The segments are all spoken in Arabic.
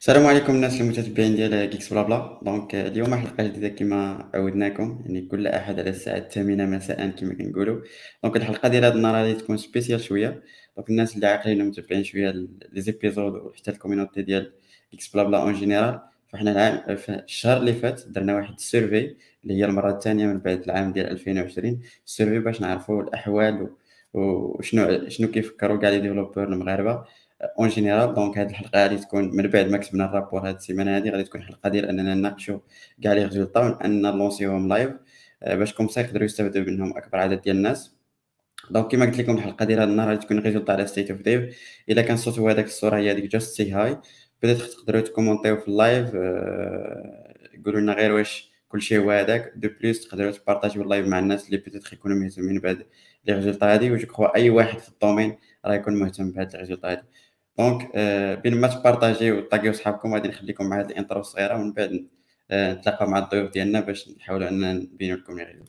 السلام عليكم الناس المتتبعين ديال Geeksblabla. donc اليوم حلقه جديدة كما عودناكم يعني كل أحد على الساعة الثامنة مساء كما كنقولوا. donc الحلقة ديال هذا النهار غادي تكون spéciale شوية. donc الناس اللي عاقلين ومتابعين شوية les épisodes وحتى ال community ديال Geeksblabla en général فحنا العام الشهر اللي فات درنا واحد ال survey اللي هي المرة الثانية من بعد العام ديال 2020 ال survey باش نعرفوا الأحوال وشنو شنو كيفكروا كاع les développeurs المغاربة. en général donc هذه الحلقة غادي تكون من بعد ما كتبنا ال rapport هذه السيمانة هذه غادي تكون حلقة ديال أننا نناقشوا كاع les résultats واننا ن lancer يوهم live باش comme ça يقدروا يستافدوا منهم أكبر عدد ديال الناس. donc كما قلت لكم الحلقة ديال هذا النهار غادي تكون résultats على State of Dev إلا كان الصوت هو هذاك الصورة هي هذيك جاست سي هاي بدات تقدروا ت commenter يو في ال live قولوا لنا غير واش كلشي هو هذاك. de plus تقدروا ت partager يو ال live مع الناس اللي peut-être يكونوا مهتمين بهاد les résultats هادي وجو أي واحد في ال domaine راه يكون مهتم بهاد les résultats هادي. donc بين ما تبارطاجيو وتطاقيو صحابكم غادي نخليكم مع هاد ال intro الصغيرة ومن بعد نتلاقاو مع الضيوف ديالنا باش نحاولوا اننا نبينوا لكم لي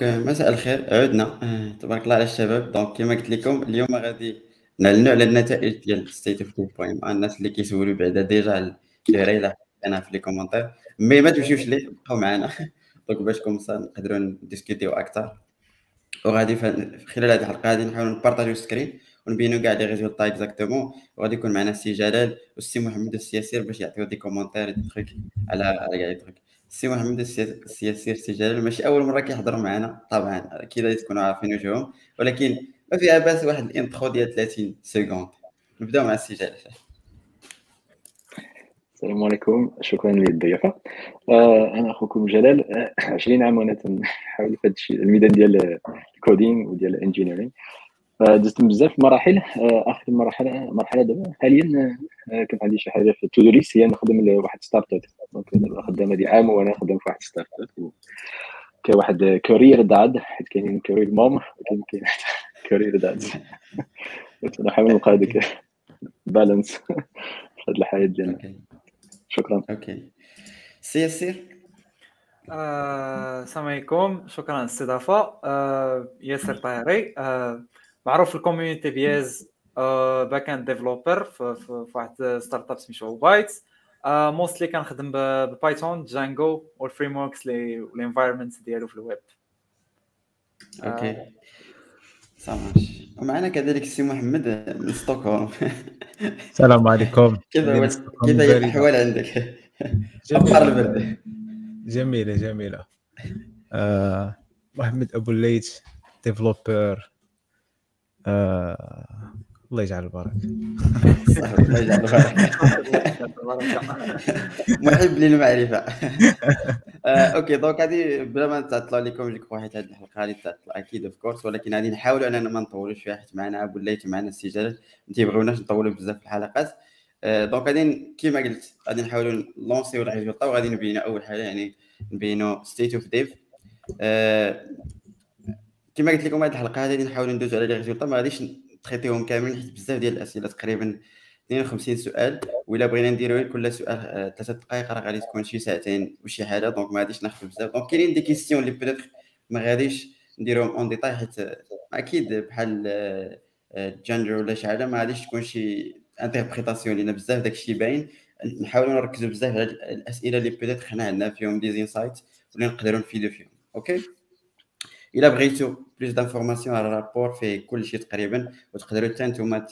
donc مساء الخير عدنا تبارك الله على الشباب donc كما قلت لكم اليوم غادي نعلنوا على النتائج ديال State of Dev الناس اللي كيسولوا بعدا déjà اللي راه أنا في les commentaires mais ما تمشيوش ليه بقاو معنا donc باش comme ça نقدروا نديسكوتيو أكثر وغادي خلال هذه الحلقة غادي نحاولوا نبارطاجيو ال screen ونبينوا كاع les résultats exactement وغادي يكون معنا السي جلال والسي محمد السي ياسر باش يعطيو des commentaires على على كاع les trucs السي محمد السي ياسر السي جلال ماشي أول مرة كيحضر معنا. طبعا أكيد تكونوا عارفين وجههم ولكن ما فيها باس واحد ال intro ديال 30 secondes. نبدأو مع السي جلال السلام عليكم. شكرا للضيافة. آه أنا أخوكم جلال. آه 20 عام وأنا تنحاول في هذا الميدان ديال ال coding وديال ال engineering. دزت بزاف مراحل آه، آخر مرحله مرحلة دابا حاليا آه، كانت عندي شي حاجة في to-do list هي نخدم لواحد startup donc دابا خدام هذه عام وأنا خدام في واحد startup كاين واحد carrière dad حيت كاينين carrière mom ولكن كاين carrière dad نحاول نلقى هذيك balance في هذه الحياة ديالنا. شكرا. Okay سي ياسر. آه، السلام عليكم. شكرا على الاستضافه ياسر طاهري. معروف في ال community بياز backend developer في واحد startup سميتو بايتس mostly كنخدم ب Python Django وال frameworks وال environments ديالو في ال web Okay. صافي. ومعنا كذلك السي محمد من ستوكهولم. السلام عليكم. كيف كيف هي الأحوال عندك؟ البرد جميلة جميلة. آه محمد أبو الليث developer آه الله يجعل البركة. الله يجعل البركه محب للمعرفة. آه، okay donc غادي بلا ما نتعطلوا لكم واحد هذه الحلقة غادي تعطل أكيد of course ولكن غادي نحاولوا أننا ما نطولوش فيها حيت معنا ابو الليث ومعنا السي جلال ما تيبغيوناش نطولوا بزاف في الحلقات. آه، donc غادي كيما قلت غادي نحاولوا نلونسيو ال résultats وغادي نبينوا أول حاجة يعني نبينوا State of Dev كما قلت لكم هذه الحلقة هذه نحاول ندوزو على les résultats ما غاديش تخيطيهم كاملين حيت بزاف ديال الأسئلة تقريبا 52 سؤال ولا بغينا نديرو كل سؤال ثلاثة دقائق راه غادي تكون شي ساعتين وشي حاجة donc ما غاديش ناخذ بزاف. donc كاينين des questions اللي peut-être ما غاديش نديرهم en détail حيت أكيد بحال جندر ولا شي حاجة ما غاديش تكون شي interprétation لينا بزاف داكشي باين. نحاولوا نركزوا بزاف على الأسئلة اللي peut-être حنا عندنا فيهم des insights واللي نقدروا نفيدوا فيهم. Okay؟ إلا بغيتو plus d'informations على ال rapport فيه كل شيء تقريبا وتقدروا حتى نتوما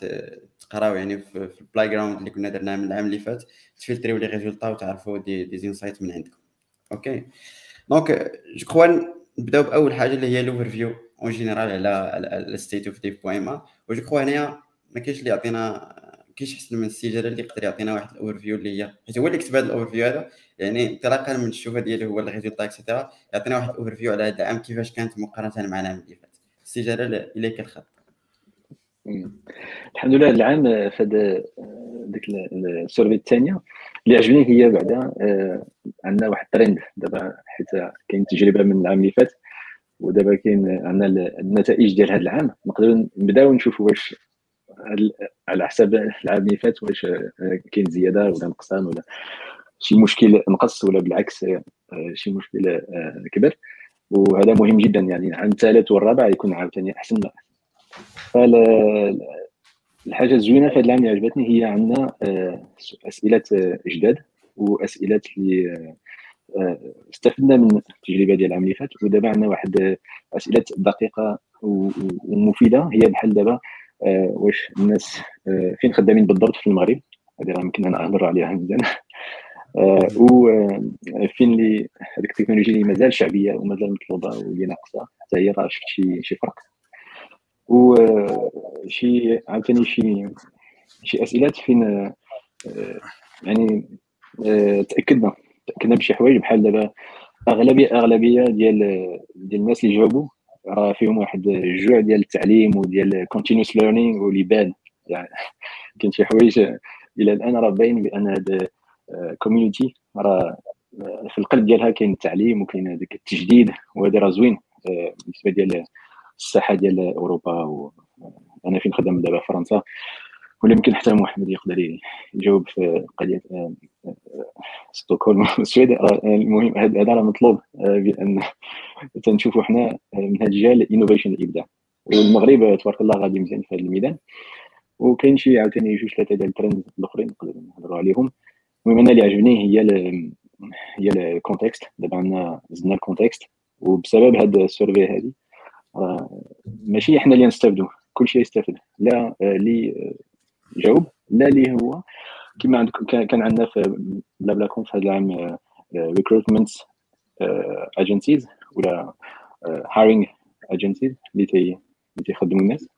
تقراو يعني في ال playground اللي كنا درناه من العام اللي فات تفلتريو les résultats وتعرفوا des des insights من عندكم. Okay؟ donc je crois نبداو بأول حاجة اللي هي l'overview en général على على State of Dev point ma. و je crois هنايا ما كاينش اللي يعطينا كاينش احسن من السي جلال اللي يقدر يعطينا واحد ال overview اللي هي حيت هو اللي كتب هذا ال overview هذا يعني انطلاقا من الشوفه ديالو هو ال résultats et cetera يعطينا واحد ال overview على هذا العام كيفاش كانت مقارنة مع العام اللي فات. السي جلال إليك الخط. الحمد لله العام في هذا ديك ال survey الثانية اللي عجبني هي بعدا آه، عندنا واحد الترند دابا حيت كاين تجربة من العام اللي فات ودابا كاين عندنا النتائج ديال هذا العام. نقدروا نبداو نشوفوا واش على حساب العام اللي فات واش آه، كاين زيادة ولا نقصان ولا شي مشكل نقص ولا بالعكس آه، شي مشكل كبر وهذا مهم جدا يعني العام الثالث والرابع يكون عاوتاني أحسن. الحاجة الزوينة في هذا العام اللي عجبتني هي عندنا آه، أسئلة آه، جداد وأسئلة اللي آه، استفدنا من التجربة ديال العام اللي فات. ودابا عندنا واحد أسئلة دقيقة ومفيدة. هي بحال دابا واش الناس فين خدامين بالضبط في المغرب؟ هذه راه يمكن نهضر عليها مزيان وفين اللي هذيك التكنولوجيا اللي مازال شعبية ومازال مطلوبة واللي ناقصة. حتى هي راه شفت شي شي فرق. وشي عاوتاني شي شي أسئلة فين آه، يعني آه، تأكدنا تأكدنا بشي حوايج بحال دابا أغلبية أغلبية ديال ديال الناس اللي جاوبوا راه فيهم واحد الجوع ديال التعليم وديال continuous learning واللي بان يعني كاين شي حوايج إلى الآن راه باين بأن هاد community راه في القلب ديالها كاين التعليم وكاين هذاك التجديد وهذا راه زوين. آه، بالنسبة ديال الساحه ديال أوروبا وأنا فين خدام دابا؟ فرنسا. ولا يمكن حتى محمد يقدر يجاوب في قضية آه، آه، ستوكهولم والسويد. آه، المهم هذا راه مطلوب بأن تنشوفوا حنا منهج ديال innovation الإبداع. والمغرب تبارك الله غادي مزيان في هذا الميدان. وكاين شي عاوتاني جوج ثلاثة ديال الترند الأخرين نقدر نهضروا عليهم. المهم أنا اللي عجبني هي هي ال context دابا عندنا زدنا ال context وبسبب هاد ال survey هذه ماشي حنا اللي نستافدوا كلشي يستافد. لا اللي جاوب. لا اللي هو؟ كما عندكم كان عندنا في بلا كون في هذا العام recruitment آه، agencies آه، ولا hiring agencies اللي تي اللي تيخدموا الناس.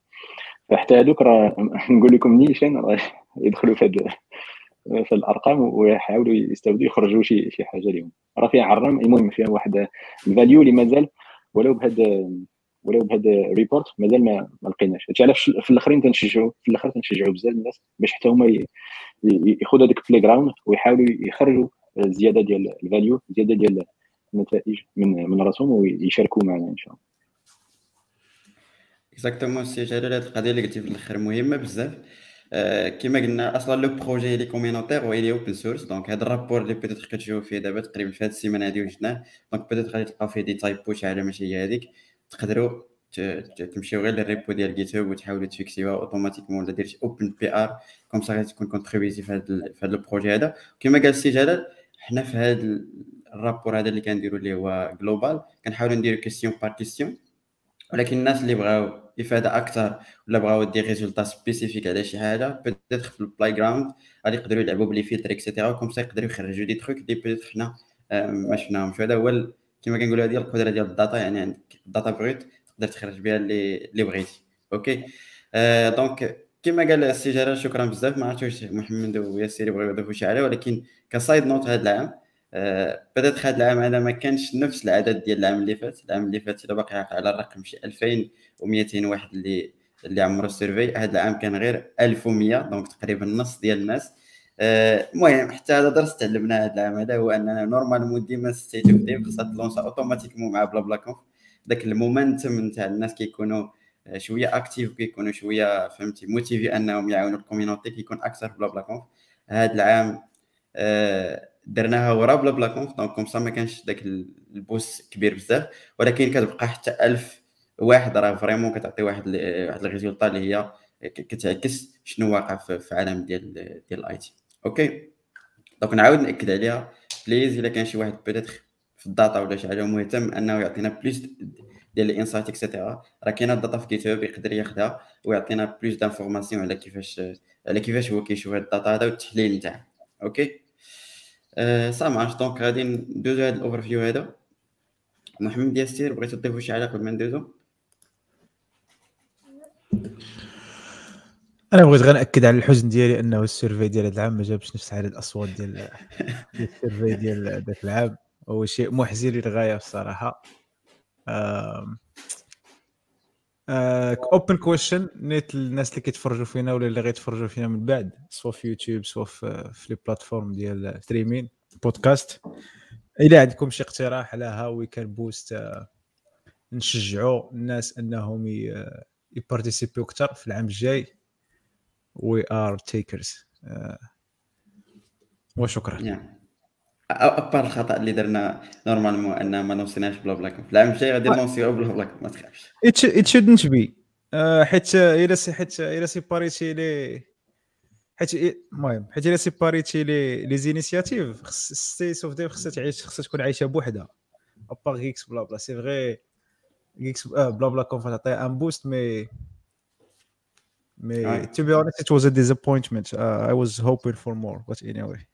فحتى هذوك راه نقول لكم نيشان راه يدخلوا في هذا في الأرقام ويحاولوا يستافدوا يخرجوا شي شي حاجة لهم راه فيها عرام المهم فيها واحد ال value اللي مازال ولو بهذا ولو بهذا ال report مازال ما, ما لقيناش. هادشي علاش في الاخرين تنشجعوا في الآخر تنشجعوا بزاف الناس باش حتى هما ياخذوا هذاك ال playground ويحاولوا يخرجوا زيادة ديال ال value زيادة ديال النتائج من من راسهم ويشاركوا معنا إن شاء الله. Exactement سي جلال هذه القضية اللي قلتي في الآخر مهمة بزاف. آه، كما قلنا أصلا le projet il est communautaire و il est open source donc هذا ال rapport اللي peut-être كتشوفوا فيه دابا تقريبا في هذه السيمانة هذه وجدناه. donc peut-être غادي تلقاو فيه des typos شي حاجة ماشي هي هذيك تقدروا تمشيو غير لل repo ديال GitHub وتحاولوا تفيكسيوها automatiquement ولا دير شي open PR comme ça غادي تكون contribuer في هذا في هذا ال projet هذا. كما قال السي جلال حنا في هذا ال rapport هذا اللي كنديروا اللي هو global كنحاولوا نديرو question par question ولكن الناس اللي بغاو افاده أكثر ولا بغاو des résultats spécifiques على شي حاجة peut-être في ال playground غادي يقدروا يلعبوا ب les filtres et cetera comme ça يقدروا يخرجوا des trucs اللي peut-être حنا ما شفناهمش. هذا هو كما كنقولوا هذه القدرة ديال ال data يعني عندك ال data brute تقدر تخرج بها اللي اللي بغيتي. okay؟ آه donc كما قال السي جلال شكرا بزاف. ما عرفتش واش محمد وياسر يبغيو يضيفوا شي حاجة ولكن ك side note هذا العام آه بدأت هذا العام هذا ما كانش نفس العدد ديال العام اللي فات. العام اللي فات إلا باقي على الرقم شي 2200 واحد اللي اللي عمرو ال survey. هذا العام كان غير 1100 donc تقريبا نص ديال الناس. المهم حتى هذا درس تعلمنا هذا العام هذا هو أننا normalement ديما State of Dev خاصها تلونسا automatiquement مع Blabla Conf داك ال momentum نتاع الناس كيكونوا آه، شوية actifs كيكونوا شوية فهمتي motivés أنهم يعاونوا ال community كيكون أكثر Blabla Conf هذا العام آه، درناها ورا Blabla Conf donc comme ما كانش داك ال boost كبير بزاف. ولكن كتبقى حتى 1000 واحد راه vraiment كتعطي واحد واحد ال résultat اللي هي كتعكس شنو واقع في عالم ديال ديال ال IT okay. donc نعاود نأكد عليها. please إلا كان شي واحد peut-être في ال data ولا شي حاجة مهتم أنه يعطينا plus ديال ال insights et cetera راه كاينة ال data في hub يقدر ياخذها ويعطينا plus d'informations على كيفاش على كيفاش هو كيشوف هاد الداتا. هذا والتحليل نتاعها okay. أه donc غادي ندوزو هاد ال overview هذا محمد ياسير بغيتو تضيفوا شي حاجة قبل ما ندوزو أنا بغيت غير نأكد على الحزن ديالي أنه ال survey ديال هذا العام ما جابش نفس عدد الأصوات ديال ال survey ديال ذاك العام. هو شيء محزن للغاية الصراحه open question نيت الناس اللي كيتفرجوا فينا ولا اللي غيتفرجوا فينا من بعد سواء في يوتيوب سواء في, في les plateformes ديال streaming بودكاست الا عندكم شي اقتراح على how we can boost نشجعوا الناس أنهم يبارتيسيبيو أكثر في العام الجاي؟ we are takers وشكرا. نعم. à part الخطا اللي درنا normalement أن ما نوصيناش Blabla. في العام الجاي غادي نوصيو Blabla ما تخافش. it shouldn't be حيت إلا حيت إلا sépariti les حيت المهم حيت إلا سيباريتي les les initiatives خص si State of Dev خصها تعيش خصها تكون عايشة بوحدها. à part Geeks Blabla c'est vrai Geeks Blabla Conf تعطي un boost mais mais to be honest it was a disappointment I was hoping for more but anyway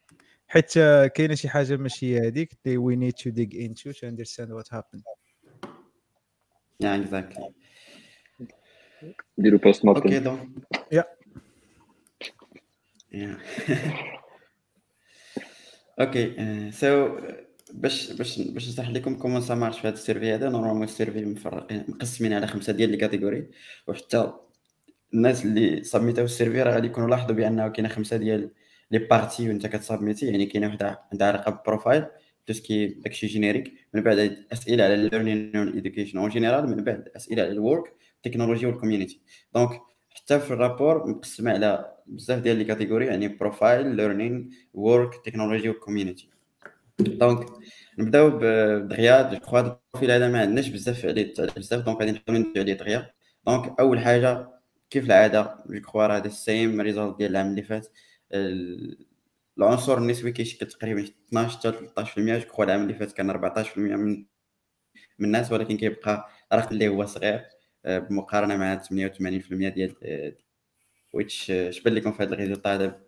حيت كاينة شي حاجة ماشي هذيك اللي we need to dig into to understand what happened Yeah, exactly. نديرو post mortem okay donc يا okay so باش باش باش نشرح لكم comment ça marche في هذا ال survey هذا normalement ال survey مفرقين مقسمين على خمسة ديال les catégories وحتى الناس اللي سبميتاو ال survey راه غادي يكونوا لاحظوا بأنه كاينة خمسة ديال les parties وانت كتسبميتي يعني كاينة وحدة عندها علاقة بال profile tout ce qui داكشي générique من بعد أسئلة على ال learning وال education en général من بعد أسئلة على ال work التكنولوجيا وال community donc حتى في ال rapport مقسمة على بزاف ديال les catégories يعني profile learning work technology وال community donc نبداو بدغيا je crois ال profil هذا ما عندناش بزاف عليه بزاف donc غادي نحاولوا ندوي عليه دغيا. donc أول حاجة كيف العادة؟ je crois راه هذا ال same result ديال العام اللي فات. العنصر النسبي كيشكل تقريبا 12 حتى 13% je crois العام اللي فات كان 14% من من الناس ولكن كيبقى رقم اللي هو صغير آه، بمقارنة مع 88% ديال ويتش شبان لكم في هذا ال résultat هذا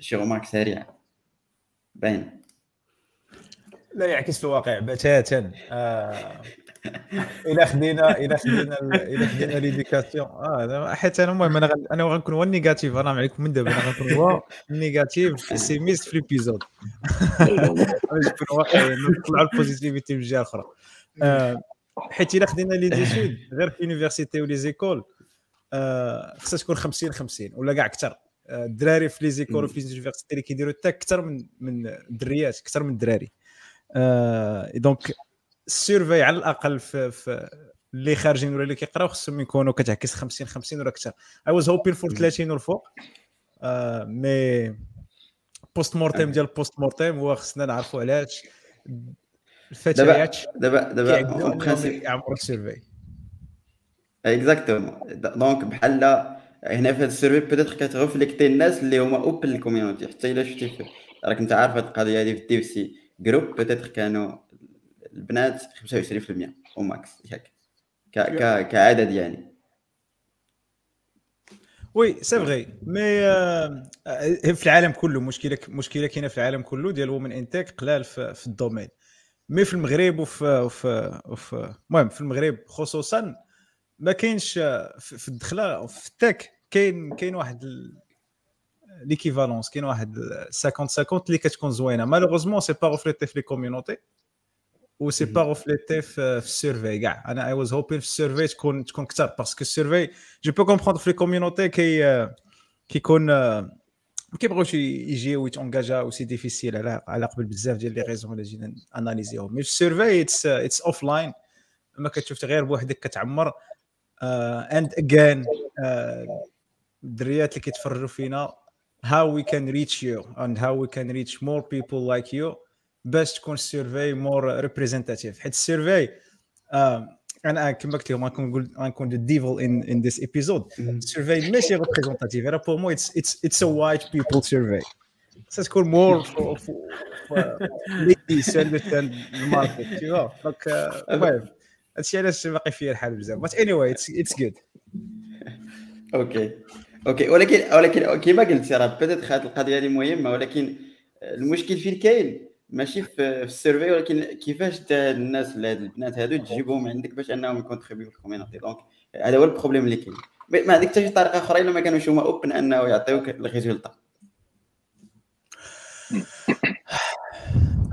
شي remarque سريعه باين. لا يعكس الواقع بتاتا. آه. إلى خدينا إلى خدينا ال- إلى خدينا l'éducation آه حيت أنا المهم أنا أنا غنكون هو ال négatif أنا عليكم من دابا أنا غنكون هو ال négatif pessimiste في l'épisode واقعي نطلعوا ال positivity من الجهه الاخرى آه، حيت الا خدينا les deux sexes غير في ال université و les écoles آه، خصها تكون 50 50 ولا كاع أكثر. آه، الدراري في les écoles وفي ال université اللي كيديروا حتى أكثر من من الدريات أكثر من الدراري. donc ال survey على الأقل في, في اللي خارجين ولا اللي كيقراو خصهم يكونوا كتعكس 50 50 ولا أكثر I was hoping for 30 والفوق آه، mais post mortem ديال post mortem هو خصنا نعرفوا علاش الفتيات دابا دابا يعمروا ال survey. exactement donc بحال هنا في هذا ال survey peut-être كترفليكتي الناس اللي هما open لل community حتى إلا شفتي راك انت عارف هذه القضية هذه في ال DC group peut-être كانوا البنات 25% au max ياك ك- ك- كعدد يعني. oui c'est vrai. mais في العالم كله مشكلة مشكلة كاينة في العالم كله ديال women in tech قلال في, في ال domaine. mais في المغرب وفي وفي وفي المهم في المغرب خصوصا ما كاينش آه، في في الدخلة في ال tech كاين كاين واحد l'équivalence كاين واحد 50 50 اللي كتكون زوينة. malheureusement c'est pas reflété في les communities و c'est pas reflété في في ال survey كاع أنا I was hoping في ال survey تكون تكون أكثر parce que ال survey je peux comprendre في les communities كي كيكون ما كيبغيوش يجيو يت engagea c'est difficile على على قبل بزاف ديال les raisons اللي جينا analysé هم mais في ال survey it's it's offline ما كتشوف غير بوحدك كتعمر and again الدريات اللي كيتفرجوا فينا how we can reach you and how we can reach more people like you باش تكون ال survey more representative حيت ال survey أنا كما قلت لكم غنكون غنكون the devil in in this episode ال survey ماشي representative راه pour moi it's it's it's a white people survey ستكون more ladies understand ال market tu vois donc المهم هادشي علاش باقي فيا الحال بزاف بس اني واي اتس جود أوكي أوكي ولكن ولكن كما قلت راه peut-être هذه القضية هذه مهمة ولكن المشكل فين كاين ماشي في في ال survey ولكن كيفاش انت الناس هاد البنات هادو تجيبهم عندك باش أنهم ي contribuer في ال community donc هذا هو ال problème اللي كاين. ما عندك حتى شي طريقة أخرى إلا ما كانوش هما open أنه يعطيوك ال résultat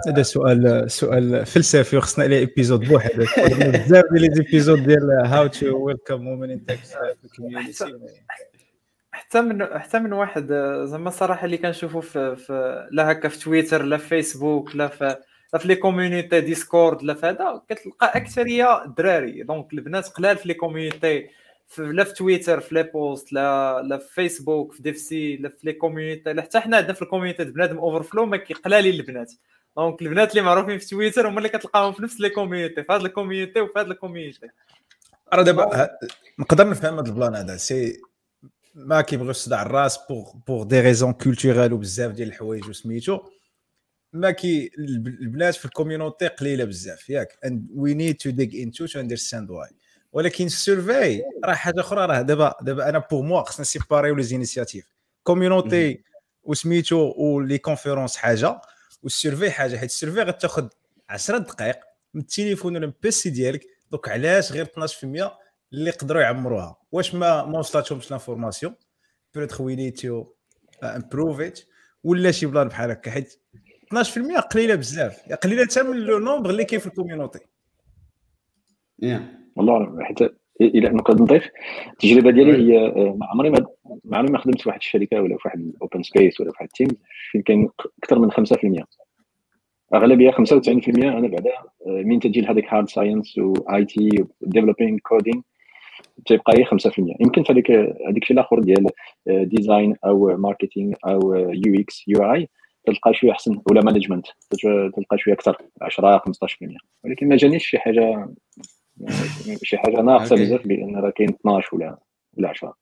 هذا سؤال سؤال فلسفي وخصنا عليه épisode بوحدو بزاف ديال les épisodes ديال how to welcome women in tech في ال community حتى من حتى من واحد زعما الصراحه اللي كنشوفوا في, في لا هكا في تويتر لا في فيسبوك لا في لا في les communities Discord لا في هذا كتلقى أكثرية دراري. donc البنات قلال في les communities لا في تويتر في les posts لا لا في فيسبوك في DevC لا في les communities لا حتى حنا عندنا في ال community بنادم overflow ما قلالين البنات. donc البنات اللي معروفين في تويتر هما اللي كتلقاهم في نفس les communities في هذا ال community وفي هذا ال community راه دابا نقدر نفهم هذا ال plan هذا؟ c'est ما كيبغيوش صداع الراس pour pour des raisons culturelles وبزاف ديال الحوايج وسميتو ما كي البنات في ال community قليلة بزاف ياك. and we need to dig into to understand why ولكن ال survey راه حاجة أخرى راه دابا دابا أنا pour moi خصنا séparer les initiatives community وسميتو و les conférences حاجة وال survey حاجة. حيت ال survey غتاخذ 10 دقائق من التليفون ولا من ال PC ديالك donc علاش غير 12% اللي يقدروا يعمروها؟ واش ما ما وصلتهمش l'information. peut-être we need to improve it ولا شي plan بحال هكا حيت 12% قليلة بزاف. قليلة حتى من le nombre اللي كاين في ال community والله حتى إلى نقدر نضيف التجربة ديالي هي آه، ما عمري ما ما عمري ما خدمت في واحد الشركة ولا في واحد ال open space ولا في واحد ال team فين كاين أكثر من 5% أغلبية 95% أنا بعدا آه، من تجي لهذيك hard science و IT developing coding تيبقى هي 5% يمكن في هذيك هذيك الشيء الآخر ديال design آه، أو marketing أو UX UI تلقى شوية أحسن ولا management تلقى شوية أكثر 10 15% ولكن ما جانيش شي حاجة شي حاجة ناقصة بزاف لأن راه كاين 12 ولا ولا 10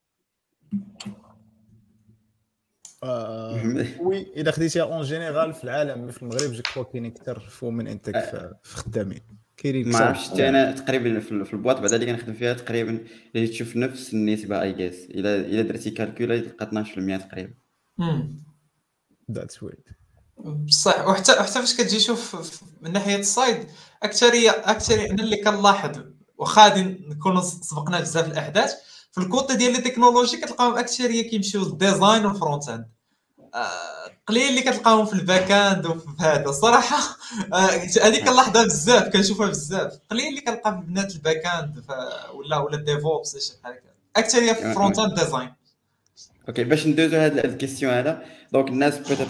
oui إذا خديتيها en général في العالم في المغرب je crois كاين أكثر women in tech. في خدامين. كاينين ما عرفتش حتى أنا تقريبا في ال boîte بعدا اللي كنخدم فيها تقريبا اللي تشوف نفس النسبة I guess الا إلا درتي calcul تلقى 12% تقريبا. that's weird بصح وحتى حتى فاش كتجي تشوف من ناحية ال side اكثريه اكثريه أنا اللي كنلاحظ واخا غادي نكونوا سبقنا بزاف الأحداث في ال côté ديال les technologies كتلقاهم اكثريه كيمشيو لل design وال front end قليل اللي كتلقاهم في ال back end وفي هذا. الصراحة آه، هذيك كنلاحظها بزاف كنشوفها بزاف. قليل اللي كنلقى في بنات ال back end ولا ولا DevOps شي بحال هكا اكثريه في ال front end design okay باش ندوزو هاد ال question هذا donc الناس peut-être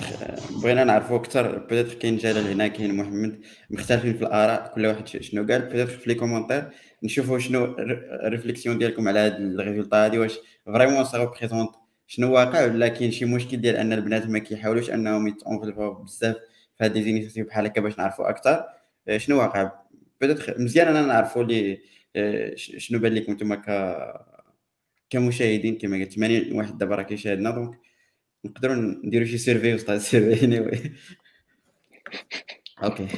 بغينا نعرفوا أكثر peut-être كاين جلال هنا كاين محمد مختلفين في الآراء كل واحد شنو قال. peut-être في les commentaires نشوفوا شنو ال réflexion ديالكم على هاد ال résultat هادي واش vraiment ça représente شنو واقع ولا كاين شي مشكل ديال أن البنات ما كيحاولوش أنهم يت involve وا بزاف في هاد لي بحال هكا باش نعرفوا أكثر شنو واقع؟ peut-être مزيان أنا نعرفوا لي شنو بان لكم نتوما ك كمشاهدين كما قلت 80 واحد دابا راه كيشاهدنا donc نقدروا نديروا شي survey وسط هاد ال survey oui okay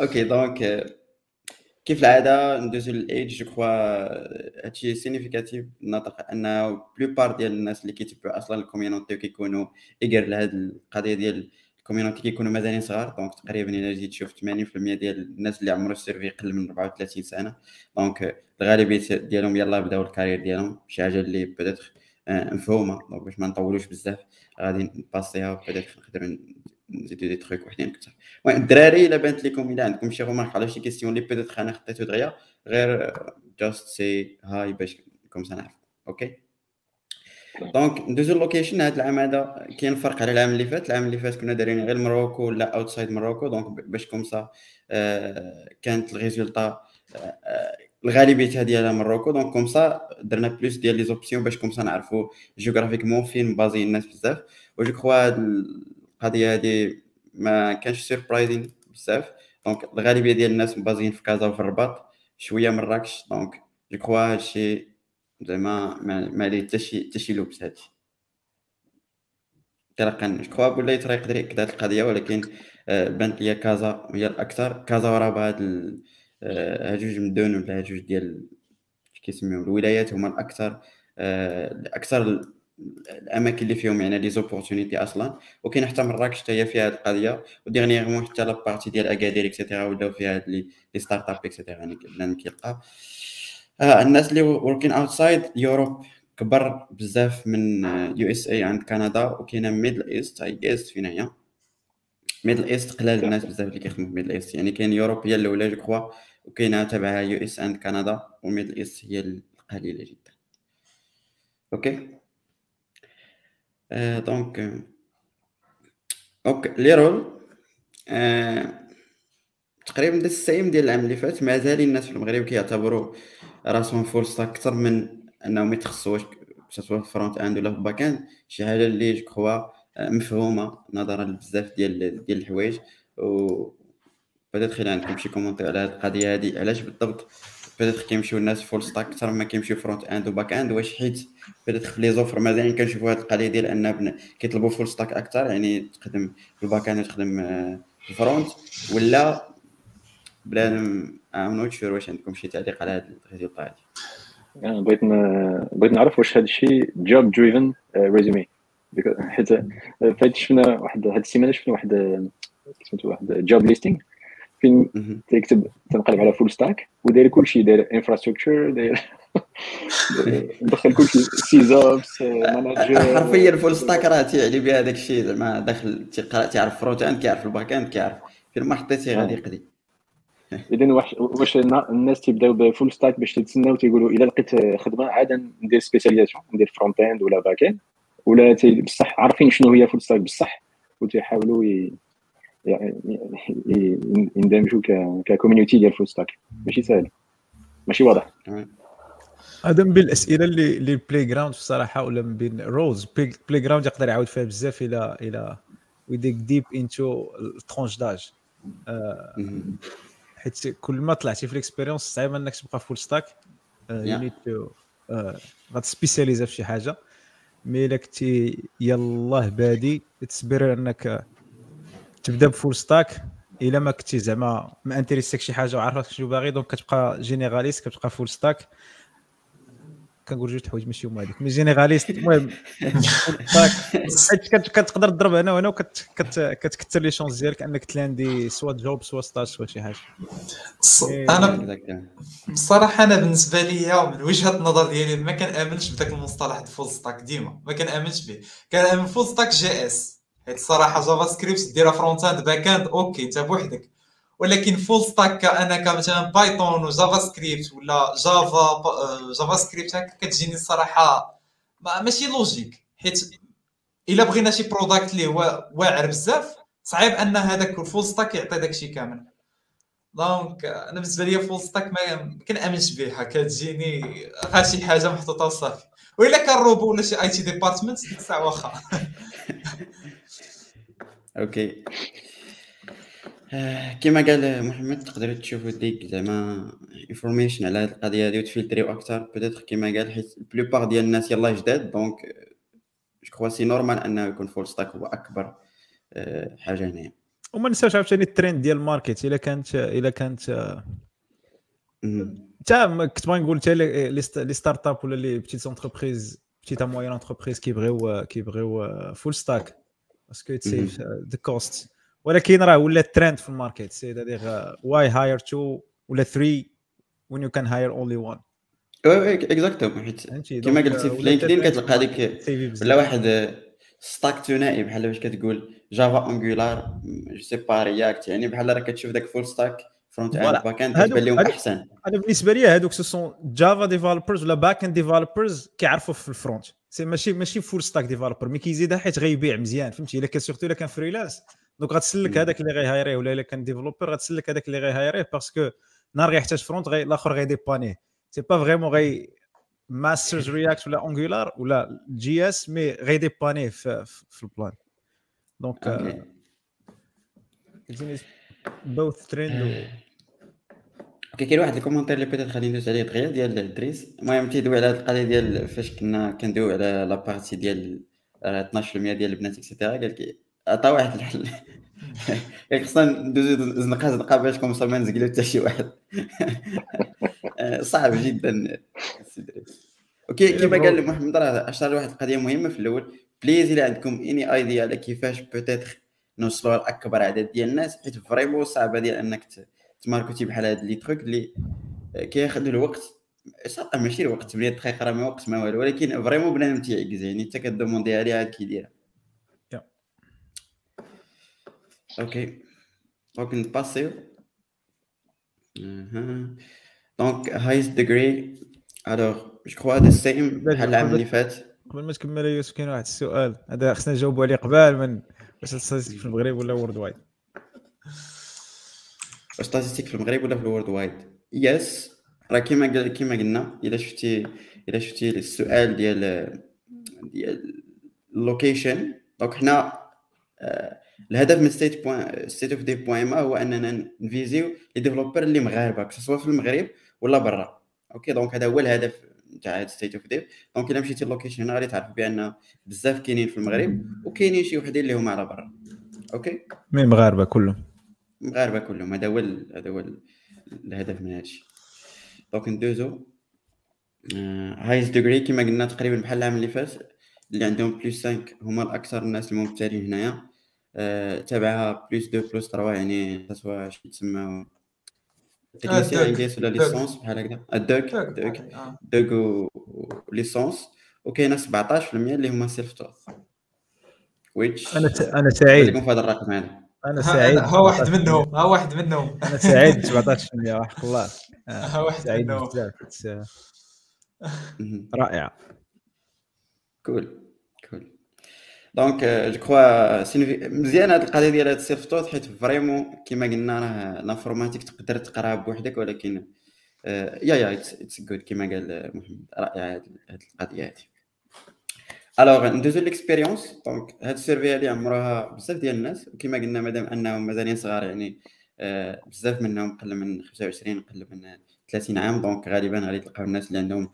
okay donc كيف العادة ندوزو ل l'âge je crois هادشي significatif ناطق أن plupart ديال الناس اللي كيتبعوا أصلا ال community وكيكونوا eager لهاد القضية ديال ال community كيكونوا مازالين صغار. donc تقريبا إلا جيت تشوف 80% ديال الناس اللي عمرو ال survey يقل من 34 سنة. donc الغالبية ديالهم يلاه بداو ال carrière ديالهم. شي حاجة اللي بدات مفهومة. donc باش ما نطولوش بزاف غادي ن passer ها وبدات نقدر نزيدو دي تخيك وحدين أكثر المهم الدراري الا بانت لكم الا عندكم شي remarque على شي question اللي peut-être أنا خطيتو دغيا غير just say hi باش comme ça نعرف okay donc ندوزو ال location هذا العام هذا كاين فرق على العام اللي فات العام اللي فات كنا دايرين غير Morocco ولا outside Morocco donc باش comme ça كانت ال résultat الغالبيه ديالها Morocco donc comme ça درنا plus ديال les options باش comme ça نعرفوا géographiquement فين basés الناس بزاف و je crois القضية هذه ما كانش surprising بزاف. donc الغالبية ديال الناس مبازين في كازا وفي الرباط شوية مراكش donc je crois هادشي زعما ما عليه حتى شي حتى شي لبس هادشي. تلقى je crois ولا يقدر يقدر هاد القضية ولكن آه، بانت ليا كازا هي الأكثر. كازا وراه هاد آه، هاد جوج مدن ولا هاد جوج ديال كيسميو الولايات هما الأكثر آه، أكثر الأماكن اللي فيهم يعني les opportunités أصلا وكاين حتى مراكش حتى هي فيها هذه القضية و dernièrement حتى la partie ديال اكادير et cetera ولاو فيها هاد les startups et cetera يعني بنادم كيلقى آه الناس اللي working outside Europe كبر بزاف من USA عند كندا وكاينة Middle East هاي East فين هي؟ Middle East قلال الناس بزاف اللي كيخدموا في Middle East يعني كاين Europe هي الأولى je crois وكاينة تبعها US عند كندا و Middle East هي القليلة جدا. OK؟ donc OK les rôles آه تقريبا the same ديال العام اللي فات مازال الناس في المغرب كيعتبروا راسهم full stack أكثر من أنهم يتخصصوا سواء في front end ولا في back end شي حاجة اللي je crois مفهومة نظرا لبزاف ديال ديال الحوايج. و بدات خلي عندكم شي commentaire على هذه القضية هذه علاش بالضبط؟ بدات كيمشيو الناس full stack أكثر ما كيمشيو front end و back end واش حيت بدات في les offres مازال كنشوفوا هذه القضية ديال ان كيطلبوا full stack أكثر يعني تخدم في ال back end وتخدم في ال front ولا plan I'm not sure واش عندكم شي تعليق على هذه هذه أنا بغيت بغيت نعرف واش هذا الشيء job driven resume حيت فايت شفنا واحد هاد السيمانة شفنا واحد سميتو واحد job listing فين تكتب تنقلب على full stack وداير كلشي داير infrastructure داير مدخل كلشي SysOps manager حرفيا full stack راه تيعني بها داك الشيء زعما داخل تيعرف front end كيعرف ال back end كيعرف فين ما حطيتي غادي يقضي اذا واش واش الناس تيبداو ب full stack باش تتسناو تيقولوا إلا لقيت خدمة عاد ندير spécialisation ندير front end ولا back end ولا بصح عارفين شنو هي full stack بصح وتيحاولوا يندمجوا ك community ديال full stack ماشي سهل ماشي واضح هذا من بين الاسئله اللي اللي البلاي جراوند الصراحه ولا من بين روز بلاي جراوند يقدر يعاود فيها بزاف إلى إلى ويديك ديب انتو الترونش داج حيت كل ما طلعتي في الاكسبيريونس صعيب انك تبقى فول ستاك يو غتسبيسياليزا في شي حاجة مي الا كنتي يلاه بادي تصبر انك تبدا بفول ستاك الا ما كنتي زعما ما انتريسيك شي حاجة وعارف شنو باغي donc كتبقى généraliste كتبقى full stack. كنقول جوج حوايج ماشي هما هذيك mais généraliste المهم كتقدر تضرب هنا وهنا وكتكثر les chances ديالك انك تلاندي soit job soit stage soit شي حاجة. أنا بصراحة أنا بالنسبة لي من وجهة النظر ديالي ما كنأمنش بداك المصطلح ال full stack ديما. ما كنأمنش به. كنأمن full stack JS. حيت الصراحة JavaScript ديرها front end back end OK انت بوحدك. ولكن full stack أنا كمثلا Python و JavaScript ولا Java JavaScript هكا كتجيني الصراحة ماشي logique حيت إلا بغينا شي product اللي هو واعر بزاف صعيب أن هذاك ال full stack يعطي داك الشيء كامل. donc أنا بالنسبة لي full stack ما كنأمنش بها كتجيني غير شي حاجة محطوطة وصافي. وإلا كان روبو ولا شي IT department ديك الساعة واخا. OK. آه، كما قال محمد تقدروا تشوفوا ديك زعما information على هاد القضية هادي وتفلتريو أكثر peut-être كما قال حيت la plupart ديال الناس يلاه جداد donc je crois c'est normal أنه يكون full stack هو أكبر آه، حاجة هنايا. وما نساوش عاوتاني الترند ديال ال market. إلا كانت إلا كانت حتى كنت بغا نقول حتى les startups ولا les petites entreprises petites moyennes entreprises كيبغيو كيبغيو full stack parce que ت save the cost ولكن راه ولا ترند في ال market. c'est-à-dire why hire two ولا 3 when you can hire only one oui exactement حيت كما قلتي في LinkedIn كتلقى هذيك ولا واحد stack ثنائي بحال باش كتقول Java Angular je sais pas React يعني بحال راك كتشوف داك full stack front end back end كتبان لهم أحسن. أنا بالنسبة لي هذوك sont Java developers ولا back end developers كيعرفوا في ال front c'est ماشي ماشي full stack developer mais كيزيدها حيت غيبيع مزيان فهمتي؟ إلا كان surtout إلا كان freelance donc غتسلك هذاك اللي غيهايريه ولا إلا كان developer غتسلك هذاك اللي غيهايريه parce que نهار غيحتاج front غي الآخر غيديبانيه c'est pas vraiment غي masters React ولا Angular ولا JS mais غيديبانيه في, في ال plan donc both trend okay كاين واحد ال commentaire اللي بيتيت غادي ندوز عليه دغيا ديال دريس المهم تيدوي على هذه القضية ديال فاش كنا كندويو على la partie ديال 12% ديال البنات et cetera قال لك عطا واحد الحل. قال خصنا ندوزو زنقه زنقه باش comme ça ما نزقلو حتى شي واحد. صعب جدا okay كيما قال محمد راه اشار واحد القضية مهمة في الأول. please إلا عندكم اني idea على كيفاش peut-être نوصلوا لأكبر عدد ديال الناس حيت vraiment صعبه ديال أنك تماركيتي بحال هاد les trucs اللي كياخذوا الوقت صافي ماشي الوقت 8 دقائق راه ما وقت ما والو ولكن vraiment بنادم تيعكز يعني انت كدوموندي عليه عاد كيديرها okay. donc نباسيو donc highest degree alors je crois هذا السيم بحال العام اللي فات قبل ما تكمل يوسف كاين واحد السؤال. هذا خصنا نجاوبوا عليه قبل من واش les statistiques في المغرب ولا worldwide واش statistiques في المغرب ولا في ال worldwide yes راه كيما كيما قلنا إلا شفتي إلا شفتي السؤال ديال ديال ال location donc حنا آه، الهدف من state بوين state of dev بوين ما هو أننا نفيزيو les développeurs اللي مغاربة سواء في المغرب ولا برا. okay؟ donc هذا هو الهدف تاع هاد state of dev donc إلا مشيتي ال location هنا غادي تعرف بأن بزاف كاينين في المغرب وكاينين شي وحدين اللي هما على برا. okay من المغاربه كلهم. المغاربه كلهم. هذا هو هذا هو الهدف من هادشي. donc ندوزو highest degree كما قلنا تقريبا بحال العام اللي فات اللي عندهم plus 5 هما الأكثر الناس الممتارين هنايا آه، تابعها plus 2 plus 3 يعني سواء شي تسمى technicien انجليز ولا licence بحال هكذا ال DUT DUT DUT و licence وكاينه 17% اللي هما self-taught أنا أنا سعيد لكم في هذا الرقم هذا أنا سعيد ها واحد منهم ها واحد منهم أنا سعيد 17% وحق الله ها واحد منهم رائعه cool cool donc je crois مزيان هاد القضية ديال هاد ال self-taught حيت vraiment كيما قلنا راه l'informatique تقدر تقراها بوحدك ولكن yeah yeah it's good كيما قال محمد رائعه هاد القضية هادي. alors ندوزو l'expérience donc هاد ال survey هادي عمرها بزاف ديال الناس وكما قلنا مادام أنهم مازالين صغار يعني بزاف منهم قل من 25 قل من 30 عام. donc غالبا غادي تلقاو الناس اللي عندهم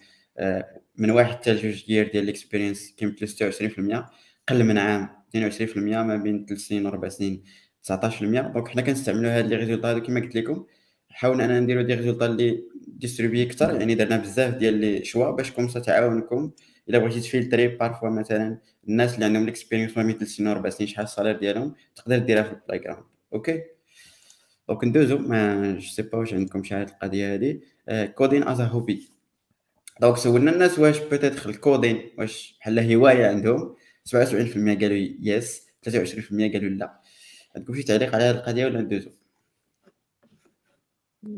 من واحد حتى لجوج ديال ديال l'expérience كيمثلوا 26% قل من عام 22% ما بين 3 سنين و 4 سنين 19% donc حنا كنستعملوا هاد les résultats كما قلت لكم. حاولنا اننا نديرو des résultats اللي distribués أكثر يعني درنا بزاف ديال les choix باش comme ça تعاونكم إلا بغيتي تفلتري parfois مثلا الناس اللي عندهم ال experience ما بين 3 سنين و 4 سنين شحال ال salaire ديالهم تقدر ديرها في ال playground okay donc ندوزو. ما je sais pas واش عندكم شي حاجة القضية هادي. coding as hobby donc سولنا الناس واش peut-être ال coding واش بحال هواية عندهم. 77% قالوا yes 23% قالوا لا. عندكم شي تعليق على هذه القضية ولا ندوزو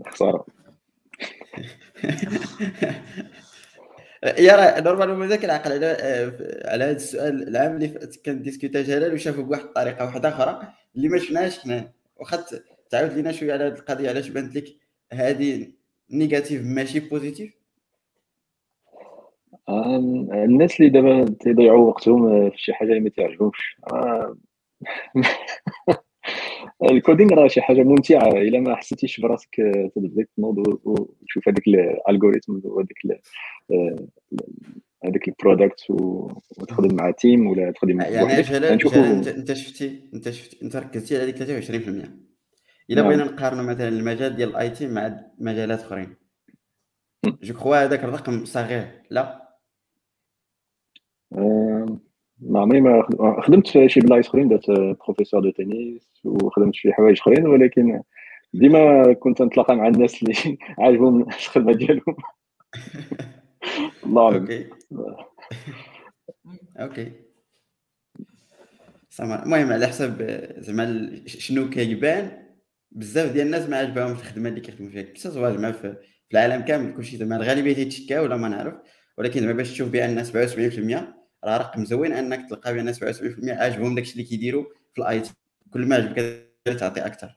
خسارة. yeah راه normalement مازال كنعقل على على هذا السؤال العام اللي كان ديسكوتا جلال وشافوا بواحد الطريقة واحدة أخرى اللي ما شفناهاش حنا. واخا تعاود لينا شوية على هذه القضية علاش بانت لك هذه négative ماشي positive الناس اللي دابا تيضيعوا وقتهم في شي حاجة اللي ما تعجبهمش. ال coding راه شي حاجة ممتعة إلا ما حسيتيش براسك تبدا تنوض وتشوف هذاك ال algorithm وهذاك هذاك ال product وتخدم مع team ولا تخدم مع يعني جلال أنت شفتي أنت شفتي أنت ركزتي على هذيك 23% إلا بغينا نقارنوا مثلا المجال ديال ال IT مع مجالات أخرين. je crois هذاك الرقم صغير. لا. ما عمري ما خدمت في شي بلايص أخرين درت professeur de tennis وخدمت في حوايج أخرين ولكن ديما كنت نتلاقى مع الناس اللي عاجبهم الخدمة ديالهم. الله okay. okay. المهم على حسب زعما شنو كيبان بزاف ديال الناس ما عجبهمش الخدمة اللي كيخدموا فيها. كسوا زعما في العالم كامل كلشي زعما الغالبية تيتشكا ولا ما نعرف. ولكن زعما باش تشوف بأن 77% راه رقم زوين انك تلقى بان 77% عاجبهم داكشي اللي كيديروا في ال IT كل ما عجبك تعطي أكثر.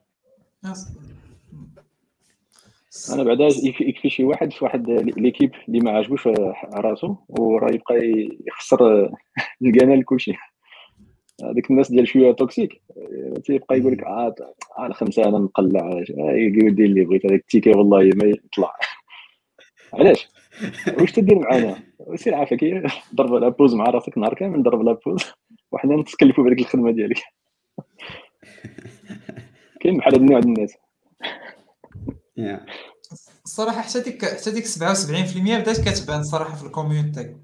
أنا بعدا يكفي شي واحد في واحد l'équipe اللي ما عاجبوش راسو وراه يبقى يخسر القناه لكلشي. هذيك الناس ديال شوية توكسيك تيبقى يقول لك آه على خمسه أنا نقلع يدير اللي بغيت هذاك التيكي والله ما يطلع. علاش؟ واش تدير معانا؟ سير عافاك ضرب لا بوز مع راسك نهار كامل ضرب لا بوز وحنا نتكلفوا بهذيك الخدمة ديالك. كاين بحال هاد النوع ديال الناس. الصراحه حتى ديك حتى ديك 77% بدات كتبان الصراحه في الكوميونيتي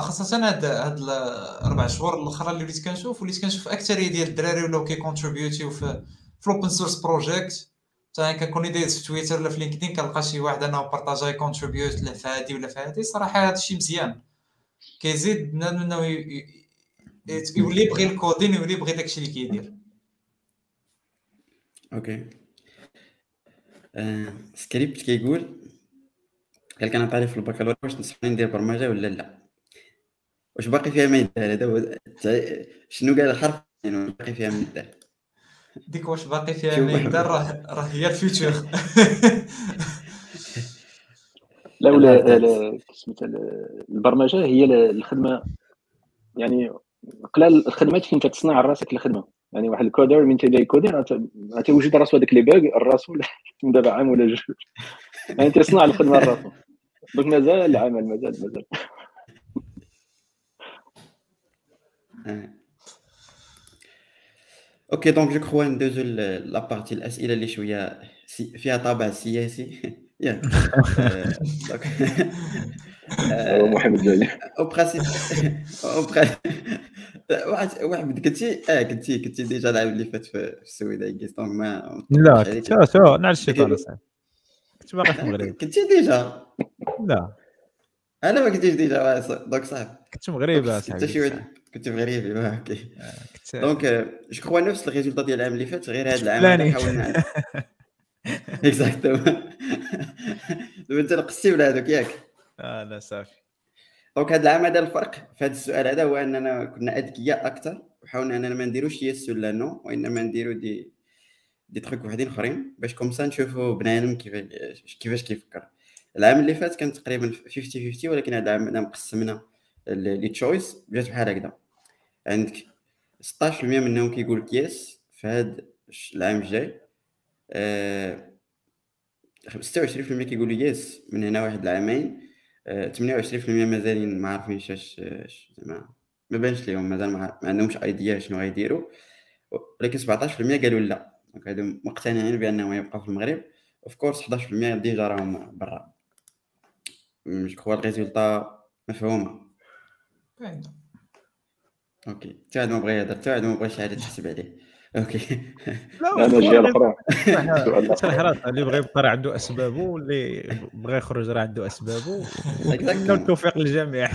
خاصة هاد هاد الاربع شهور الأخرى اللي وليت كنشوف وليت كنشوف أكثرية ديال الدراري ولاو كي contribute يو في في ال open source project مثلا كنكون دايز في تويتر ولا في لينكدين كنلقى شي واحد انه بارطاجا contribute له في هادي ولا في هادي صراحة هذا الشيء مزيان. كيزيد بنادم انه يولي يبغي ال coding ويولي يبغي داكشي اللي كيدير. OK script كيقول قال لك أنا طالب في البكالوريا واش تنصحني ندير برمجه ولا لا واش باقي فيها ما يدار هذا شنو قال الحرف يعني باقي فيها ما يدار ديك واش باقي فيها ما يدار راه راه هي ال future. لا ولا سميتها البرمجة هي الخدمة يعني قلال الخدمات فين تصنع راسك الخدمة. يعني واحد ال coder من تيبدا يكودر غتوجد راسو هذاك لي باغ راسو دابا عام ولا جوج. يعني تيصنع الخدمة راسو. donc مازال العمل مازال مازال. OK donc je crois ندوزو la partie الاسئله اللي شوية فيها طابع سياسي ياك محمد جاني en principe أو واحد واحد كنتي آه كنتي كنتي ديجا العام اللي فات في السويد دونك ما لا شو شو نعرف الشيطان كنت باقي في المغرب كنتي ديجا لا أنا ما كنتيش ديجا دونك صعب كنت مغربي اصاحبي كنت شي كنت مغربي أوكي دونك جو كخوا نفس الريزولتا ديال العام اللي فات غير هذا العام حاولنا اكزاكتومون دابا أنت نقصتي ولا هذوك ياك؟ آه لا صافي. دونك هذا العام هذا الفرق في هذا السؤال هذا هو أننا كنا أذكياء أكثر وحاولنا أننا ما نديروش يس ولا نو وإنما نديرو دي دي تخيك وحدين أخرين باش comme ça نشوفوا بنادم كيفاش كيفاش كيفكر. العام اللي فات كان تقريبا 50 50 ولكن هذا العام مقسمنا les choices جات بحال هكذا. عندك 16% منهم كيقول لك yes في هذا العام الجاي أه 26% كيقولوا yes من هنا واحد العامين 28% مازالين ما عارفينش اش زعما ما بانش ليهم مازال ما عندهمش idea شنو غيديروا ولكن 17% قالوا لا. donc هادو مقتنعين بأنهم يبقاو في المغرب. of course 11% ديجا راهم برا. je crois ال résultat مفهومة. OK. حتى واحد ما بغى يهضر حتى واحد ما بغاش عاد تحسب عليه. OK. لا أنا جهه أخرى صراحة اللي بغى يبقى راه عنده أسبابه واللي بغى يخرج راه عنده أسبابه. والتوفيق للجميع.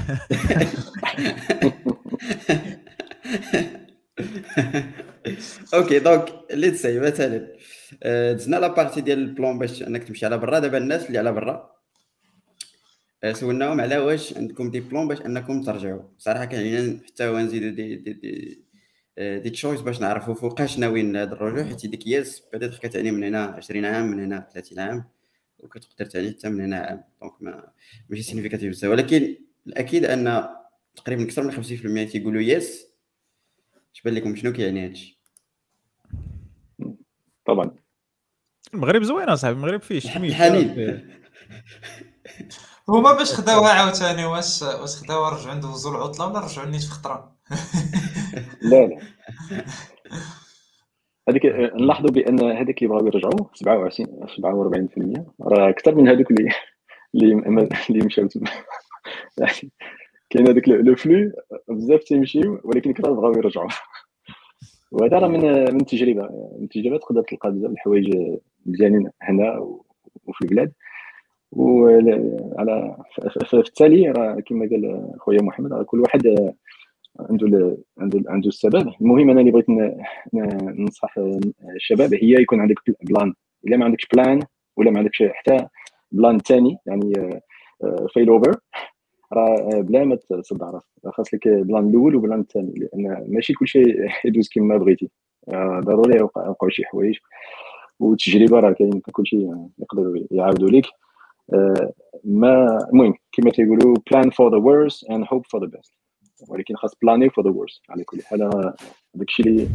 OK donc اللي تسي مثلا دزنا la partie ديال ال plan باش أنك تمشي على برا. دابا الناس اللي على برا سولناهم على واش عندكم des plans باش أنكم ترجعوا. صراحة كان علينا حتى هو نزيدو دي دي, دي دي تشويس باش نعرفوا فوقاش ناويين هذا الرجوع حيت ديك yes بدات كتعني من هنا 20 عام من هنا 30 عام وكتقدر تعني حتى من هنا عام. donc ما ماشي significatif بزاف. ولكن الأكيد أن تقريبا أكثر من 50% تيقولوا يس اش بان لكم شنو كيعني هادشي. طبعا. المغرب زوين أصاحبي المغرب فيه شميت حنين هما باش خداوها عاوتاني واش واش خداوها رجعوا ندوزو العطله ولا رجعوا نيت في خطرة. لا لا. هذيك نلاحظوا بأن هذاك اللي بغاو يرجعوا 27 47% راه أكثر من هذوك اللي اللي اللي مشاو تما يعني كاين هذاك لو فلو بزاف تيمشيو ولكن كثر بغاو يرجعوا وهذا راه من من التجربه من التجربه تقدر تلقى بزاف الحوايج مزيانين هنا وفي البلاد. وعلى في التالي راه كما قال خويا محمد راه كل واحد عنده عنده عنده السبب. المهم أنا اللي بغيت ننصح الشباب هي يكون عندك plan. إلا ما عندكش plan ولا ما عندكش حتى plan ثاني يعني fail over راه بلا ما تصدع راسك خاص لك plan الأول و plan الثاني لأن ماشي كل شيء يدوز كما بغيتي. ضروري يوقعوا شي حوايج. والتجربة راه كاين كل شيء يقدروا يعاودوا لك ما المهم كما تيقولوا plan for the worst and hope for the best. ولكن خاص بلاني for the worst على كل حال داك الشيء اللي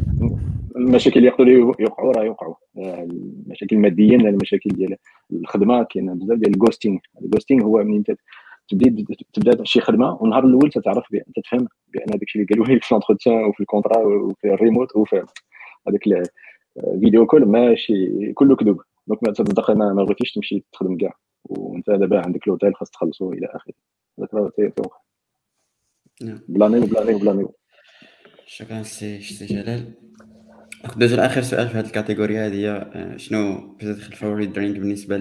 المشاكل اللي يقدروا يوقعوا راه يوقعوا. المشاكل المادية المشاكل ديال الخدمة كاين بزاف ديال ال ghosting ال ghosting هو من تبدا تبدا شي خدمة والنهار الأول تتعرف بان تفهم بأن داك الشيء اللي قالوا لك في l'entretien وفي ال contrat وفي الريموت وفي هذاك ال video call ماشي كله كذوب. donc ما تصدق ما بغيتيش تمشي تخدم كاع. وانت دابا عندك l'hôtel خاص تخلصو إلى آخره. هذاك راه تيوقع بلاني وبلاني وبلاني شكرا سي سي جلال. ندوزو لاخر سؤال في هذه ال category هذه آه، شنو peut-être ال favorite drink بالنسبة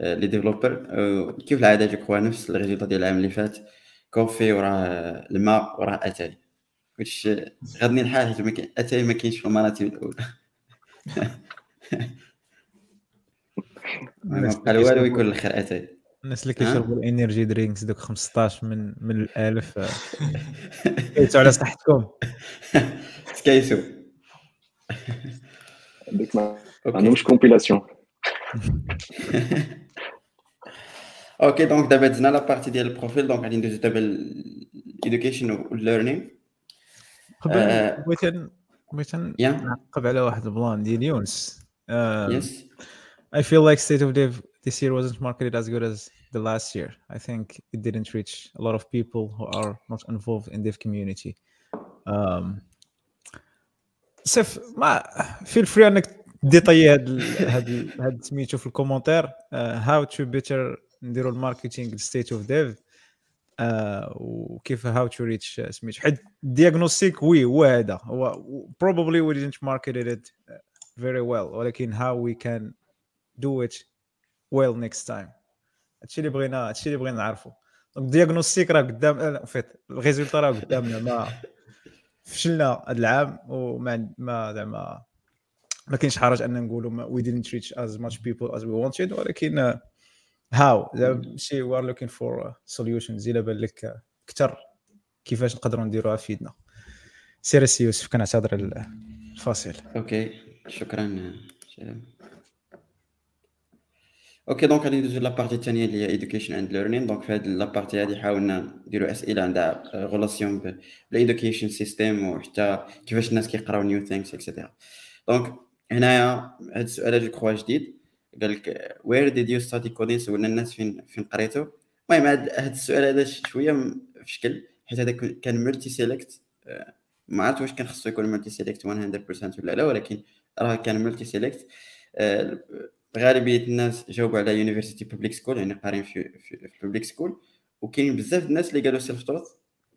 les developers؟ كيف العادة je crois نفس ال résultat ديال العام اللي فات؟ coffee وراه الماء وراه أتاي. واش غادني الحال حيت أتاي ما كاينش في المراتب الأولى. ما بقى والو يكون الآخر اتاي الناس اللي كيشربوا الإنرجي درينكس دوك 15 من من الألف. كيتو على صحتكم. سكايسو عندك ما عندهمش كومبيلاسيون أوكي دونك دابا دزنا لا بارتي ديال البروفيل دونك غادي ندوزو دابا الايدوكيشن والليرنينغ قبل بغيت بغيت نعقب على واحد البلان ديال يونس. Yes I feel like State of Dev this year wasn't marketed as good as the last year. I think it didn't reach a lot of people who are not involved in dev community. Um, سيف ما فيل فري انك ديطاي هاد هاد هاد سميتو في الكومونتير هاو تو بيتر نديرو الماركتينغ ستيت اوف ديف وكيف هاو تو ريتش سميتو حيت الدياغنوستيك وي هو هذا هو probably we didn't market it very well ولكن how we can do it well next time. هادشي اللي بغينا هادشي اللي بغينا نعرفو. donc diagnostic راه قدام fait ال résultat راه قدامنا. ما فشلنا هذا العام وما ما زعما ما كاينش حرج أن نقولوا oui we didn't reach as much people as we wanted ولكن how زعما شي we are looking for solutions إلا بان لك أكثر كيفاش نقدروا نديروها في يدنا سير السي يوسف كنعتذر الفاصل. أوكي شكرا أوكي دونك غادي ندوزو la partie الثانية اللي هي education and learning donc في هذه la partie هذه حاولنا نديرو اسئله عندها relation بال education system وحتى كيفاش الناس كيقراو new things et cetera donc هنايا هذا السؤال je crois جديد قال لك where did you study coding سولنا الناس فين فين قريتو المهم هذا السؤال هذا شوية في شكل حيت هذا كان multi select ما عرفت واش كان خصو يكون multi select 100% ولا لا ولكن راه كان multi select غالبيه الناس جاوبوا على university public school يعني قارين في في public school وكاين بزاف الناس اللي قالوا self taught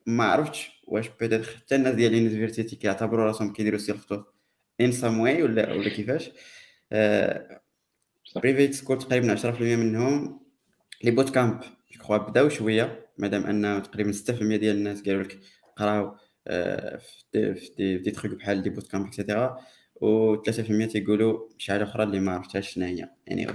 ما عرفتش واش peut-être حتى الناس ديال ال university كيعتبروا راسهم كيديروا self taught in some way ولا ولا كيفاش private school تقريبا 10% منهم les boot camp je crois بداو شوية مادام ان تقريبا 6% ديال الناس قالوا لك قراو في des des trucs بحال des boot camp et cetera و3% تيقولوا شي حاجة أخرى اللي ما عرفتهاش شنو هي. يعني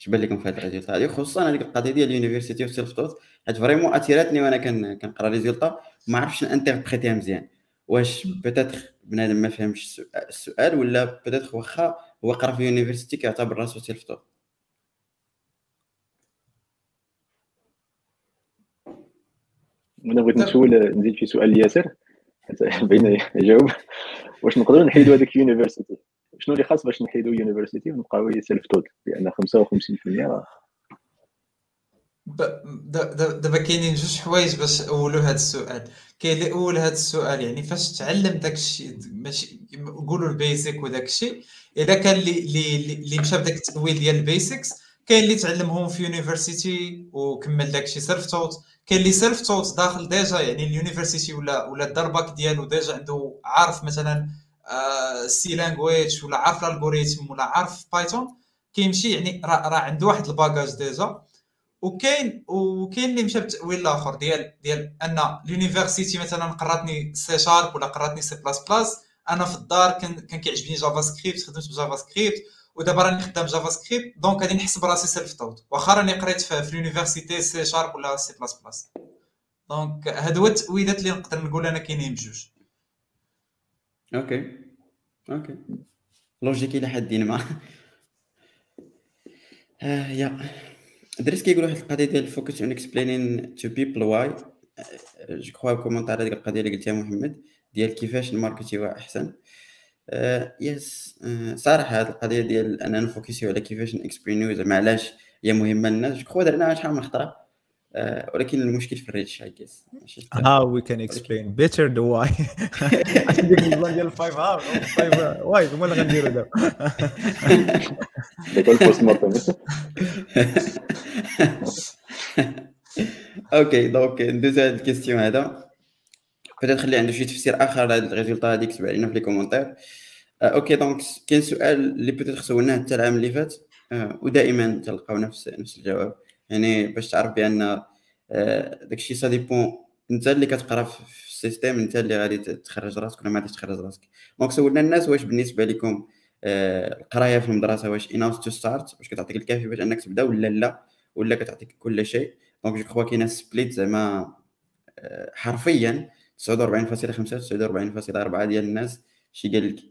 اش بان لكم في هذا ال résultat هذه خصوصا هذيك القضية ديال ال university و self taught حيت vraiment أثاراتني وأنا كنقرأ résultat ما عرفتش ن interpréter ها مزيان. واش peut-être بنادم ما فهمش السؤال ولا peut-être واخا هو قرأ في university كيعتبر راسو self taught أنا بغيت نسول نزيد في سؤال لياسر بين يجاوب واش نقدروا نحيدوا هذيك university شنو اللي خاص باش نحيدوا university ونبقاو self taught لأن 55% دابا كاينين جوج حوايج باش اولوا هذا السؤال. كاين اللي اول هذا السؤال يعني فاش تعلم داك الشيء ماشي نقولوا ال basics وداك الشيء إذا كان اللي اللي مشى بداك التأويل ديال ال basics كاين اللي تعلمهم في university وكمل داك الشيء self taught. كاين اللي self taught داخل déjà يعني ال university ولا ولا دار باك ديالو déjà عنده عارف مثلا C language ولا عارف ال algorithm ولا عارف Python كيمشي يعني راه عنده واحد ال bagage déjà. وكاين وكاين اللي مشى بتاويل الآخر ديال ديال أن ال university مثلا قراتني C sharp ولا قراتني C plus plus أنا في الدار كان كان كيعجبني JavaScript خدمت ب JavaScript ودابا راني خدام JavaScript donc غادي نحسب راسي self taught واخا راني قريت في, ال university C sharp ولا C plus plus donc هادو هو التأويلات اللي نقدر نقول أنا كاينين بجوج. okay okay logique إلى حد ما آه يا دريس كيقول واحد القضية ديال focus on explaining to people why je crois commentaire هذيك القضية اللي قلتيها محمد ديال كيفاش ال marketing احسن آه yes آه صراحة هذه القضية ديال أننا ن focus يو على كيفاش ن explain يو زعما علاش هي مهمة للناس؟ je crois درناها شحال من خطرة آه ولكن المشكل في ال reach I guess how we can explain. better the why. عشان ديك النظام ديال ال five how five why هما اللي غنديروا دابا. يكون post mortem okay donc ندوز هاد ال question هذا. بدا تخلي عنده شي تفسير اخر لهاد ال résultat هادي كتب علينا في les commentaires okay donc كاين سؤال اللي peut-être سولناه حتى العام اللي فات ودائما تلقاو نفس نفس الجواب يعني باش تعرف بان داكشي ça dépend انت اللي كتقرا في ال système انت اللي غادي تخرج راسك ولا ما غاديش تخرج راسك donc سولنا الناس واش بالنسبة لكم القرايه في المدرسة واش enough to start واش كتعطيك الكافي باش انك تبدا ولا لا ولا كتعطيك كل شيء donc je crois كاينة split زعما حرفيا 49.5 49.4 ديال الناس شي قال لك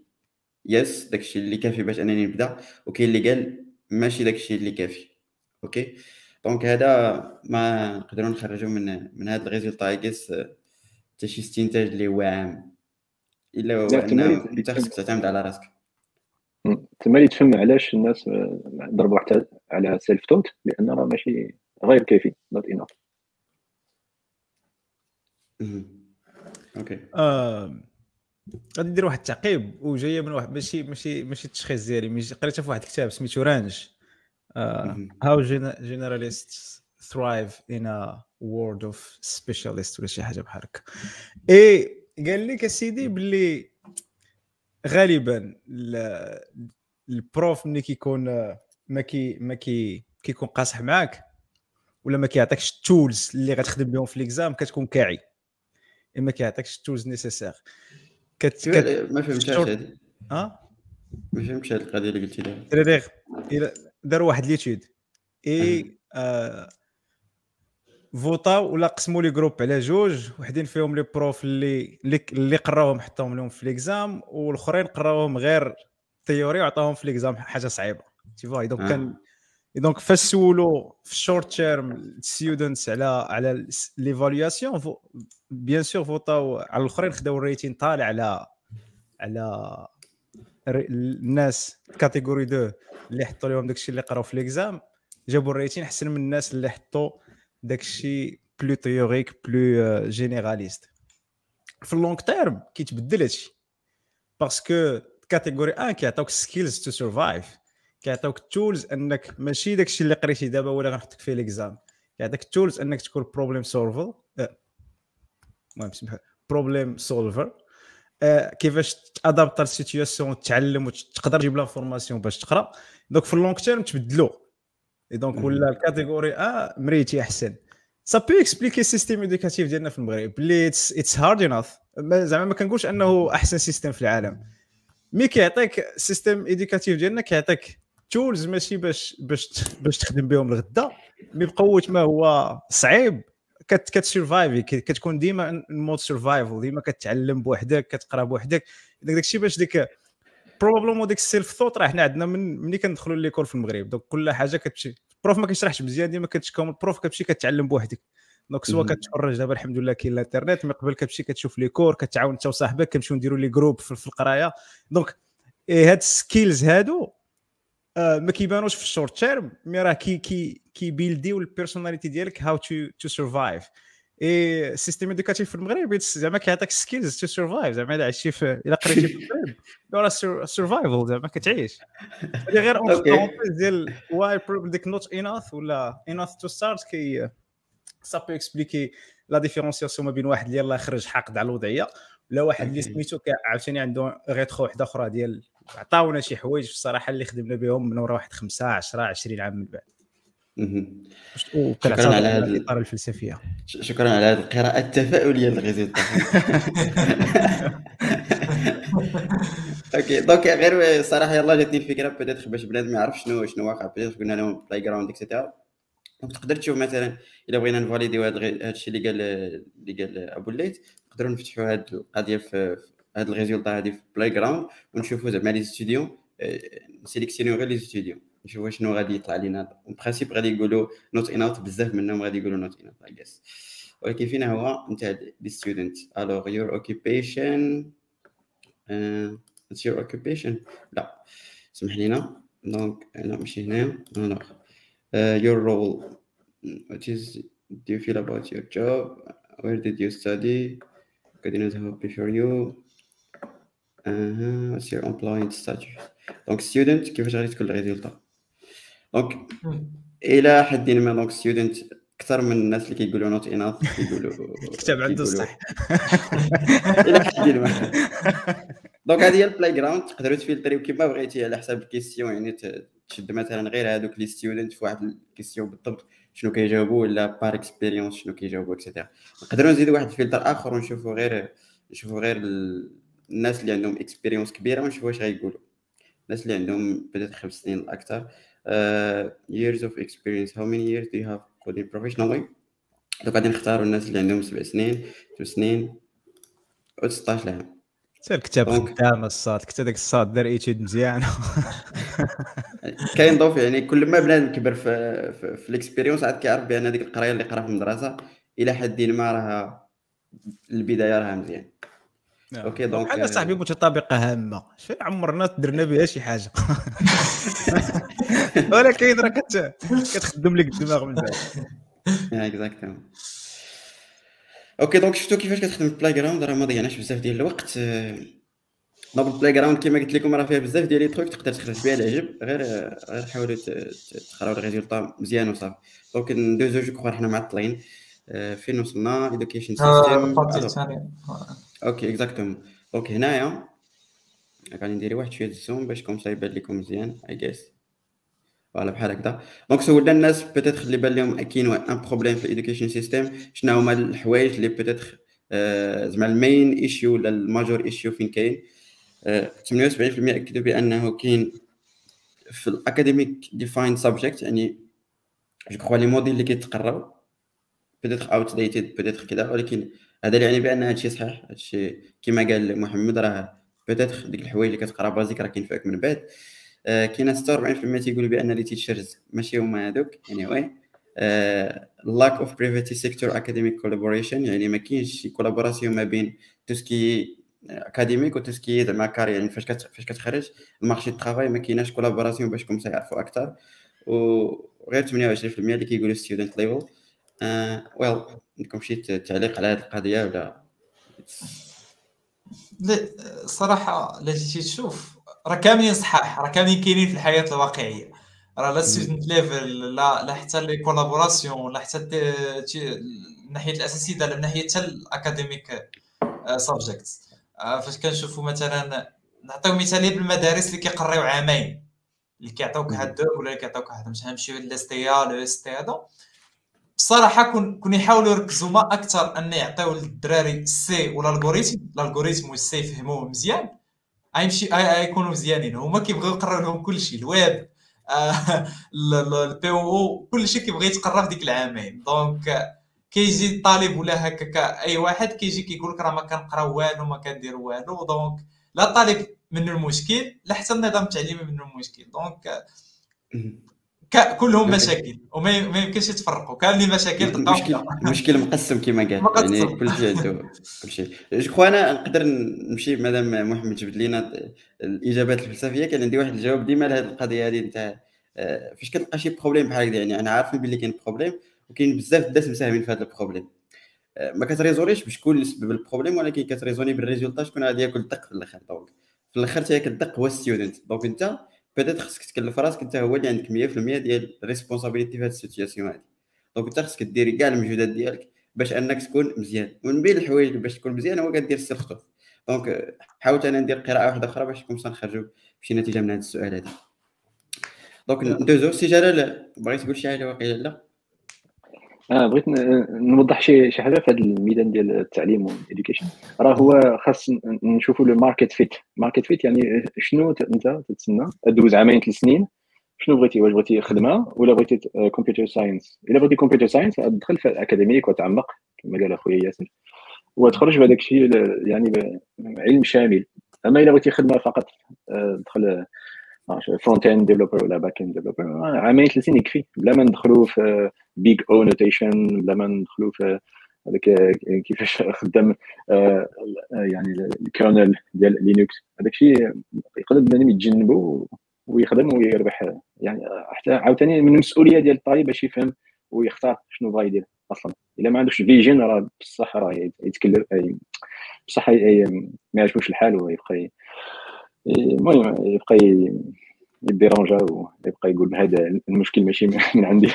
yes داكشي اللي كافي باش أنني نبدأ. وكاين اللي قال ماشي داكشي اللي كافي. okay? donc هذا ما نقدروا نخرجوا من من هذا ال result ايكس حتى شي استنتاج اللي إلا هو أنه أنت خصك تعتمد على راسك. تما اللي تفهم علاش الناس ضربوا حتى على self taught لأن راه ماشي غير كافي not enough okay. غادي ندير واحد التعقيب وجاية من واحد ماشي ماشي ماشي التشخيص ديالي قريتها في واحد الكتاب سميتو Range how generalists thrive in world of specialists ولا شي حاجة بحال هكا. إي قال لك اسيدي باللي غالبا البروف ملي كيكون ما كي ما كي كيكون قاصح معاك ولا ما كيعطيكش التولز اللي غتخدم بهم في ليكزام كتكون كاعي. ما كيعطيكش التولز نيسيسير كت... كت... ما فهمتش هذه ها ما فهمتش هذه القضية اللي قلتي لها دار واحد ليتود اي آه فو طو ولا قسموا les groupes على جوج وحدين فيهم les profs اللي اللي قراوهم حطوهم لهم في l'examen والاخرين قراوهم غير théorie وعطاهم في l'examen حاجة صعيبة. tu vois donc كان donc فاش سولوا في ال short term students على على l'évaluation bien sûr فوطاو على الأخرين خداو الريتين طالع على على الناس category 2 اللي حطوا لهم داكشي اللي قراو في l'examen جابوا ال rating أحسن من الناس اللي حطوا داكشي plus théorique plus généraliste في ال long term كيتبدل هادشي. parce que category 1 كيعطيوك skills to survive كيعطيوك ال tools أنك ماشي داكشي اللي قريتي دابا ولا غنحطك فيه l'examen كيعطيك ال tools أنك تكون problem solver المهم سمح problem solver كيفاش t'adapter لل situation تتعلم وتقدر تجيب l'information باش تقرأ. Donc في ال long term تبدلوا donc ولا ال category A مريتي أحسن. ça peut expliquer ال système éducatif ديالنا في المغرب. بلي it's hard enough زعما ما كنقولش أنه أحسن système في العالم. mais كيعطيك ال système éducatif ديالنا كيعطيك tools ماشي باش باش باش تخدم بهم الغدا. mais بقوة ما هو صعيب. كت survive ي كتكون ديما mode survival ديما كتعلم بوحدك كتقرا بوحدك. داك الشيء باش ديك probablement ديك ال self-taught راه حنا عندنا من ملي كندخلوا l'école في المغرب. donc كل حاجة كتمشي ال prof ما كيشرحش مزيان ديما كتشكم ال prof كتمشي كتعلم بوحدك. donc soit كتفرج دابا الحمد لله كاين الانترنت. من قبل كتمشي كتشوف les cours كتعاون انت وصاحبك كنمشيو نديروا les groupes في القراية. donc إيه هاد ال skills هادو آه ما كيبانوش في ال short term mais راه كي كي كي build يو ال personality ديالك how to to survive اي السيستيم ادوكاتيف في المغرب زعما كيعطيك سكيلز تو سرفايف زعما الا عشتي في الا قريتي في المغرب راه سرفايفل زعما كتعيش غير اون ديال واي ديك نوت اناث ولا اناث تو ستارت كي سا بو اكسبليكي لا ديفيرونسياسيون ما بين واحد اللي يلاه خرج حاقد على الوضعيه ولا واحد اللي سميتو عاوتاني عنده غيتخو وحده أخرى ديال عطاونا شي حوايج الصراحه اللي خدمنا بهم من ورا واحد 5 10 20 عام من بعد شكرا على هذه الإطار الفلسفيه شكرا على هذه القراءة التفاؤلية لل résultat OK donc غير صراحة يلاه جاتني الفكرة بدأت باش بنادم ما يعرف شنو شنو واقع. بدأت قلنا لهم playground et cetera donc تقدر تشوف مثلا الا بغينا ن valider يو هذا الشيء اللي قال اللي قال أبو الليث نقدروا نفتحوا هذه القضية في هذا ال résultat هذه في playground ونشوفوا زعما les étudiants نسيليكسيونيو غير لي ستوديو. نشوفوا شنو غادي يطلع لنا اون برانسيب غادي يقولوا نوت ان اوت بزاف منهم غادي يقولوا نوت ان اوت اي جيس ولكن فينا هو نتاع لي ستودنت الوغ يور اوكيبيشن اتس يور اوكيبيشن لا. سمح لينا. دونك أنا ماشي هنايا الوغ your role. What is do you feel about your job? Where did you study? Good enough happy for you. Uh, what's your employment status? donc student كيفاش غادي تكون ال résultat donc إلى حد ما donc student أكثر من الناس اللي كيقولوا not enough كيقولوا الكتاب عنده الصح إلى حد ما. donc هذه هي ال playground تقدروا ت filtrer يو كيما بغيتي على حساب ال question يعني تشد مثلا غير هذوك les students في واحد ال question بالضبط شنو كيجاوبوا ولا par expérience شنو كيجاوبوا et cetera نقدروا نزيدوا واحد الفلتر آخر ونشوفوا غير نشوفوا غير الناس اللي عندهم اكسبيريونس كبيرة ونشوفوا واش غيقولوا. الناس اللي عندهم بدات خمس سنين الاكثر uh, years of experience. How many years do you have coding professionally دوك غادي نختاروا الناس اللي عندهم سبع سنين ثمان سنين. و 16 عام حتى الكتاب خدام الصاد كنت داك الصاد دار ايتيود مزيان. كاين ضوف يعني كل ما بنادم كبر في في, في الإكسبيريونس عاد كيعرف بأن هذيك القراية اللي قرا في المدرسة إلى حد ما راها البداية راها مزيان. OK donc أنا صاحبي متطابقه هامة شنو عمرنا درنا بها شي حاجة. ولكن راه كتخدم لك الدماغ من بعد. Exactement OK donc شفتوا كيفاش كتخدم ال playground راه ما ضيعناش بزاف ديال الوقت. donc ال playground كيما قلت لكم راه فيها بزاف ديال les trucs تقدر تخرج بها العجب غير غير حاولوا تقراو ال résultat مزيان وصافي donc ندوزو je crois حنا معطلين فين وصلنا؟ Education system OK exactement donc هنايا غادي ندير واحد شوية ال zoom باش comme يبان لكم مزيان I guess voilà بحال هكذا donc سولنا الناس peut-être اللي بان لهم كاين un problème في ال education system شنو هما الحوايج اللي peut-être زعما ال main issue ولا ال major issue فين كاين 78% اكدوا بانه كاين في الاكاديميك ديفاين سبجكت يعني جو كخوا لي موديل اللي كيتقراو بيتيتر اوت ديتد بيتيتر كذا ولكن هذا يعني بأن هادشي صحيح. هادشي كما قال محمد راه بيتيتر ديك الحوايج اللي كتقرا بازيك راه كينفعك من بعد. آه كاين 46% تيقولوا بأن لي تيتشرز ماشي هما هذوك. يعني وي لاك اوف بريفيتي سيكتور اكاديميك كولابوريشن يعني ما كاينش شي كولابوراسيون ما بين توسكي اكاديميك وتوسكي زعما carrière يعني فاش فاش كتخرج ال marché du travail ما كايناش collaboration باش comme يعرفوا أكثر وغير 28% اللي كيقولوا student level ويل عندكم شي تعليق على هذه القضية ولا؟ لا صراحة لا جيتي تشوف راه كاملين صحاح راه كاملين كاينين في الحياة الواقعية. راه لا student level لا لا حتى لي collaboration لا حتى الناحية الأساسية لا الناحيه حتى ال academic subject فاش كنشوفوا مثلا نعطيو مثال بالمدارس اللي كيقريو عامين اللي كيعطيوك هاد ولا اللي كيعطيوك هاد مثلا نمشيو لا STE ولا STE هذا بصراحة كون كون يحاولوا يركزوا ما أكثر أن يعطيو للدراري ال C ولا ال algorithm. ال algorithm وال C يفهموه مزيان. غيمشي غيكونوا مزيانين. هما كيبغيو يقراو لهم كل شيء ال web ال B أو كل شيء كيبغي يتقرا في ديك العامين. donc كيجي الطالب ولا هكاك أي واحد كيجي كيقول لك راه ما كنقراو والو ما كندير والو. donc لا الطالب منه المشكل لا حتى النظام التعليمي منه المشكل. donc كلهم مشاكل وما يمكنش يتفرقوا كاملين مشاكل المشكل المشكل مقسم كما قال يعني كل شيء عنده كل شيء. je أنا نقدر نمشي مادام محمد جبد لينا الإجابات الفلسفية كان عندي واحد الجواب ديما لهذه القضية هذه نتاع آه، فاش كتلقى شي problème بحال هكذا يعني أنا عارف بلي كاين problème وكاين بزاف الناس مساهمين في هذا ال problème. آه، ما كتريزونيش بشكون اللي سبب البروبليم ولكن كتريزوني بال résultat شكون غادي ياكل الدق في الأخر donc. في الأخر تياكل الدق هو student donc أنت peut-être خصك تكلف راسك أنت هو اللي عندك 100% ديال ال responsibility في هذه ال situation هذه donc أنت خصك دير كاع المجهودات ديالك باش أنك تكون مزيان ومن بين الحوايج باش تكون مزيان هو كدير ال self talk donc حاولت أنا ندير قراءة واحدة أخرى باش نكون نخرجوا بشي نتيجة من هذا السؤال هذا donc ندوزو. سي جلال بغيت تقول شي حاجة واقيلا؟ لا آه بغيت نوضح شي شي حاجة في هذا الميدان ديال التعليم وال education راه هو خاص نشوفوا le market fit. market fit يعني شنو انت تتسنى؟ دوز عامين ثلاث سنين. شنو بغيتي؟ واش بغيتي خدمة ولا بغيتي computer science إلا بغيتي computer science تدخل في ال académique وتعمق. كما قال أخويا ياسر. وتخرج بهذاك الشيء يعني علم شامل. أما إلا بغيتي خدمة فقط تدخل front end developer ولا back end developer عامين ثلاث سنين يكفي بلا ما ندخلوا في Big O notation بلا ما ندخلوا في هذاك كيفاش خدام آه، يعني ال kernel ديال لينكس هذاك الشيء يقدر بنادم يتجنبه ويخدم ويربح يعني حتى عاوتاني من المسؤوليه ديال الطالب باش يفهم ويختار شنو بغا يدير أصلا الا ما عندوش vision راه بصح راه يتكلم بصح ما يعجبوش الحال ويبقى المهم يبقى يديرونجا ويبقى يقول هذا المشكل ماشي من عندي.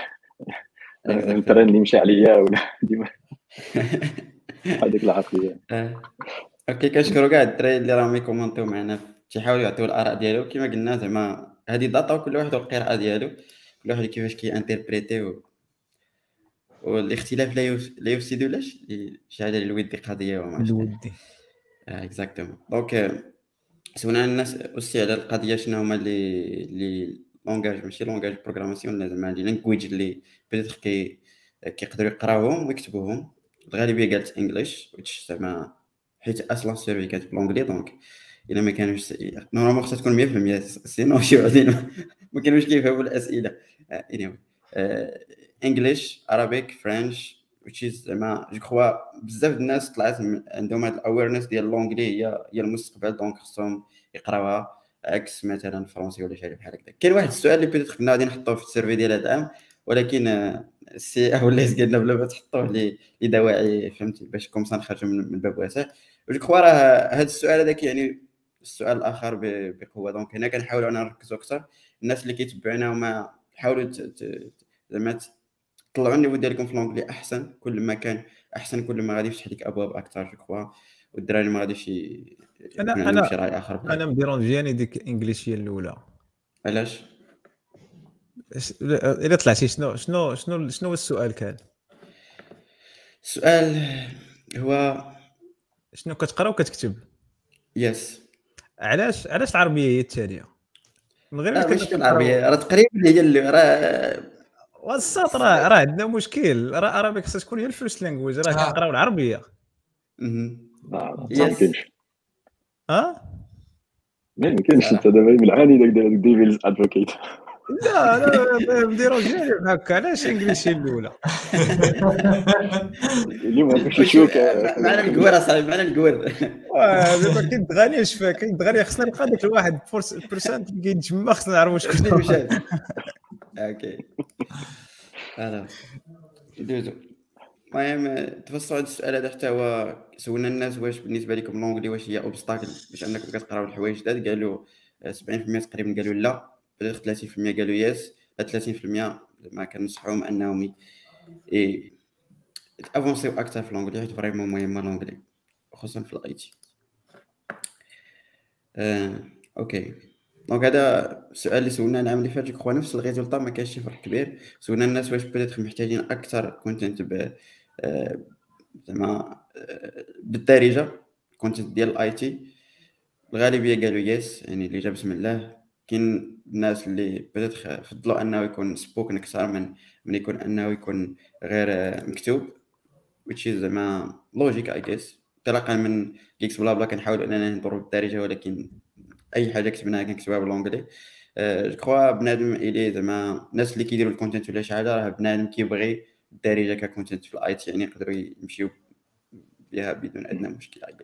ال train اللي مشى عليا ولا ديما؟ هذيك العقلية. آه. أوكي كنشكروا كاع الدراري اللي راهم يكومونتيو معنا تيحاولوا يعطيو الآراء ديالو. كما قلنا زعما هذه داتا وكل واحد والقراءة ديالو. كل واحد كيفاش كي انتربريتي و... والاختلاف لا يف... لا يفسد لا شي حاجة للود قضية وما الودي. Exactement donc سولنا الناس aussi على القضية شنو هما لي لي langage ماشي langage programmation زعما les languages اللي peut-être كي كيقدروا يقراوهم ويكتبوهم. الغالبية قالت English زعما حيت أصلا ال survey كانت ب l'anglais donc إلا ما كانوش Normalement خصها تكون 100% sinon شي وحدين ما كانوش كيفهموا الأسئلة. اني English Arabic French which is زعما je crois بزاف الناس طلعت عندهم هاد ال awareness ديال l'anglais هي هي المستقبل donc خصهم يقراوها عكس مثلا الفرنسي ولا شي بحال هكا كاين واحد السؤال اللي peut-être كنا غادي نحطوه في ال survey ديال هذا العام ولكن السي ولا قالنا بلا ما تحطوه لدواعي فهمتي باش comme ça نخرجوا من الباب واسع. je crois راه هذا السؤال هذاك يعني السؤال الآخر بقوة. donc هنا كنحاولوا نركزوا أكثر. الناس اللي كيتبعونا وما حاولوا زعما طلعوا ال niveau ديالكم في l'anglais أحسن. كل ما كان أحسن كل ما غادي يفتح لك أبواب أكثر je crois والدراري ما غاديش أنا أنا راي آخر أنا مديرونجياني ديك إنجليشية الأولى. علاش؟ إلا طلعتي شنو شنو شنو شنو السؤال كان؟ السؤال هو شنو كتقرأ وكتكتب؟ yes علاش علاش العربية هي الثانية من غير ماشي العربية. راه تقريبا هي اللي راه والساط راه راه عندنا مشكل. راه عربي خصها تكون هي ال first language راه كنقراو العربية. ما يمكنش. ها؟ ما يمكنش. انت دابا بالعاني داك devil's advocate لا لا نديرو جانب هكا. علاش انجليزي الأولى؟ اليوم شوك معنا الكوير اصاحبي معنا الكوير دابا كاين دغاني شفا كاين دغاني خصنا نلقى داك الواحد بيرسنت اللي تما خصنا نعرفوا واش كاين أوكي. أنا دوزو. المهم تفصلوا هذا السؤال هذا حتى هو سولنا الناس واش بالنسبة لكم لونجلي واش هي اوبستاكل باش أنكم كتقراو الحوايج جداد قالوا 70% تقريبا قالوا لا. 30% قالوا يس 30% ما كنصحوهم أنهم avance يو أكثر في l'anglais حيت vraiment مهمه l'anglais خصوصا في ال IT آه، okay. donc هذا السؤال اللي سولنا العام اللي فات جو نفس ال résultat ما كاينش شي فرق كبير. سولنا الناس واش peut-être محتاجين أكثر content ب آه، زعما آه، بالدارجة content ديال ال IT الغالبية قالوا yes يعني اللي جاب بسم الله. كاين الناس اللي بدات فضلوا أنه يكون spoken أكثر من من يكون أنه يكون غير مكتوب which is زعما logique I guess انطلاقا من GeeksBlabla كنحاولوا أننا نهضروا بالدارجة ولكن أي حاجة كتبناها كنكتبوها ب l'anglais je crois بنادم إلي زعما الناس اللي كيديروا ال content ولا شي حاجة راه بنادم كيبغي الدارجة ك content في ال IT يعني يقدروا يمشيو بها بدون أدنى مشكل اي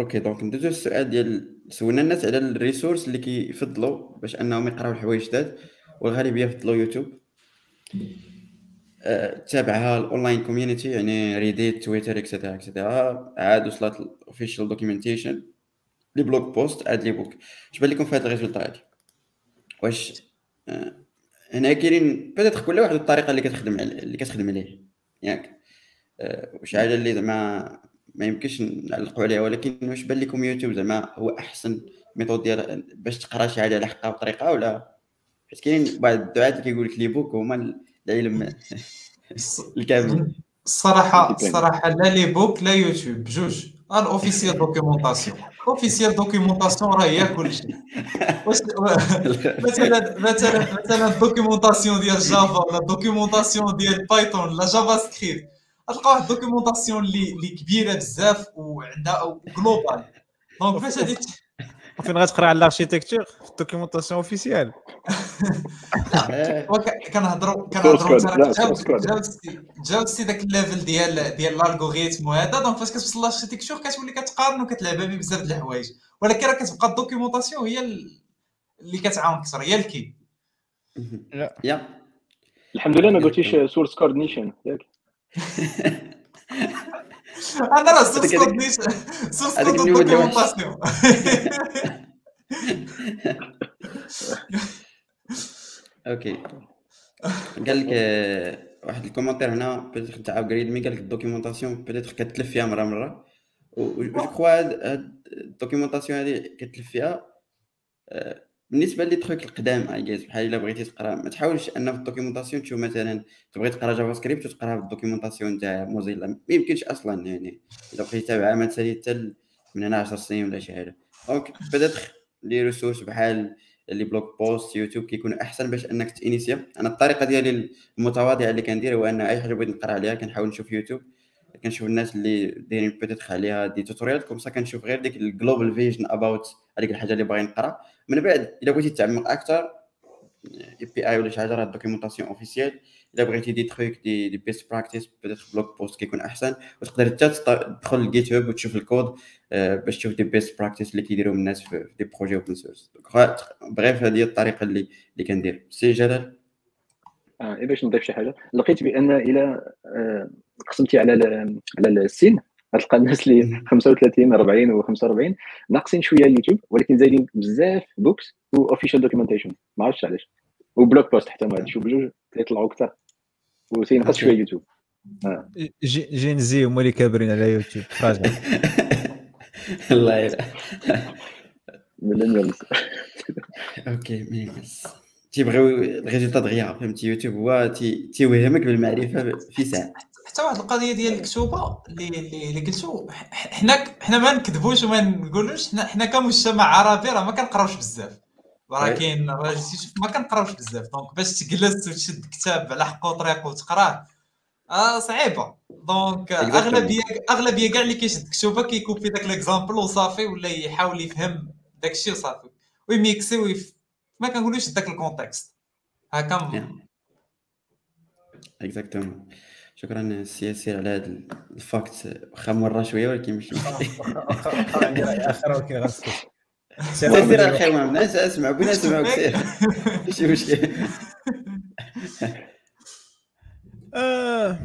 okay donc ندوزو السؤال ديال سولنا الناس على ال ressources اللي كيفضلوا باش أنهم يقراو الحوايج جداد والغالبية يفضلوا يوتيوب. أه، تابعها ال online community يعني Reddit Twitter et cetera et cetera عاد وصلت ال official documentation les blog posts عاد les books اش بان لكم في هذا ال résultat هادي واش هنا كاينين peut-être كل واحد الطريقة اللي كتخدم اللي كتخدم عليه. ياك. أه، واش حاجة اللي زعما ما يمكنش نعلقوا عليها ولكن واش بان لكم يوتيوب زعما هو أحسن method ديال باش تقرأ شي حاجة على حقها بطريقة ولا؟ حيت كاين بعض الدعاة اللي كيقول لك les books هما العلم الكامل. الصراحه الصراحة لا les books لا يوتيوب. بجوج ال officielle documentation officielle documentation راه هي كلشي مثلا مثلا مثلا ال documentation ديال Java ولا ال documentation ديال Python ولا JavaScript غتلقى واحد ال documentation اللي كبيره بزاف وعندها global donc فاش غادي فين غتقرا على ال architecture في ال documentation officielle كنهضروا كنهضروا جاوزتي ذاك ال level ديال ديال ال algorithm وهذا donc فاش كتوصل لل architecture كتولي كتقارن وكتلعب به بزاف د الحوايج. ولكن راه كتبقى ال documentation هي اللي كتعاون أكثر هي ال key. يا. الحمد لله ما قلتيش سورس كوردينيشن ياك. أنا راه سورس كوردينيشن سورس كود دوكيومونطاسيون أوكي قال لك واحد الكومنتير هنا بيتيتر تاع ابجريد مي قال لك الدوكيومونطاسيون بيتيتر كتلف فيها مرة مرة. جو كخوا هاد الدوكيومونطاسيون هادي كتلف فيها آه، بالنسبة لي تخوك القدام اي جيز بحال إلا بغيتي تقرأ ما تحاولش ان في الدوكيومونطاسيون تشوف مثلا تبغي تقرأ جافا سكريبت وتقراها بالدوكيومونطاسيون تاع موزيلا ما يمكنش أصلا يعني الا بغيتي تتابعها مثلا حتى من هنا 10 سنين ولا شي حاجة. دونك بدات لي ريسورس بحال اللي بلوك بوست يوتيوب كيكون أحسن باش أنك تإنيسيا. أنا الطريقة ديالي المتواضعة اللي كندير هو أن أي حاجة بغيت نقرأ عليها كنحاول نشوف يوتيوب. كنشوف الناس اللي دايرين بيتيتر عليها دي توتوريال كوم سا كنشوف غير ديك الجلوبال فيجن اباوت هذيك الحاجة اللي باغي نقرأ. من بعد إلا بغيتي تعمق أكثر API ولا شي حاجة راه documentation officielle إلا بغيتي des trucs des des best practices peut-être blog post كيكون أحسن. وتقدر حتى تدخل لل GitHub وتشوف الكود آه، باش تشوف des best practices اللي كيديروا الناس في des projets open source bref هذه الطريقة اللي اللي كندير سي جلال آه باش نضيف شي حاجة. لقيت بأن إلى آه، قسمتي على على السن غتلقى الناس اللي 35 40 و 45 ناقصين شوية اليوتيوب ولكن زايدين بزاف books و official documentation ما عرفتش علاش. و blog post حتى ما شوف بجوج كيطلعوا كثر. وتينقص شوية يوتيوب آه. Gen Z هما اللي كابرين على يوتيوب. فراجع. الله millennials okay millennials تيبغيو ال résultat دغيا فهمتي يوتيوب. هو تيوهمك بالمعرفة في ساعة. حتى واحد القضية ديال الكتوبة اللي اللي, اللي قلتو حنا حنا ما نكذبوش وما نقولوش حنا حنا كمجتمع عربي راه ما كنقراوش بزاف. ولكن ما كنقراوش بزاف. donc باش تجلس وتشد كتاب على حق وطريق وتقراه آه صعيبة. donc أغلبية أغلبية كاع اللي كيشد كتوبة كي copie داك l'exemple وصافي ولا يحاول يفهم داك الشيء وصافي. وي mixe ويف... ما كنقولوش داك الكونتكست هكا اكزاكتومون شكرا سي ياسير على هذا الفاكت واخا مرة شوية ولكن مش اخر ولكن غنسكت سير الخير ما بناش اسمع بغينا نسمعوك سير ماشي مشكل آه،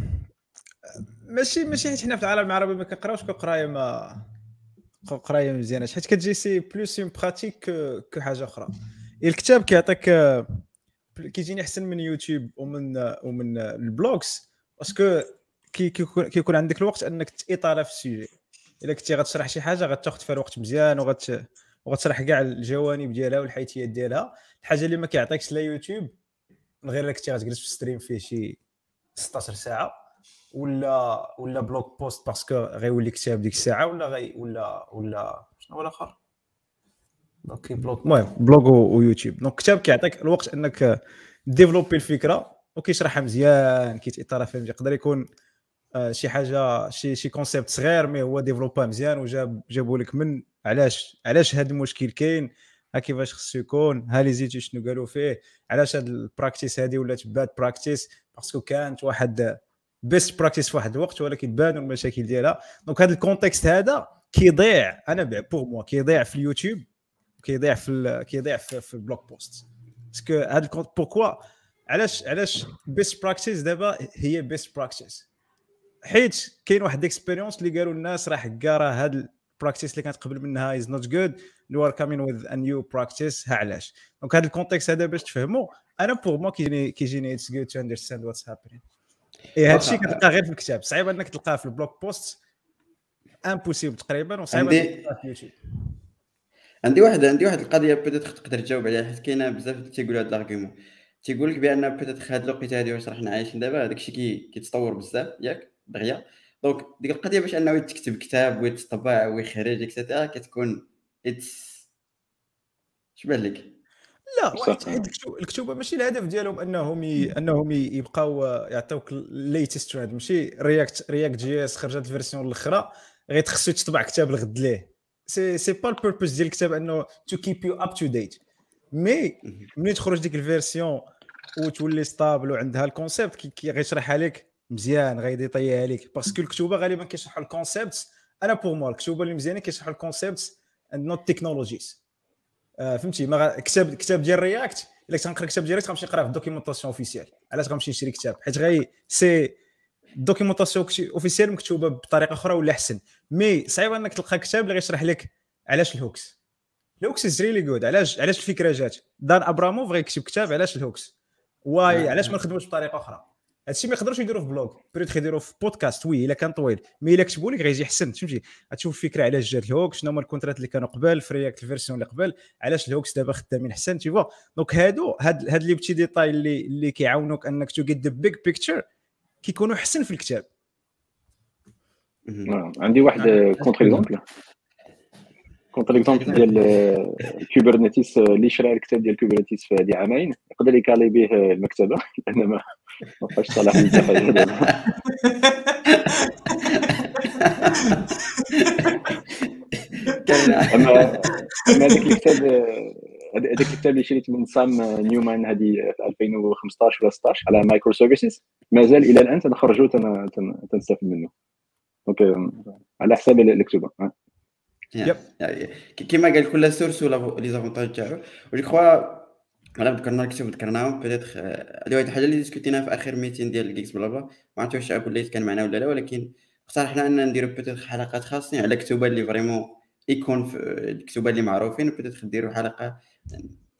ماشي ماشي حيت حنا في العالم العربي ما كنقراوش قرايه ما قرايه مزيانة. حيت كتجي c'est plus en pratique que حاجة أخرى. الكتاب كيعطيك كيجيني أحسن من يوتيوب ومن ومن ال blogs parce que كيكون عندك الوقت انك t'étales في ال sujet الا كنتي غتشرح شي حاجة غتاخذ فيها الوقت مزيان وغت وغتشرح كاع الجوانب ديالها والحيثيات ديالها. الحاجة اللي ما كيعطيكش لا يوتيوب من غير كنتي غتجلس في stream فيه شي 16 ساعة ولا ولا blog post parce que غيولي كتاب ديك الساعة ولا غي ولا ولا شنو هو الآخر؟ donc blog المهم blog ويوتيوب donc كتاب كيعطيك الوقت إنك développer الفكرة وكيشرحها مزيان كيتأثر فيها يقدر يكون آه، شي حاجة شي شي concept صغير mais هو développa مزيان وجاب جابوا لك من علاش علاش هذا المشكل كاين؟ ها كيفاش خصو يكون؟ ها لي زيتو شنو قالوا فيه؟ علاش هاد ال practice هذه ولات bad practice parce que كانت واحد best practice في واحد الوقت ولكن بانوا المشاكل ديالها. donc هذا ال contexte هذا كيضيع أنا pour moi كيضيع في اليوتيوب كيضيع في كيضيع في, في ال blog post parce que هذا pourquoi علاش علاش best practice دابا هي best practice حيت كاين واحد ال expérience اللي قالوا الناس راه كاع راه هاد ال practice اللي كانت قبل منها is not good you are coming with a new practice ها علاش؟ donc هذا ال contexte هذا باش تفهموا أنا pour moi كيجيني كيجيني it's good to understand what's happening اي هذا الشيء كتلقاه غير في الكتاب. صعيب إنك تلقاه في ال blog post impossible تقريبا وصعيب إنك تلقاه في اليوتيوب عندي واحد عندي واحد القضية بدات تقدر تجاوب عليها حيت كاينة بزاف تيقولوا هذا ال argument تيقول لك بان peut-être هاد الوقيته هادي واش راحنا عايشين دابا هذاك الشيء كي كيتطور بزاف ياك دغيا. donc ديك القضية باش أنه يتكتب كتاب ويتطبع ويخرج et cetera كتكون It's اش بان لك؟ لا واحد الكتوبة ماشي الهدف ديالهم أنهم ي... أنهم يبقاو يعطيوك ال latest trend ماشي رياكت React JS خرجت ال version الأخرى غيتخصو تطبع كتاب الغد ليه. c'est c'est pas ال purpose ديال الكتاب أنه to keep you up to date mais ملي تخرج ديك ال version وتولي stable وعندها ال concept كي غيشرحها لك مزيان غي détailler ها لك parce que الكتوبة غالبا كيشرحوا ال concept أنا pour moi الكتوبة اللي مزيانة كيشرحوا ال concept and not technologies فهمتي؟ mais كتاب كتاب ديال React إلا كنت غنقرا كتاب ديال React غنمشي نقراه في ال documentation officielle علاش غنمشي نشري كتاب؟ حيت غي c'est ال documentation officielle مكتوبة بطريقة أخرى ولا أحسن. mais صعيب إنك تلقى كتاب اللي غيشرح لك علاش ال hooks. ال hooks is really good علاش علاش الفكرة جات دان أبراموف غيكتب كتاب علاش ال hooks؟ why علاش ما نخدموش بطريقة أخرى؟ هادشي ما يقدروش يديروه في blog. peut-être يديروه في podcast oui إلا كان طويل. mais إلا كتبوا لك غيجي احسن فهمتي؟ غتشوف فكرة على جات ال hook شنو هما ال contraintes اللي كانوا قبل في React ال version اللي قبل. علاش ال hooks دابا خدامين احسن tu vois donc هادو هاد هاد les petits détails اللي اللي كيعاونوك أنك to get the big picture كيكونوا احسن في الكتاب. نعم. عندي واحد contre-exemple contre-exemple ديال Kubernetes اللي شرا الكتاب ديال Kubernetes في هذه عامين. يقدر ي caler به المكتبة لأن ما بقاش صلاح دابا اما هذاك الكتاب هذاك الكتاب اللي شريت من سام نيومان هذه في 2015 ولا 16 على microservices مازال إلى الآن تنخرجوا تنستافد منه. donc على حساب الكتب yep كيما قال كل سورس ولا les avantages تاعو. je crois انا ذكرنا الكتب ذكرناهم peut-être هذه واحد الحاجة اللي discuter ناها في آخر meeting ديال ال Geeks Blabla. ما عرفتش واش الشعب ولا كان معنا ولا لا ولكن اقترحنا ان نديرو peut-être حلقات خاصين على كتب اللي vraiment يكون في الكتب اللي معروفين. peut-être نديرو حلقة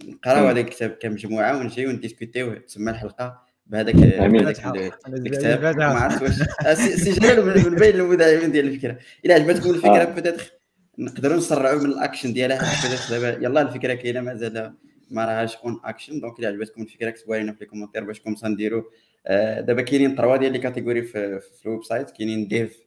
نقراو هذا الكتاب كمجموعة ونجيو ن discuter يو تسمى الحلقة بهذاك الكتاب. ما عرفت واش. آه، سي جلال من بين المدعمين ديال الفكرة. إلا عجبتكم الفكرة peut-être نقدروا نسرعوا من الأكشن ديالها. دابا يلا الفكرة كاينة مازال ما راهاش اون أكشن. دونك إلا عجبتكم الفكرة كتبوها لنا في ال commentaire باش comme ça نديرو آه، دابا كاينين trois ديال les catégories في, في ال website. كاينين dev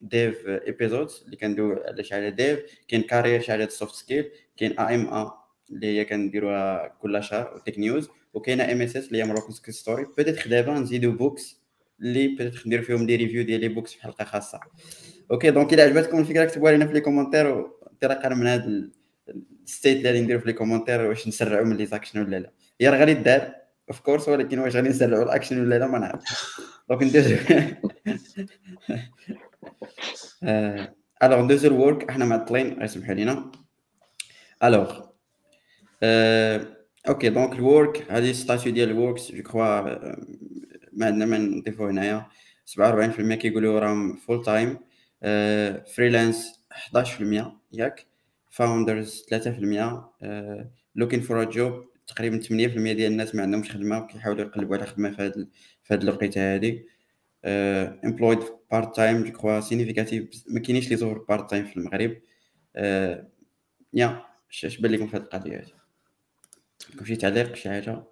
dev episodes اللي كندويو على حاجة dev كاين career حاجة soft skill كاين AMA اللي هي كنديروها كل شهر tech news وكاينة MSS اللي هي Morocco story peut-être دابا نزيدو books اللي peut-être نديرو فيهم des reviews ديال les books في حلقة خاصة. OK donc الا عجبتكم الفكرة كتبوها لنا في les commentaires وانطلاقا من هذا الستيت اللي غادي نديرو في les commentaires واش نسرعوا من les actions ولا لا هي راه غادي دار of course ولكن واش غادي نسرعوا الاكشن ولا لا ما نعرف donc ندير alors ندوزو ال work إحنا معطلين اسمحوا لينا alors OK donc ال work هذه statut ديال ال work je crois ما عندنا ما نضيفو هنايا 47% كيقولوا راهم full-time freelance 11% ياك founders 3% looking for a job تقريبا 8% ديال الناس ما عندهمش خدمة وكيحاولوا يقلبوا على خدمة في هذه في هذه الوقيتة هذه employed part-time je crois significatif ما كاينينش les offres part-time في المغرب. يا اش بان لكم في هذه القضية هذه عندكم شي تعليق شي حاجة؟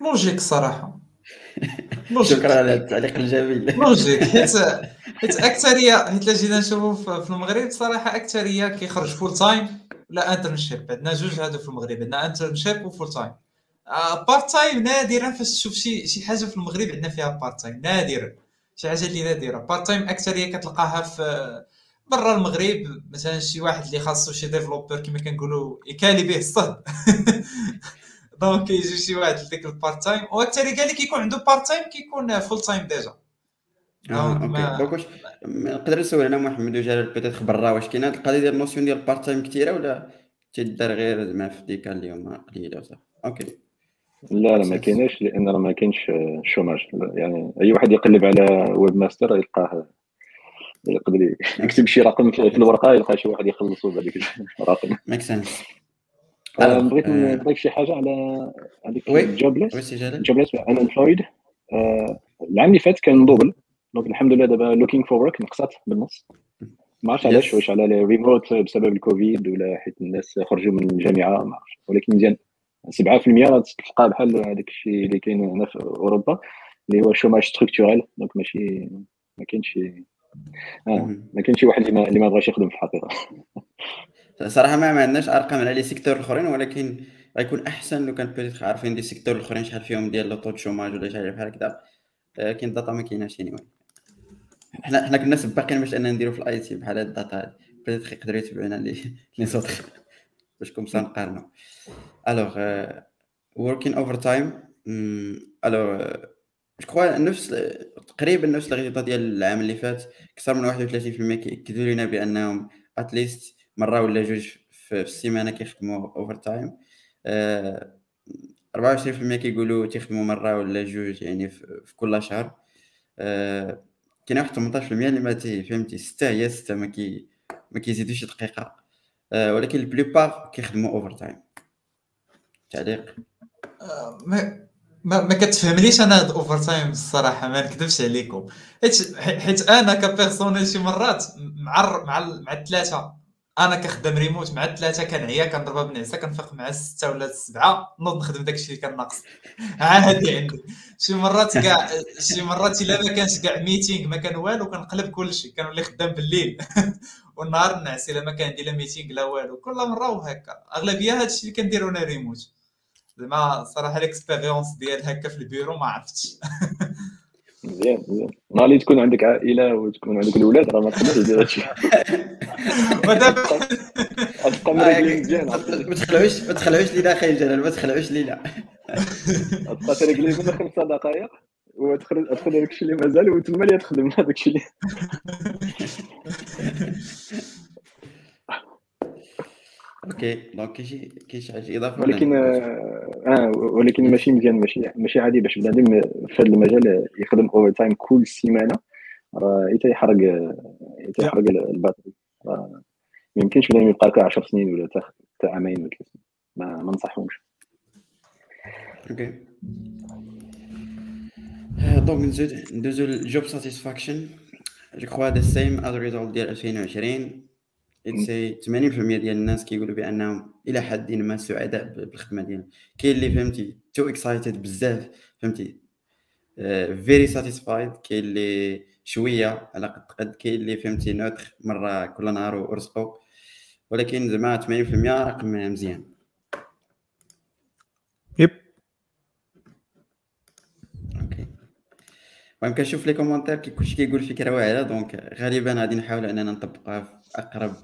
logique صراحة. شكرا على التعليق الجميل. logique حيت حيت اكثريه حيت جينا نشوفوا في المغرب صراحة أكثرية كيخرج full-time لا internship عندنا جوج هادو في المغرب عندنا internship و full-time part-time نادرا فاش تشوف شي شي حاجة في المغرب عندنا فيها part-time نادرا شي حاجة اللي نادرة. part-time أكثرية كتلقاها في برا المغرب. مثلا شي واحد اللي خاصو شي développeur كما كنقولوا يكالي به الصهد donc يجي شي واحد لديك ال part-time وأكثر قال لك كيكون عنده part-time كيكون full-time déjà. OK. donc واش نقدر نسول أنا محمد وجلال peut-être برا واش كاينة هاد القضية ديال ال notion ديال ال part-time كثيره ولا تدار غير زعما في ديك اليوم قليلة وصافي؟ OK. لا لا ما كايناش لأن راه ما كاينش chômage يعني أي واحد يقلب على webmaster يلقاه يقدر يكتب شي رقم في الورقة يلقى شي واحد يخلصوا بهذيك الرقم. make sense بغيت نضيف شي حاجة على هذيك jobless jobless unemployed العام اللي فات كان double donc الحمد لله دابا looking for work نقصات بالنص. ما عرفتش علاش واش على ريموت بسبب الكوفيد ولا حيت الناس خرجوا من الجامعة ما عرفتش. ولكن مزيان. 7% تلقى بحال هذاك الشيء اللي كاين هنا في أوروبا اللي هو chômage structurel donc ماشي ما كاينش آه. ما كاينش شي واحد اللي ما, اللي ما بغاش يخدم في الحقيقة. صراحة ما, عندناش أرقام على les secteurs الأخرين ولكن غيكون أحسن لو كان peut-être عارفين des secteurs الأخرين شحال فيهم ديال le taux chômage ولا شي بحال هكذا. لكن ال data ما كايناش اني حنا حنا كنا سباقين باش أننا نديرو في ال IT بحال هاد ال data peut-être يقدروا يتبعونا les les autres. باش comme ça نقارنو. alors working overtime alors je نفس تقريبا نفس الغيطه ديال العام اللي فات. أكثر من 31% كيكدوا لينا بأنهم at least مرة ولا جوج في السيمانة كيخدموا overtime 24% كيقولوا تيخدموا مرة ولا جوج يعني في كل شهر. آه، كاين واحد 18% اللي ما فهمتي؟ 6 هي 6 ما كي ما كيزيدوش دقيقة. آه، ولكن la plupart كيخدموا overtime تعليق ما ما, ما كتفهمليش أنا هاد ال overtime الصراحة ما نكذبش عليكم. حيت حيت أنا ك personnel شي مرات مع مع مع الثلاثة أنا كخدام ريموت مع الثلاثه كنعيا كنضربها بنعسة كنفيق مع السته ولا السبعه نوض نخدم داكشي اللي كان ناقص. عادي عندي. شي مرات كاع شي مرات إلا ما كانش كاع meeting ما كان والو كنقلب كلشي كنولي خدام بالليل. والنهار نعس إلا ما كان عندي لا meeting لا والو. كل مرة وهكا. أغلبية هادشي اللي كنديرو أنا ريموت. زعما صراحة l'expérience ديال هكا في البيرو ما عرفتش. مزيان مزيان. نهار اللي تكون عندك عائلة وتكون عندك الاولاد راه ما تقدرش دير هادشي. ودابا غتبقى مريقلين مزيان. ما تخلعوش ما تخلعوش لينا أخي جلال ما تخلعوش لينا. غتبقى تريقلي من خمسة دقائق وتخرج تدخل داك الشيء اللي مازال وتما اللي تخدم هذاك الشيء اللي OK donc كاين شي كاين شي حاجة إضافة ولكن آه ولكن ماشي مزيان ماشي ماشي عادي باش بنادم في هذا المجال يخدم overtime كل سيمانة راه حتى يحرق حتى يحرق ال batterie ما يمكنش بنادم يبقى لك 10 سنين ولا حتى عامين ولا ثلاث سنين. ما, ما نصحهمش OK. donc نزيد ندوزو لل job satisfaction je crois هذا same as résultat ديال 2020 c'est 80% ديال الناس كيقولوا بأنهم إلى حد ما سعداء بالخدمة ديالهم. كاين اللي فهمتي too excited بزاف فهمتي؟ very satisfied كاين اللي شوية على قد قد كاين اللي فهمتي neutre مرة كل نهار ورزقو. ولكن زعما 80% رقم مزيان yep OK المهم كنشوف les commentaires كلشي كيقول فكره واعره donc غالبا غادي نحاول أننا نطبقها في أقرب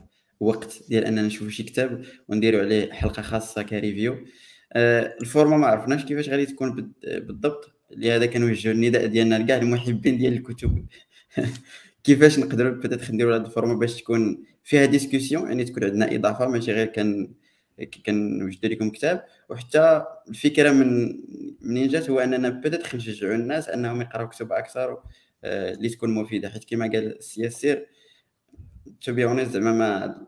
وقت ديال أننا نشوفوا شي كتاب ونديروا عليه حلقة خاصة ك review. آه ال format ما عرفناش كيفاش غادي تكون بالضبط. لهذا كنوجهوا النداء ديالنا لكاع المحبين ديال الكتب. كيفاش نقدروا بدات نديروا هذه ال format باش تكون فيها discussion يعني تكون عندنا إضافة ماشي غير كان كنوجد لكم كتاب وحتى الفكرة من منين جات هو أننا بدأت نشجعوا الناس أنهم يقراوا كتب أكثر آه، اللي تكون مفيدة. حيت كما قال السي ياسير tout à زعما ما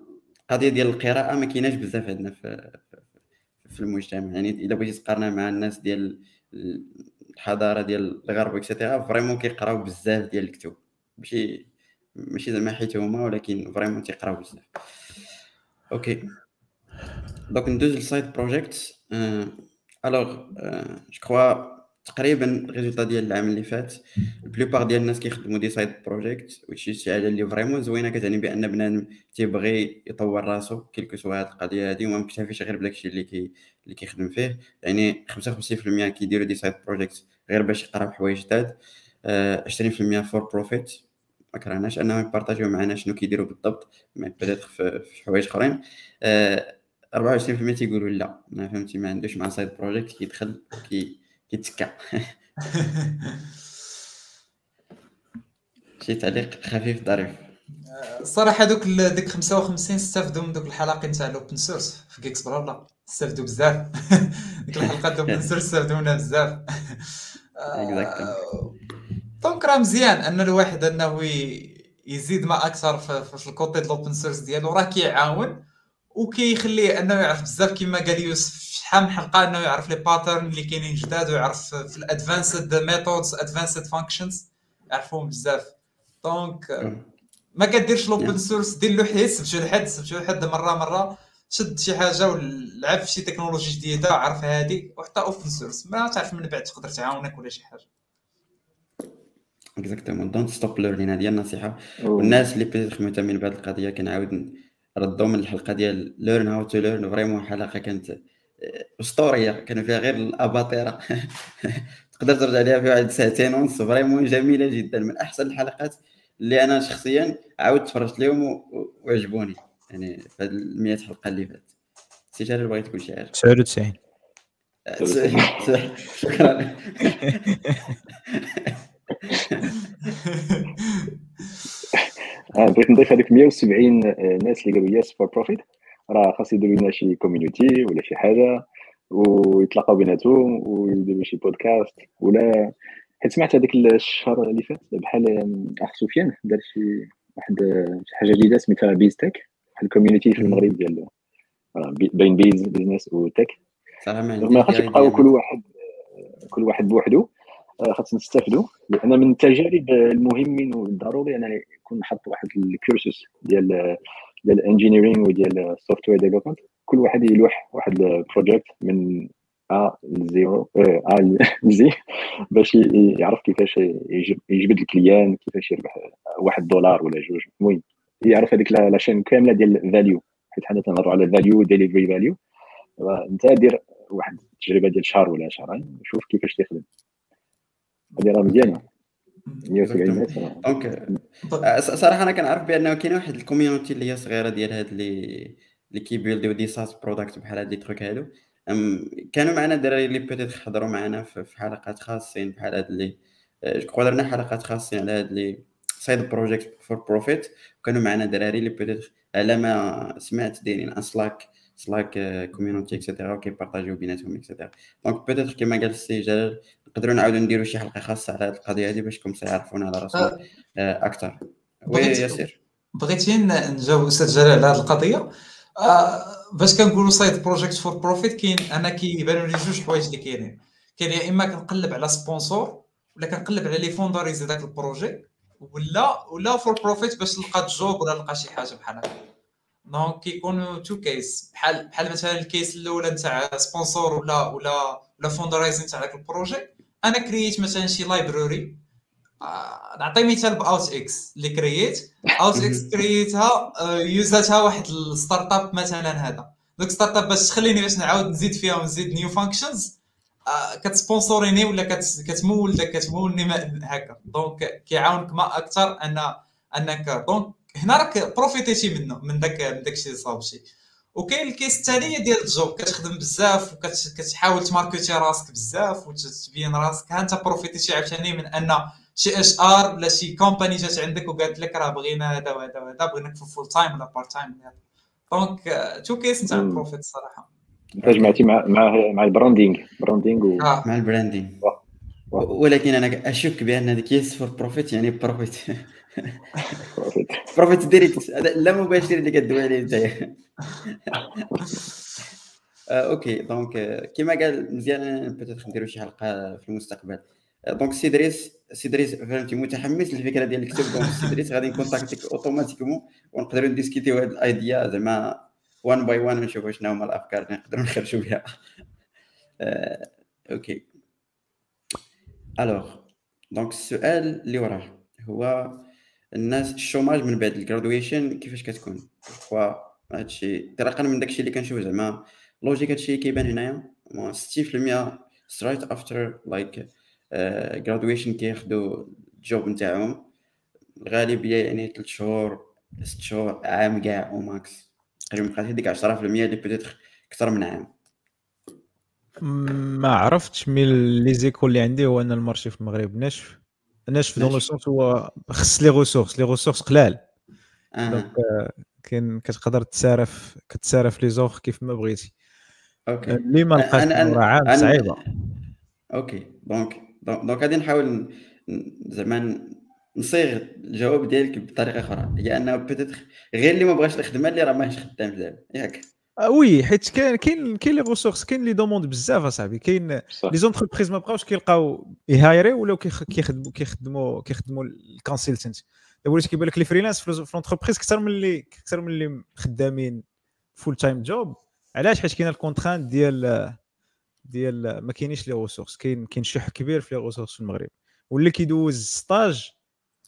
القضية ديال القراءة ما كايناش بزاف عندنا في في المجتمع. يعني الا بغيتي تقارنها مع الناس ديال الحضارة ديال الغرب et cetera vraiment كيقراو بزاف ديال الكتب. ماشي ماشي زعما حيت هما ولكن vraiment تيقراو بزاف. OK. donc ندوز لل side project alors je crois تقريبا ال résultat ديال العام اللي فات. la plupart ديال الناس كيخدموا des side project وشي شي حاجة اللي vraiment زوينة كتعني بأن بنادم تيبغي يطور راسو quel que soit هاد القضية هادي وما مكتفيش غير بداكشي اللي كي اللي كيخدم فيه. يعني 55% كيديروا des side project غير باش يقراو حوايج جداد. 20% for profit ما كرهناش أنهم يبارطاجيو معنا شنو كيديروا بالضبط بدات في حوايج أخرين. 24% تيقولوا لا. ما فهمتي ما عندوش مع side project كيدخل كي شي تعليق خفيف ظريف. الصراحه دوك ديك 55 استافدوا من دوك الحلقة تاع ال open source في geeksblabla استافدوا بزاف. ديك الحلقات ال open source استافدوا منها بزاف. donc راه مزيان أن الواحد أنه يزيد ما أكثر في ال côté ديال ال open source ديالو. راه كيعاون. وكيخليه انه يعرف بزاف كما قال يوسف شحال من حلقة انه يعرف les patterns اللي كاينين جداد ويعرف في ال advanced methods advanced functions يعرفوهم بزاف. donc ما كديرش l'open source دير له حيت سبتو لحد سبتو لحد مرة مرة. شد شي حاجة ولعب في شي تكنولوجي جديدة عرف هادي وحتى open source ما تعرف من بعد تقدر تعاونك ولا شي حاجة. exactement don't stop learning هذه النصيحة. والناس اللي peut-être مهتمين بهذه القضية كنعاود ردوا من الحلقة ديال learn how to learn vraiment حلقة كانت أسطورية. كانوا فيها غير الأباطرة. تقدر ترجع ليها في واحد ساعتين ونص. vraiment جميلة جدا. من أحسن الحلقات اللي أنا شخصيا عاودت تفرجت لهم وعجبوني. يعني في هذه 100 حلقة اللي فاتت. سي جلال بغيت تقول شي حاجة؟ 99 شكرا. بغيت نضيف هذيك 170 ناس اللي قالوا yes for profit راه خاص يديروا لنا شي community ولا شي حاجة ويتلاقاو بيناتهم ويديروا شي بودكاست ولا حيت سمعت هذاك الشهر اللي فات بحال أخ سفيان دار شي واحد شي حاجة جديدة سميتها BizTech واحد ال community في المغرب ديال بين biz business و tech ما ما خاصش يبقاو كل واحد كل واحد بوحدو. آه، خاصنا نستافدوا. لأن من التجارب المهمين والضروري أنا يكون نحط واحد ال cursus ديال ديال ال engineering وديال ال software development كل واحد يلوح واحد ال project من à zéro à zé باش يعرف كيفاش يجبد ال client كيفاش يربح واحد دولار ولا جوج. المهم يعرف هذيك la chaîne كاملة ديال ال value حيت حنا تنهضروا على value delivery value انت دير واحد التجربة ديال شهر ولا شهرين شوف كيفاش تخدم. هذه راه مزيانة. 170 donc صراحة أنا كنعرف بانه كاين واحد ال community اللي هي صغيرة ديال هاد اللي اللي كي build يو des SaaS product بحال هاد les trucs هادو. كانوا معنا الدراري اللي peut-être حضروا معنا في حلقات خاصين بحال هاد اللي جو درنا حلقات خاصين على هاد les side projects for profit وكانوا معنا دراري اللي peut-être على ما سمعت دايرين un Slack Slack community et cetera وكي partager يو بيناتهم et cetera donc peut-être كيما قال السي جلال نقدروا نعاودوا نديروا شي حلقة خاصة على هذه القضية هذه باش كم يعرفونا على راسهم أه. آه، أكثر oui ياسر بغيتي نجاوب أستاذ جلال على هذه القضية. آه باش كنقولوا side project for profit كاين أنا كيبانوا لي جوج حوايج اللي كاينين. كاين يا إما كنقلب على sponsor ولا كنقلب على les fundraise داك ال projet ولا ولا for profit باش نلقى job ولا نلقى شي حاجة بحال هكا. donc كيكونوا two cases بحال بحال مثلا ال case الأولى نتاع sponsor ولا ولا ولا fundraising تاع داك ال projet. أنا créer يت مثلا شي library آه، نعطي مثال ب Out X اللي créer يت Out X créer يتها use اتها واحد ال start-up مثلا هذا. donc start-up باش تخليني باش نعاود نزيد فيها ونزيد new functions كت sponsoriser ني ولا كتمول كتمولني هكا. donc كيعاونك ما أكثر ان أنك. donc هنا راك profiter تي منه من داك من داك الشيء صابتي وكاين ال case الثانية ديال ال job كتخدم بزاف وكتحاول ت marketer راسك بزاف وتبين راسك. ها انت profiter تي عاوتاني من أن شي HR ولا شي company جات عندك وقالت لك راه بغينا هذا وهذا وهذا بغيناك في full time ولا part time donc two cases نتاع ال profit الصراحه انت جمعتي مع مع مع ال branding branding و... آه. مع ال branding ولكن أنا أشك بأن هذيك yes for profit يعني profit profit direct لا مباشر اللي كدوي عليه أنت. آه، OK. donc كيما قال مزيان peut-être نديرو شي حلقة في المستقبل. donc سي دريس سي دريس فهمتي متحمس للفكرة ديال الكتاب. donc سي دريس غادي ن contacter ك automatiquement ونقدروا ن discuter و هاد ال idea زعما one by one ونشوفوا شنو هما الأفكار اللي نقدروا نخرجوا بها OK. alors donc السؤال اللي وراه هو الناس ال chômage من بعد ال graduation كيفاش كتكون؟ خوا هادشي؟ انطلاقا من داكشي اللي كنشوف زعما. logique هادشي كيبان هنايا. 60% straight after like graduation كياخدو ال job نتاعهم. الغالبيه يعني 3 شهور 6 شهور عام كاع أو max تقريبا بقات هذيك 10% اللي peut-être أكثر من عام. ما عرفتش mais les échos اللي عندي هو أن ال marché في المغرب ناشف ناشف dans le sens هو خص les ressources les ressources قلال. donc كاين كتقدر تسارف كتسارف les offres كيف ما بغيتي. OK. اللي ما لقاش عام صعيبة. OK. donc donc غادي نحاول زعما نصيغ الجواب ديالك بطريقة أخرى. هي أنه peut-être غير اللي ما بغاش الخدمة اللي راه ماهيش خدام دابا. ياك. آه oui حيت كاين كاين كاين les ressources كاين les demandes بزاف أصاحبي. كاين les entreprises ما بقاوش كيلقاو ي hire ي ولاو كيخدموا كيخدموا كيخدموا ال consultant دابا وليت كيبان لك les freelances في l'entreprise أكثر من اللي أكثر من اللي خدامين full-time job علاش؟ حيت كاين ال contrainte ديال ديال ما كاينينش les ressources كاين كاين شح كبير في les ressources في المغرب. واللي كيدوز stage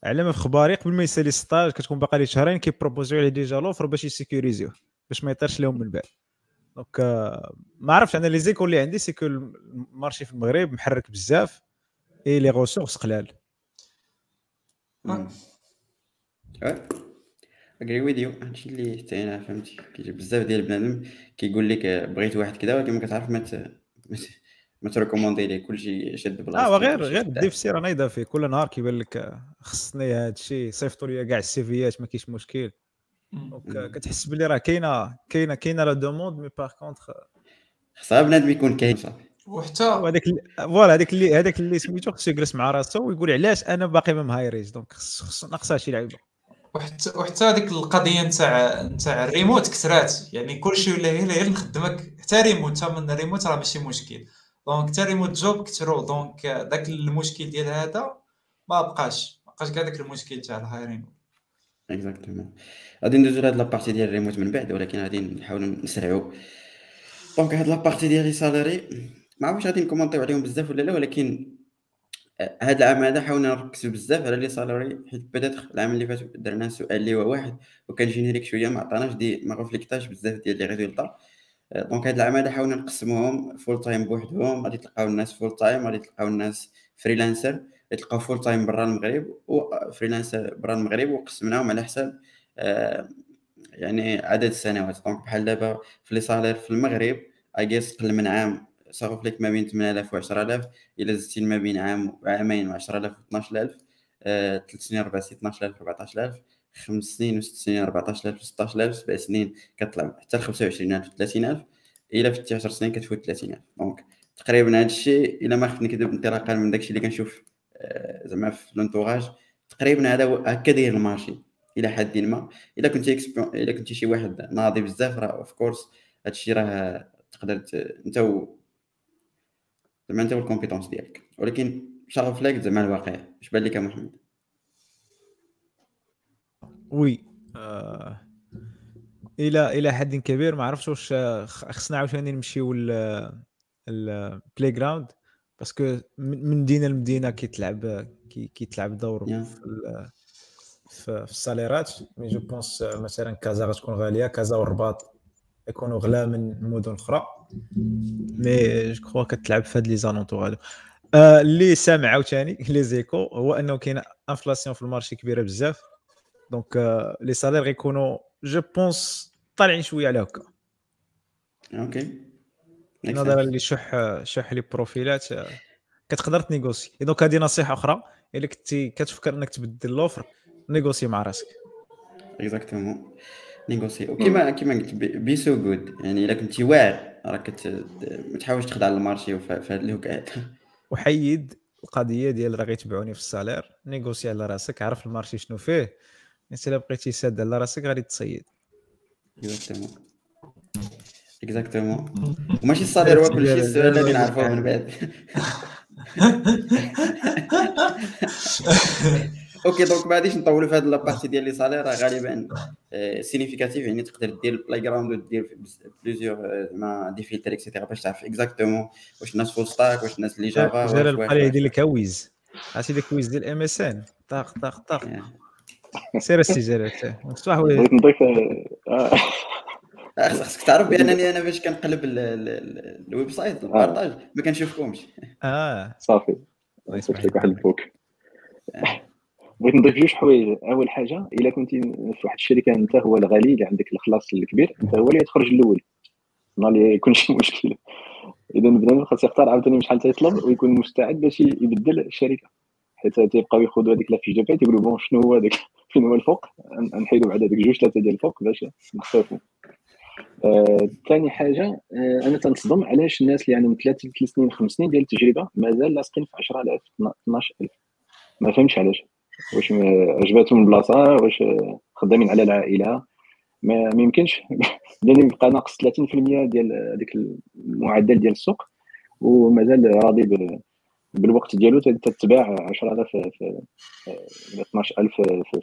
على ما في خباري قبل ما يسالي stage كتكون باقي ليه شهرين كي proposiو عليه déjà l'offre باش ي sécurisiوه. باش ما يطيرش لهم من بعد donc ما عرفتش أنا les échos اللي عندي c'est que le marché في المغرب محرك بزاف et les ressources قلال. اجري ويز يو هادشي اللي حتى أنا فهمتي كيجي بزاف ديال بنادم كيقول لك بغيت واحد كذا ولكن ما كتعرف ما ما تريكوموندي ليه كلشي شد بلاصتو آه غير غير دي في أنا يضافي كل نهار كيبان لك خصني هذا الشيء صيفطوا لي كاع السيفيات ما كاينش مشكل. دونك كتحس بلي راه كاينة كاينة كاينة لا دوموند مي باغ كونتخ خصها بنادم يكون كاين صافي وحتى هذاك فوالا هذاك اللي هذاك اللي سميتو خصو يجلس مع راسو ويقول علاش أنا باقي ما مهايريش donc خص ناقصها شي لعيبه وحتى وحتى هذيك القضية نتاع نتاع الريموت كثرات يعني كلشي ولا هي غير نخدمك حتى ريموت حتى من الريموت راه ماشي مشكل donc حتى remote job كثروا donc داك المشكل ديال هذا ما بقاش ما بقاش كاع داك المشكل تاع ال hiring exactement غادي ندوزو لهاد la partie ديال الريموت من بعد ولكن غادي نحاولوا نسرعوا donc هاد la partie ديال les salaires ما عرفتش غادي ن commentiو عليهم بزاف ولا لا ولكن هاد العام هذا حاولنا نركزوا بزاف على les salaires حيت peut-être العام اللي فات درنا سؤال اللي هو واحد وكان générique شوية ما عطاناش des ما reflétاتش بزاف ديال les résultats donc هاد العام هذا حاولنا نقسموهم full-time بوحدهم غادي تلقاو الناس full-time غادي تلقاو الناس freelancer تلقاو full-time برا المغرب و freelancer برا المغرب وقسمناهم على حساب آه، يعني عدد السنوات. donc بحال دابا في les salaires في المغرب اجيس قل من عام صرف لك ما بين 8000 و 10000 إلى زدتي ما بين عام وعامين و 10000 و 12000 ثلاث سنين أربع سنين 12000 14000 خمس سنين وست سنين 14000 و 16000 سبع سنين كطلع حتى ل 25000 و 30000 إلى في 10 سنين كتفوت 30000 donc تقريبا هذا الشيء إلا ما خفت نكذب انطلاقا من داكشي اللي كنشوف. آه، زعما في l'entourage تقريبا هذا هكا داير le marché إلى حد ما. إلا كنتي إلا كنتي شي واحد ناضي بزاف راه of course هادشي راه تقدر أنت و زعما أنت و les compétences ديالك. ولكن شغف لك زعما الواقع. اش بان لك محمد. oui. آه. إلى إلى حد كبير. ما عرفتش واش خصنا عاوتاني نمشيو ال playground parce que من مدينة لمدينة كيتلعب كيتلعب دور yeah. في في الصاليرات. mais je pense مثلا كازا غتكون غالية كازا والرباط يكونوا غلا من مدن أخرى. mais je crois كتلعب في هاد les alentours هادو. آه، اللي سامع عاوتاني les échos هو أنه كاين inflation في le marché كبيرة بزاف. donc آه، les salaires غيكونوا je pense طالعين شوية على هكا. okay. نظرا لشح شح les profilات آه، كتقدر ت négocier. donc هذه نصيحة أخرى إلا كنتي كتفكر إنك تبدل l'offre négocier مع راسك. exactement négocier وكيما كيما قلت بي سو جود يعني إلا كنتي واعر راك ما تحاولش تخدع le marché في هاد الوقعات. وحيد القضية ديال راه غيتبعوني في ال salaire négocier على راسك عرف le marché شنو فيه. انت إلا بقيتي ساد على راسك غادي تصيد exactement exactement وماشي ال salaire هو كلشي السؤال اللي نعرفوه من بعد أوكي دونك ما غاديش نطولوا في هذه لابارتي ديال لي سالير غالبا سينيفيكاتيف يعني تقدر دير بلاي جراوند ودير بليزيور زعما دي فيلتر اكسيتيرا باش تعرف اكزاكتومون واش الناس فول ستاك واش الناس اللي جافا جرى بقى لي يدير لك كويز عرفتي ديك كويز ديال ام اس ان طاق طاق طاق سير ولا بغيت نضيف خاصك تعرف بأنني أنا فاش كنقلب الويب سايت البارطاج. ما كنشوفكمش. آه. صافي. صيفط لك واحد الفوك بغيت نضيف جوج حوايج. أول حاجة إلا كنتي في واحد الشركة أنت هو الغالي اللي عندك الخلاص الكبير أنت هو اللي تخرج الأول. نهار اللي يكون شي مشكل اذا بنادم خاص يختار عاوتاني شحال تيطلب ويكون مستعد باش يبدل الشركة. حيت تيبقاو ياخذوا هذيك لا فيش دو يقولوا بون شنو هو هذاك فين هو الفوق؟ نحيدوا بعد هذيك جوج ثلاثة ديال الفوق باش نخففوا ثاني آه، حاجة آه، أنا تنصدم علاش الناس اللي عندهم ثلاث سنين خمس سنين ديال التجربة مازال لاصقين في 10000 12000 ما فهمتش علاش. واش عجباتهم البلاصه واش خدامين على العائلة. ما يمكنش. لأن يبقى ناقص 30% ديال هذيك المعدل ديال السوق ومازال راضي بالوقت ديالو تتباع 10000 في 12000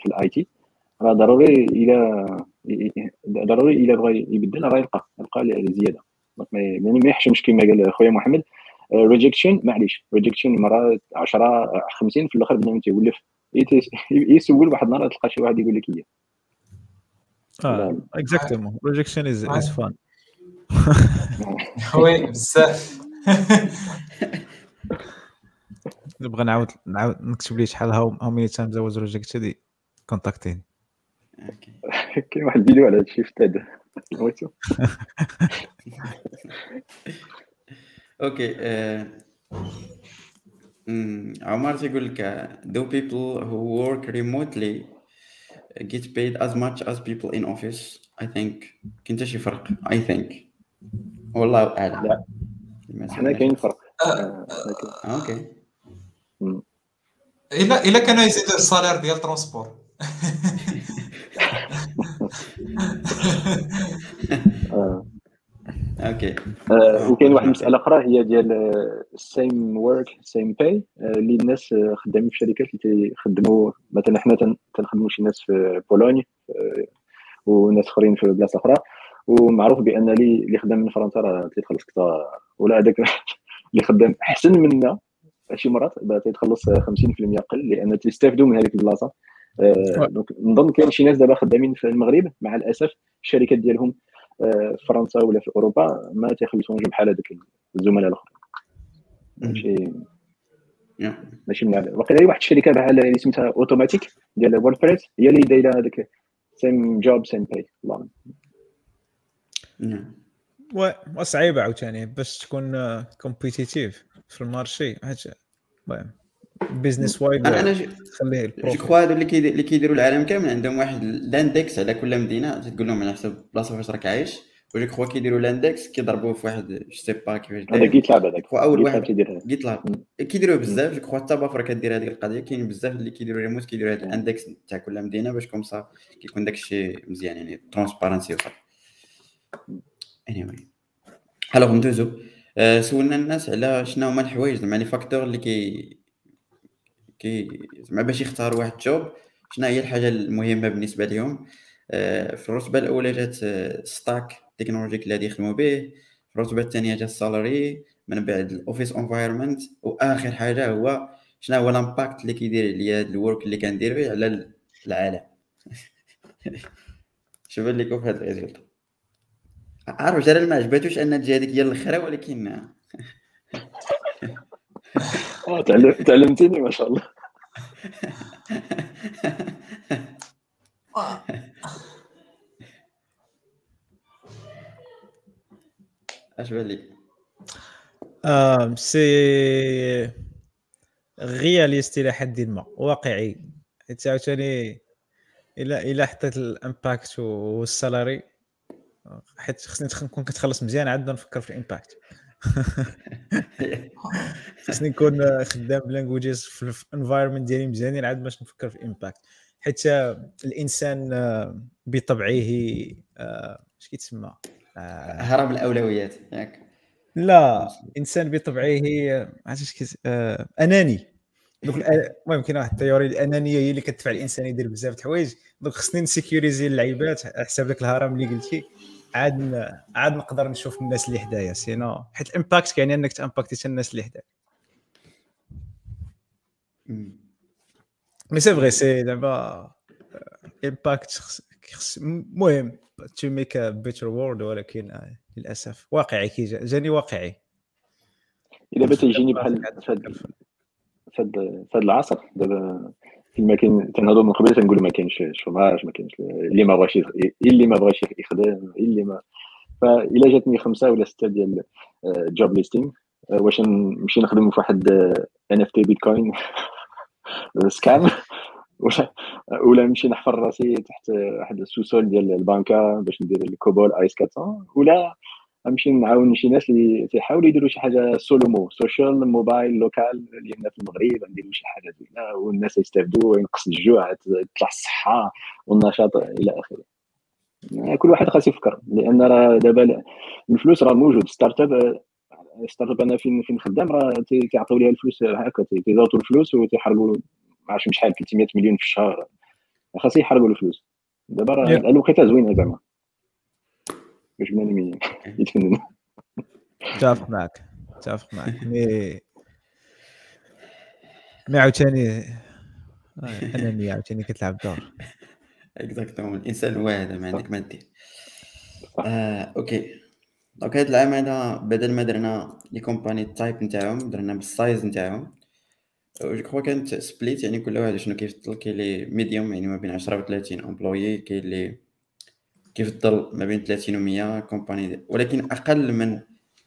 في ال IT. راه ضروري إلى ضروري إلى بغى يبدل راه يلقى يلقى زياده يعني ما يحشمش كما قال خويا محمد. rejection معليش. rejection مرات 10 50 في الآخر بنادم تيولف. يسول واحد النهار تلقى شي واحد يقول لك هي آه exactement rejection is is fun oui بزاف. نبغى نعاود نعاود نكتب لي شحال how how many times I was rejected contacting. كاين واحد الفيديو على هادشي في تاد okay عمر تيقول لك do people who work remotely get paid as much as people in office? I think كاين شي فرق؟ I think. والله أعلم. لا. حنا كاين فرق. أوكي. الا إلا كانوا يزيدوا الصالير ديال الترونسبور أوكي. آه، وكاين واحد المسألة أخرى هي ديال same work same pay اللي الناس خدامين في شركات اللي تيخدموا مثلا حنا تنخدموا شي ناس في بولونيا وناس أخرين في بلاصة أخرى. ومعروف بأن اللي اللي خدام من فرنسا راه تيتخلص كثر ولا هذاك اللي خدام أحسن منا شي مرات تيتخلص 50% أقل لأن تيستافدوا من هذيك البلاصة. آه، donc نظن كاين شي ناس دابا خدامين في المغرب مع الأسف الشركات ديالهم آه، في فرنسا ولا في أوروبا ما تيخلصوش بحال هذوك الزملاء الأخرين. ماشي ماشي من وقيلا واحد الشركة بحال اللي سميتها Automattic ديال WordPress هي اللي دايرة هذاك same job same pay نعم وصعيبة عاوتاني باش تكون compétitif في ال marché المهم. business wise أنا je crois هادو اللي كيديروا العالم كامل عندهم واحد l'index على كل مدينة تقول لهم على حسب البلاصه فاش راك عايش و je crois كيديروا l'index كيضربوه في واحد je sais pas كيفاش هذا GitLab هذاك أول واحد GitLab كيديروه بزاف je crois حتى Buffer كدير هذيك القضية كاين بزاف اللي كيديروا ريموت كيديروا هذا ال index تاع كل مدينة باش comme ça كيكون داك الشيء مزيان يعني transparency وصافي. anyway alors ندوزو سولنا الناس على شنو هما الحوايج زعما les facteurs اللي كي كي زعما باش يختاروا واحد ال job شنو هي الحاجة المهمة بالنسبة لهم آه، في الرتبة الأولى جات stack technologique اللي يخدموا به. في الرتبة الثانية جات ال salary من بعد ال office environment وآخر حاجة هو شنو هو ال impact اللي كيدير ليا هذا ال work اللي كندير به على العالم. شوف لكم في هذا ال result عارف جلال ما عجباتوش أن تجي هذيك هي الأخرى ولكن آه تعلمتني ما شاء الله. اش بان لك c'est réaliste إلى حد ما واقعي. حيت عاوتاني الا إلا حطيت ال impact وال salary حيت خصني نكون كتخلص مزيان عاد نفكر في ال impact. خصني نكون خدام ب languages في ال environment ديالي مزيانين عاد باش نفكر في ال impact حيت الإنسان بطبعه اش كيتسمى؟ هرب الأولويات ياك. لا إنسان بطبعه عرفتي أناني. donc المهم كاين واحد ال theory الأنانية هي اللي كتدفع الإنسان يدير بزاف د الحوايج. donc خصني نسيكيوريزي اللعيبات على حساب داك الهرم اللي قلتي. عاد عاد نقدر نشوف الناس اللي حدايا sinon. حيت ال impact كيعني انك تامباكتي الناس اللي حداك mais c'est vrai c'est دابا impact المهم to make a better world ولكن آه، للأسف. واقعي كي جاني واقعي. الا بغيت يجيني بحال في هذا العصر دابا فيما كاين تنهضروا من قبل تنقولوا ما كاينش chômage ما كاينش اللي ما بغاش اللي ما بغاش يخدم اللي ما فإلا جاتني خمسة ولا ستة ديال job listing واش نمشي نخدم في واحد NFT بيتكوين scam ولا ولا نمشي نحفر راسي تحت واحد ال sous-sol ديال البنكة باش ندير ال COBOL AS 400 ولا نمشي نعاون شي ناس اللي تيحاولوا يديروا شي حاجة SoLoMo social mobile local لأن في المغرب نديروا شي حاجة زوينة والناس يستافدوا وينقص الجوع تطلع الصحة والنشاط إلى آخره. كل واحد خاص يفكر لأن راه دابا الفلوس راه موجود. startup startup أنا فين فين خدام؟ راه تيعطيو ليها الفلوس هكا تيزوتوا الفلوس وتيحرقوا ما عرفتش شحال 300 مليون في الشهر. خاص يحرقوا الفلوس. دابا راه الوقيته زوينة زعما. باش بنادم يتفنن متفق معك متفق معك. مي مي عاوتاني انني عاوتاني كتلعب دور. exactement الانسان واحد ما عندك ما دير آه، OK. donc هاد العام هذا بدل ما درنا les companies ال type نتاعهم درنا بال size نتاعهم je crois كانت split يعني كل واحد شنو كيفضل كاين لي medium يعني ما بين 10 و 30 employés كاين لي كيفضل ما بين 30 و 100 company ولكن أقل من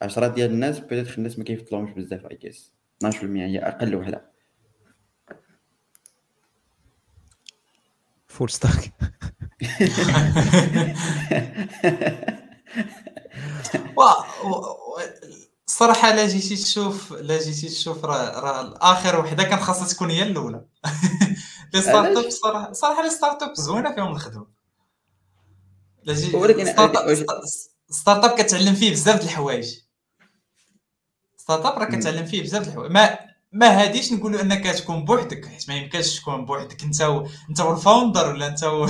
10 ديال الناس petite الناس ما كيفضلهمش بزاف اي كيس 12% هي أقل وحدة. full stack الصراحه لا جيتي تشوف لا جيتي تشوف راه راه اخر وحدة كان خاصها تكون هي الأولى. les startups صراحة صراحة les startups زوينة فيهم الخدمة. ولكن startup كتعلم فيه بزاف د الحوايج. startup راه كتعلم فيه بزاف د الحوايج. ما ما هاديش نقولوا أنك تكون بوحدك حيت ما يمكنش تكون بوحدك. أنت و... أنت وال founder ولا أنت و...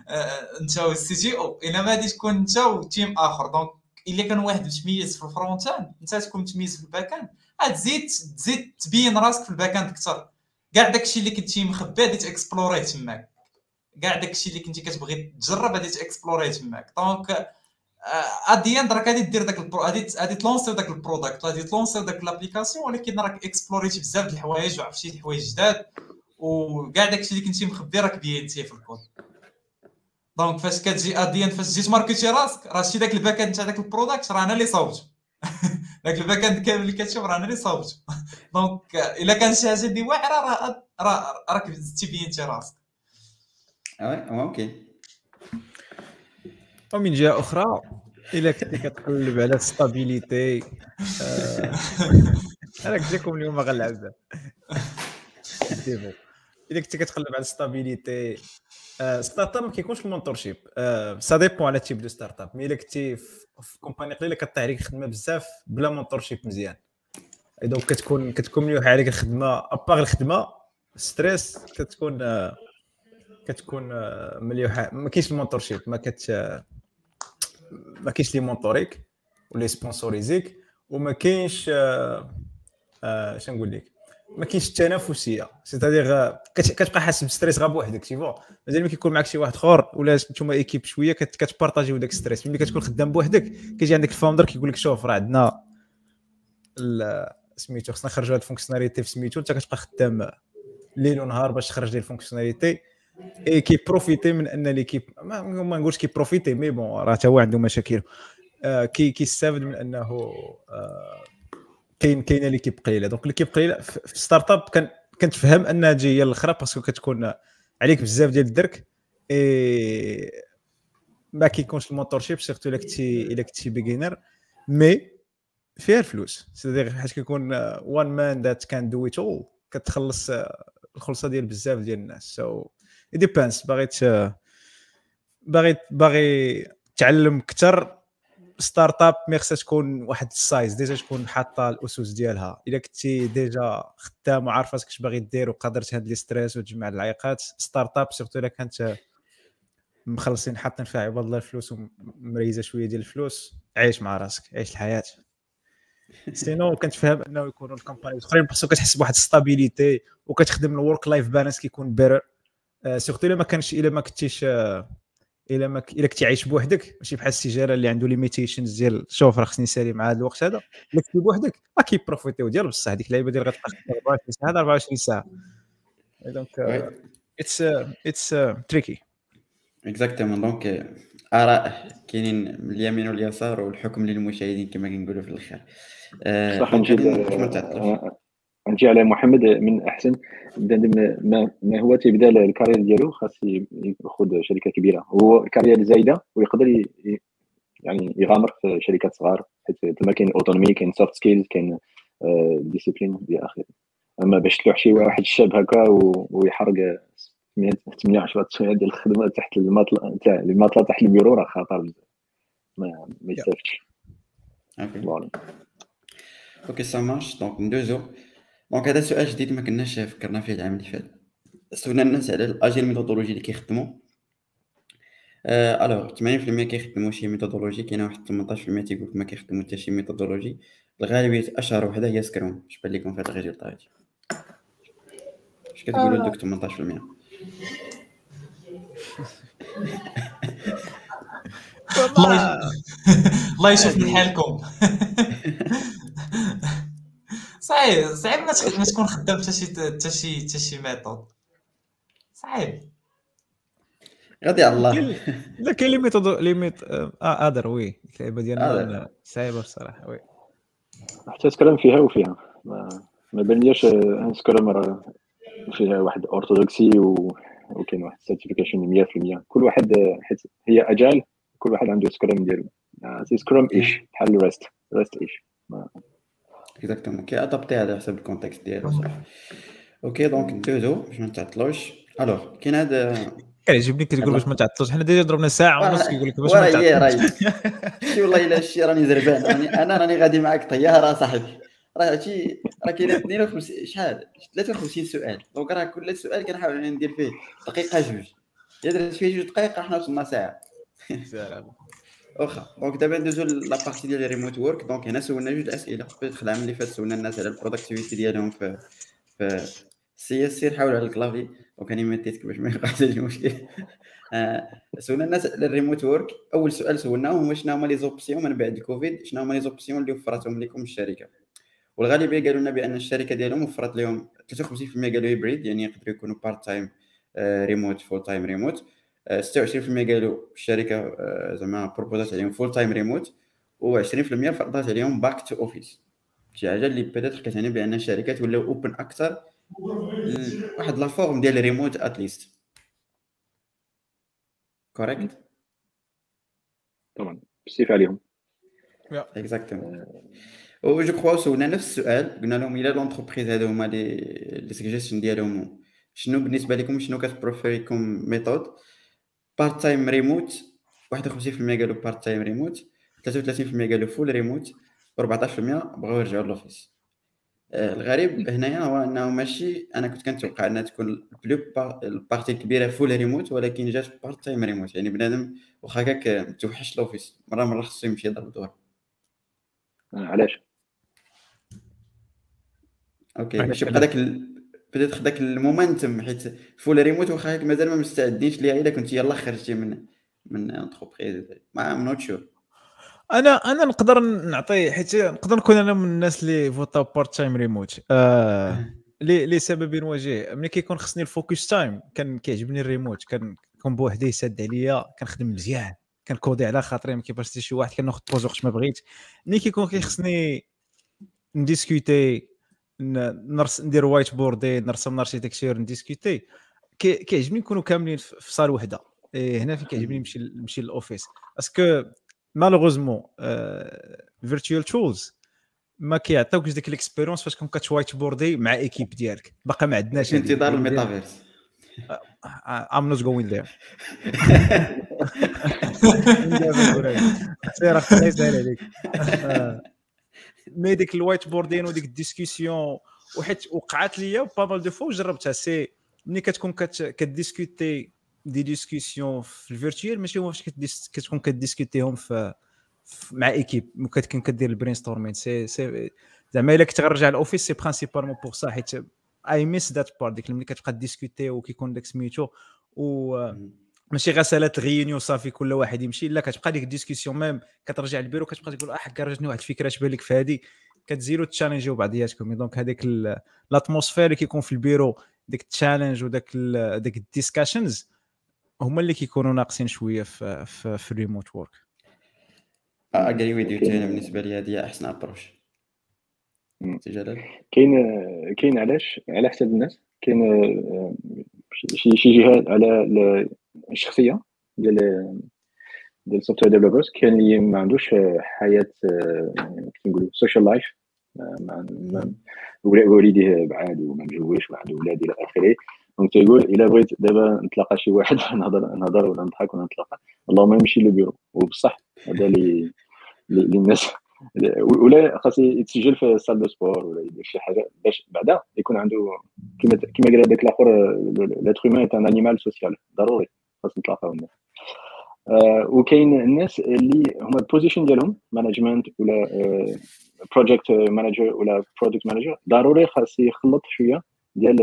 أنت والسي جي أو إلا ما غاديش تكون أنت و team آخر. donc إلا كان واحد متميز في ال front end أنت تكون متميز في ال back end تزيد تزيد تبين راسك في ال back end أكثر. كاع داكشي اللي كنتي مخبي غادي ت explorer يه تماك. كاع داكشي اللي كنتي كتبغي تجرب غادي ت explorer يه تماك. donc at the end راك غادي دير داك ال pro غادي غادي ت lancer يو داك ال product غادي ت lancer يو داك l'application ولكن راك explorer يتي بزاف د الحوايج وعرفتي حوايج جداد وكاع داكشي اللي كنتي مخبي راك بينتي في الكود. donc فاش كتجي at the end فاش تجي ت market ي راسك راه شتي داك ال back end تاع داك ال product راه أنا اللي صاوبته داك ال back end كامل اللي كتشوف راه أنا اللي صاوبته donc إلا كان شي حاجة دي واعره راه راك زدتي بينتي راسك. oui OK ومن جهة أخرى الا كنتي كتقلب على stability أنا قلت لكم اليوم غنلعب الا كنتي كتقلب على stability startup ما كيكونش ال mentorship ça dépend على type de startup mais الا كنتي في company قليلة كطيح عليك الخدمه بزاف بلا mentorship مزيان. donc كتكون كتكون مليوحة عليك الخدمة à part الخدمة stress كتكون كتكون مليوحه ما كاينش ال mentorship ما كت ما كاينش لي mentor يك ولي sponsoriser يك وما كاينش آه آه نقول لك؟ ما كاينش التنافسيه c'est-à-dire كتبقى حاسس ب stress غير بوحدك des fois مازال ملي كيكون معك شي واحد آخر ولا نتوما équipe شوية كت partager يو داك stress ملي كتكون خدام بوحدك كيجي عندك ال founder كيقول لك شوف راه عندنا سميتو خصنا نخرجوا هاد ال fonctionnalité في سميتو انت كتبقى خدام ليل ونهار باش تخرج لي ال fonctionnalité et كي profiter من أن l'équipe ما, ما نقولش كي profiter mais bon راه حتى هو عنده مشاكل. آه كي كيستافد من أنه آه كاين كاينة l'équipe قليلة. donc l'équipe قليلة في startup كان كنتفهم أنها تجي هي الاخرى parce que كتكون عليك بزاف ديال الدرك. اي ما كيكونش ال mentorship surtout إلا كنتي إلا كنتي beginner mais فيها الفلوس. c'est-à-dire حيت كيكون one man that can do it all كتخلص الخلصة ديال بزاف ديال الناس. so so, depends باغي باغي باغي تعلم أكثر ستارت اب مي خصها تكون واحد السايز ديجا تكون حاطة الأسس ديالها. إلا كنتي ديجا خدام وعارف راسك اش باغي دير وقادر تهاد لي ستريس وتجمع العيقات ستارت اب سيرتو إلا كانت مخلصين حاطين فيها عباد الله الفلوس ومريزة شوية ديال الفلوس عيش مع راسك عيش الحياة. سينو كنتفهم أنه يكونوا الكومباني الاخرين باسكو كتحس بواحد ستابيليتي وكتخدم الورك لايف بالانس كيكون بيرر سورتو إلا ما كانش إلا ما كنتيش إلا ما إلا كنتي عايش بوحدك ماشي بحال السجاره اللي عنده ليميتيشنز ديال شوف راه خصني نسالي مع هذا الوقت هذا. إلا كنتي بوحدك راه كيبروفيتيو ديال بصح هذيك اللعيبة ديال غتبقى 24 ساعة 24 ساعة. دونك اتس اتس تريكي اكزاكتومون دونك اراء كاينين من اليمين واليسار والحكم للمشاهدين كما كنقولوا في الآخر صح نجي نجي على محمد من أحسن. ما, ما هو تيبدا ال carrière ديالو خاص ياخذ شركة كبيرة. هو ال carrière زايدة ويقدر يعني يغامر في شركات صغار حيت تما كاين autonomie كاين soft skills كاين discipline إلى آخره. أما باش تروح شي واحد الشاب هكا ويحرق 8 10 ساعات ديال الخدمة تحت المطلع تاع المطلع تحت البيرو راه خطر. بزاف ما ما يستافدش OK ça marche donc ندوزو donc هذا سؤال جديد ما كناش فكرنا فيه العام اللي فات. سولنا الناس على ال agile methodology اللي كيخدموا. alors 80% كيخدموا شي methodology كاينة واحد 18% تيقول ما كيخدموا حتى شي methodology. الغالبية أشهر وحدة هي Scrum اش بان لكم في هاد ال résultat هادي اش كتقولوا دوك 18% الله يشوف حالكم صعيب صعيب ما تكون خدام حتى شي حتى شي حتى شي ميثود صعيب. غادي على الله. لا كاين لي ميثود لي ميت آه ادر وي اللعيبة ديالنا صعيبة بصراحة وي. حتى سكرام فيها وفيها. ما, ما بانليش سكرام راه فيها واحد اورثودوكسي و... وكاين واحد certification 100% كل واحد حيت هي agile كل واحد عنده Scrum ديالو. c'est Scrum ish بحال ال REST REST ish. exactement كي adapter على حسب ال context ديالو صح OK donc ندوزو باش ما نتعطلوش alors كاين هذا كيعجبني كتقول باش ما تعطلوش حنا déjà ضربنا ساعه ونص كيقول لك باش ما تعطلوش شي والله الا شي راني زربان راني أنا راني غادي معاك طياره صاحبي راه هادشي راه كاين 52 شحال 53 سؤال donc راه كل سؤال كنحاول ندير فيه دقيقه جوج الا درت فيه جوج دقائق راه حنا وصلنا ساعه واخا donc دابا ندوزو la partie ديال ال remote work donc هنا سولنا جوج أسئلة. بدات العام اللي فات سولنا الناس على ال productivité ديالهم في في سي إس سير حاول على ال clavier. donc أنا mute يتك باش ما يوقعش لي مشكل. آه، سولنا الناس على ال remote work أول سؤال سولناهم هو شنو هما les options من بعد كوفيد شنو هما les options اللي وفرتهم لكم الشركة؟ والغالبيه قالوا لنا بأن الشركة ديالهم وفرت لهم 53% قالوا hybrid يعني يقدروا يكونوا part time remote full time remote 26% قالوا الشركة آه، زعما proposer ات عليهم full time remote و20% فرضات عليهم back to office شي حاجة اللي بدات كتعني بأن الشركات ولاو open أكثر واحد la forme ديال remote at least correct طبعا بسيف عليهم. Exactement و je crois سولنا نفس السؤال قلنا لهم إلى l'entreprise هادو هما لي les suggestions ديالهم شنو بالنسبة لكم شنو كت préférer comme méthode part-time remote 51% قالوا part-time remote 33% قالوا full remote و 14% بغاو يرجعوا ل office الغريب هنايا هو إنه ماشي أنا كنت كنتوقع إنها تكون plus ال partie الكبيرة full remote ولكن جات part-time remote يعني بنادم واخا هكاك متوحش ل office مرة مرة خصو يمشي يضرب دور علاش؟ OK ماشي بقى داك بدات خداك ال momentum حيت full remote واخا هيك مازال ما مستعدينش ليها إلا كنت يلاه خرجتي من من entreprise mais I'm not sure أنا أنا نقدر نعطي حيت نقدر نكون أنا من الناس اللي فوتا part-time remote آه لسبب وجيه ملي كيكون خصني ال focus time كان كيعجبني الريموت كان كون بوحدي يسد عليا كنخدم مزيان. كن coder على خاطري ما كيبقاش شي واحد كناخذ pause وقت ما بغيت. ملي كيكون كيخصني ن discuter نرس ندير whiteboard ي نرسم ال architecture ن discuter. كيعجبني نكونوا كاملين في salle وحدة. إيه هنا فين كيعجبني نمشي نمشي لل office parce que malheureusement virtual tools ما كيعطيوكش ديك ال expérience فاش كون كت whiteboard ي مع équipe ديالك. باقي ما عندناش انتظار الميتافيرس. I'm not going there سير أخي يسهل عليك. mais ديك ال whiteboarding وديك ال discussion وحيت وقعت ليا pas mal de fois جربتها c'est ملي كتكون ك discuter des discussions في ال virtuel ماشي هو فاش كتكون ك discuter هم في مع équipe. كتكون كدير ال brainstorming c'est c'est زعما إلا كنت غنرجع ال office c'est principalement pour ça حيت I miss that part ديك ملي كتبقى discuter وكيكون داك سميتو. و ماشي غير سالات réunion صافي كل واحد يمشي لا كتبقى ديك ال discussion même كترجع للبيرو كتبقى تقول آه حكا رجعتني واحد الفكرة اش بالك في هذه كتزيرو challenger و بعضياتكم donc هذيك ال atmosphère اللي كيكون في البيرو ديك ال challenge وداك ديك ال discussions هما اللي كيكونوا ناقصين شوية في في, في ال remote work اجري ويز يو بالنسبة لي هذه أحسن approche جلال؟ كاين كاين علاش؟ على حسب الناس. كاين آه، شي شي جهات على الشخصية ديال ديال ال software developers كاين اللي ما عندوش حياة آه، كيف نقولوا social life والديه بعاد وما مجوش وعنده ولاد إلى آخره. donc تيقول إلا بغيت دابا نتلاقى شي واحد نهضر نهضر ولا نضحك ولا نتلاقى. اللهم نمشي للبيرو وبصح هذا اللي الناس ولا خاص يتسجل في salle de sport ولا يدير شي حاجة باش بعدا يكون عنده كما كما قال هذاك الآخر l'être humain un animal social ضروري. خاص نتلاقاو الناس آه وكاين الناس اللي هما ال position ديالهم management ولا project manager ولا product manager ضروري خاص يخلط شوية ديال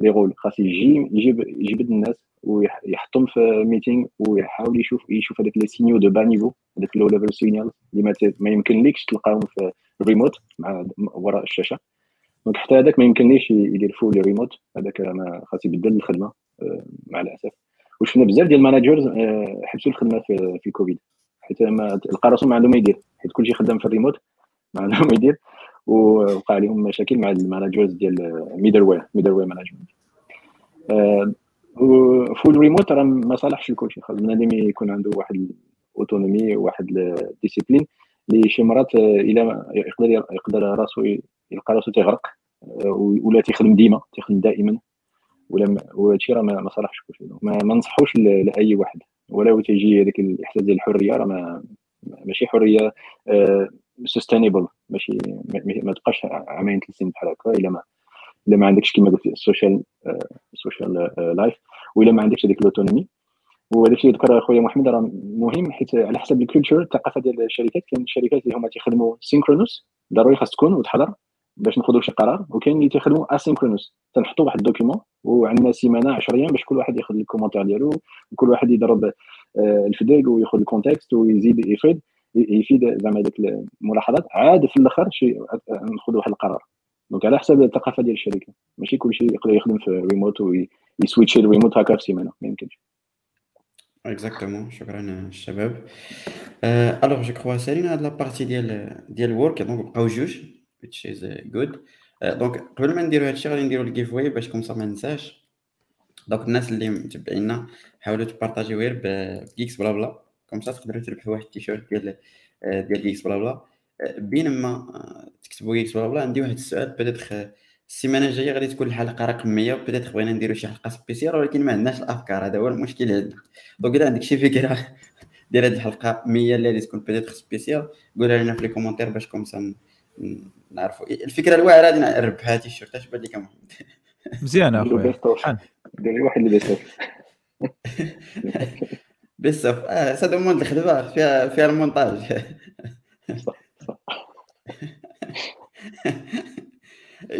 لي رول خاص يجي يجيب يجيب الناس ويحطهم في meeting ويحاول يشوف يشوف هذاك les signaux de bas niveau هذاك low level signal اللي ما يمكنلكش تلقاهم في الريموت مع وراء الشاشة. donc حتى هذاك ما يمكنليش يدير full remote هذاك أنا خاص يبدل الخدمة آه، مع الأسف. وشفنا بزاف ديال ال managers آه، حبسوا الخدمة في, في كوفيد حيت لقى راسهم ما عندهم ما يدير. حيت كلشي خدام في الريموت ما عندهم ما يدير. ووقع لهم مشاكل مع ال managers ديال middleware middleware management full remote راه ما صالحش لكلشي خاص بنادم يكون عنده واحد ال autonomie واحد ال discipline اللي شي مرات إلى يقدر يقدر راسو يلقى راسو تيغرق ولا تيخدم ديما تيخدم دائما ولا وهادشي راه ما صالحش كلشي ما, ما نصحوش لأي واحد. ولو تيجي هذاك الإحساس ديال الحرية راه ما ماشي حرية sustainable ماشي ما تبقاش عامين ثلاث سنين بحال هكا إلا ما إلا ما عندكش كما قلت ال social ال social life وإلا ما عندكش هذيك ال autonomie وهذا الشيء ذكر خويا محمد راه مهم حيت على حسب ال culture الثقافة ديال الشركات كاين الشركات اللي هما تيخدموا synchronous ضروري خاص تكون وتحضر باش ناخذوا شي قرار وكاين اللي تيخدموا asynchronous تنحطوا واحد ال document وعندنا سيمانة 10 أيام باش كل واحد ياخذ ال commentaire ديالو وكل واحد يضرب آه، ال feedback وياخذ ال context ويزيد يفيد يفيد زعما هذيك الملاحظات. عاد في الآخر شي ناخذ واحد القرار. donc على حسب الثقافة ديال الشركة. ماشي كلشي يقدر يخدم في remote وي switch ي ال remote هكا في سيمانة. ما يمكنش. exactement شكرا الشباب. Alors je crois سالينا هاد la partie ديال ديال ال work donc بقاو جوج. Which is good. donc قبل ما نديرو هادشي غادي نديرو ال giveaway باش comme ça ما ننساش. donc الناس اللي متبعينا حاولوا ت partager و غير ب Geeksblabla. comme ça تقدروا تربحوا واحد التيشيرت ديال ديال Geeksblabla. بينما تكتبوا Geeksblabla عندي واحد السؤال peut-être السيمانة الجاية غادي تكون الحلقة رقم 100 وبدات بغينا نديرو شي حلقة spéciale ولكن ما عندناش الأفكار هذا هو المشكل عندنا donc الا عندك شي فكرة ديال هذه الحلقة 100 اللي غادي تكون peut-être spéciale قولها لنا في les commentaires باش comme ça نعرفوا الفكرة الواعرة غادي نربحها هذه الشرطه اش بان لك محمد؟ مزيان أخويا. دير لي واحد اللي بيست بيست آه ça demande الخدمه فيها فيها المونتاج. صح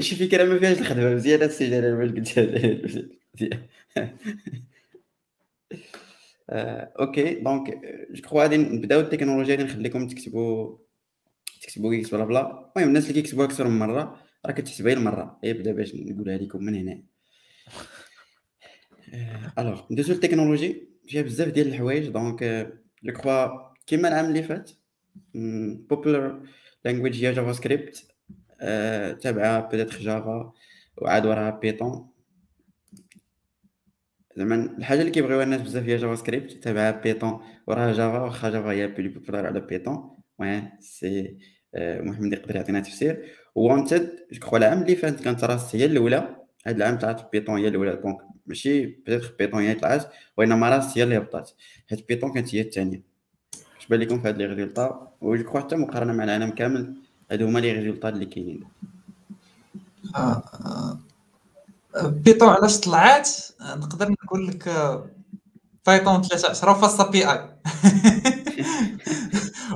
شي فكره ما فيهاش الخدمة مزيان السي جلال واش قلت مزيان okay. donc je crois غادي نبداو التكنولوجيا غادي نخليكم تكتبوا تكتبوا كيكس بلا بلا. المهم الناس اللي كيكتبوا أكثر من مرة راه كتحسبها المرة. يبدا باش نقولها لكم من هنا. alors ندوزو لل technologies. فيها بزاف ديال الحوايج donc je crois كيما العام اللي فات popular language هي JavaScript تابعه peut-être Java وعاد وراها Python زعما الحاجة اللي كيبغيوها الناس بزاف هي JavaScript تابعه Python وراها Java واخا Java هي plus popular على Python وين سي محمد يقدر يعطينا تفسير و wanted je crois العام اللي فات كانت Rust هي الاولى هاد العام طلعت Python هي الأولى. donc ماشي peut-être Python هي طلعت وإنما Rust هي اللي هبطات. حيت Python كانت هي الثانية. اش بان لكم في هاد les résultats وجو حتى مقارنة مع العالم كامل هادو هما les résultats اللي كاينين. آه، آه. Python علاش طلعات؟ نقدر نقول لك Python 13 FastAPI.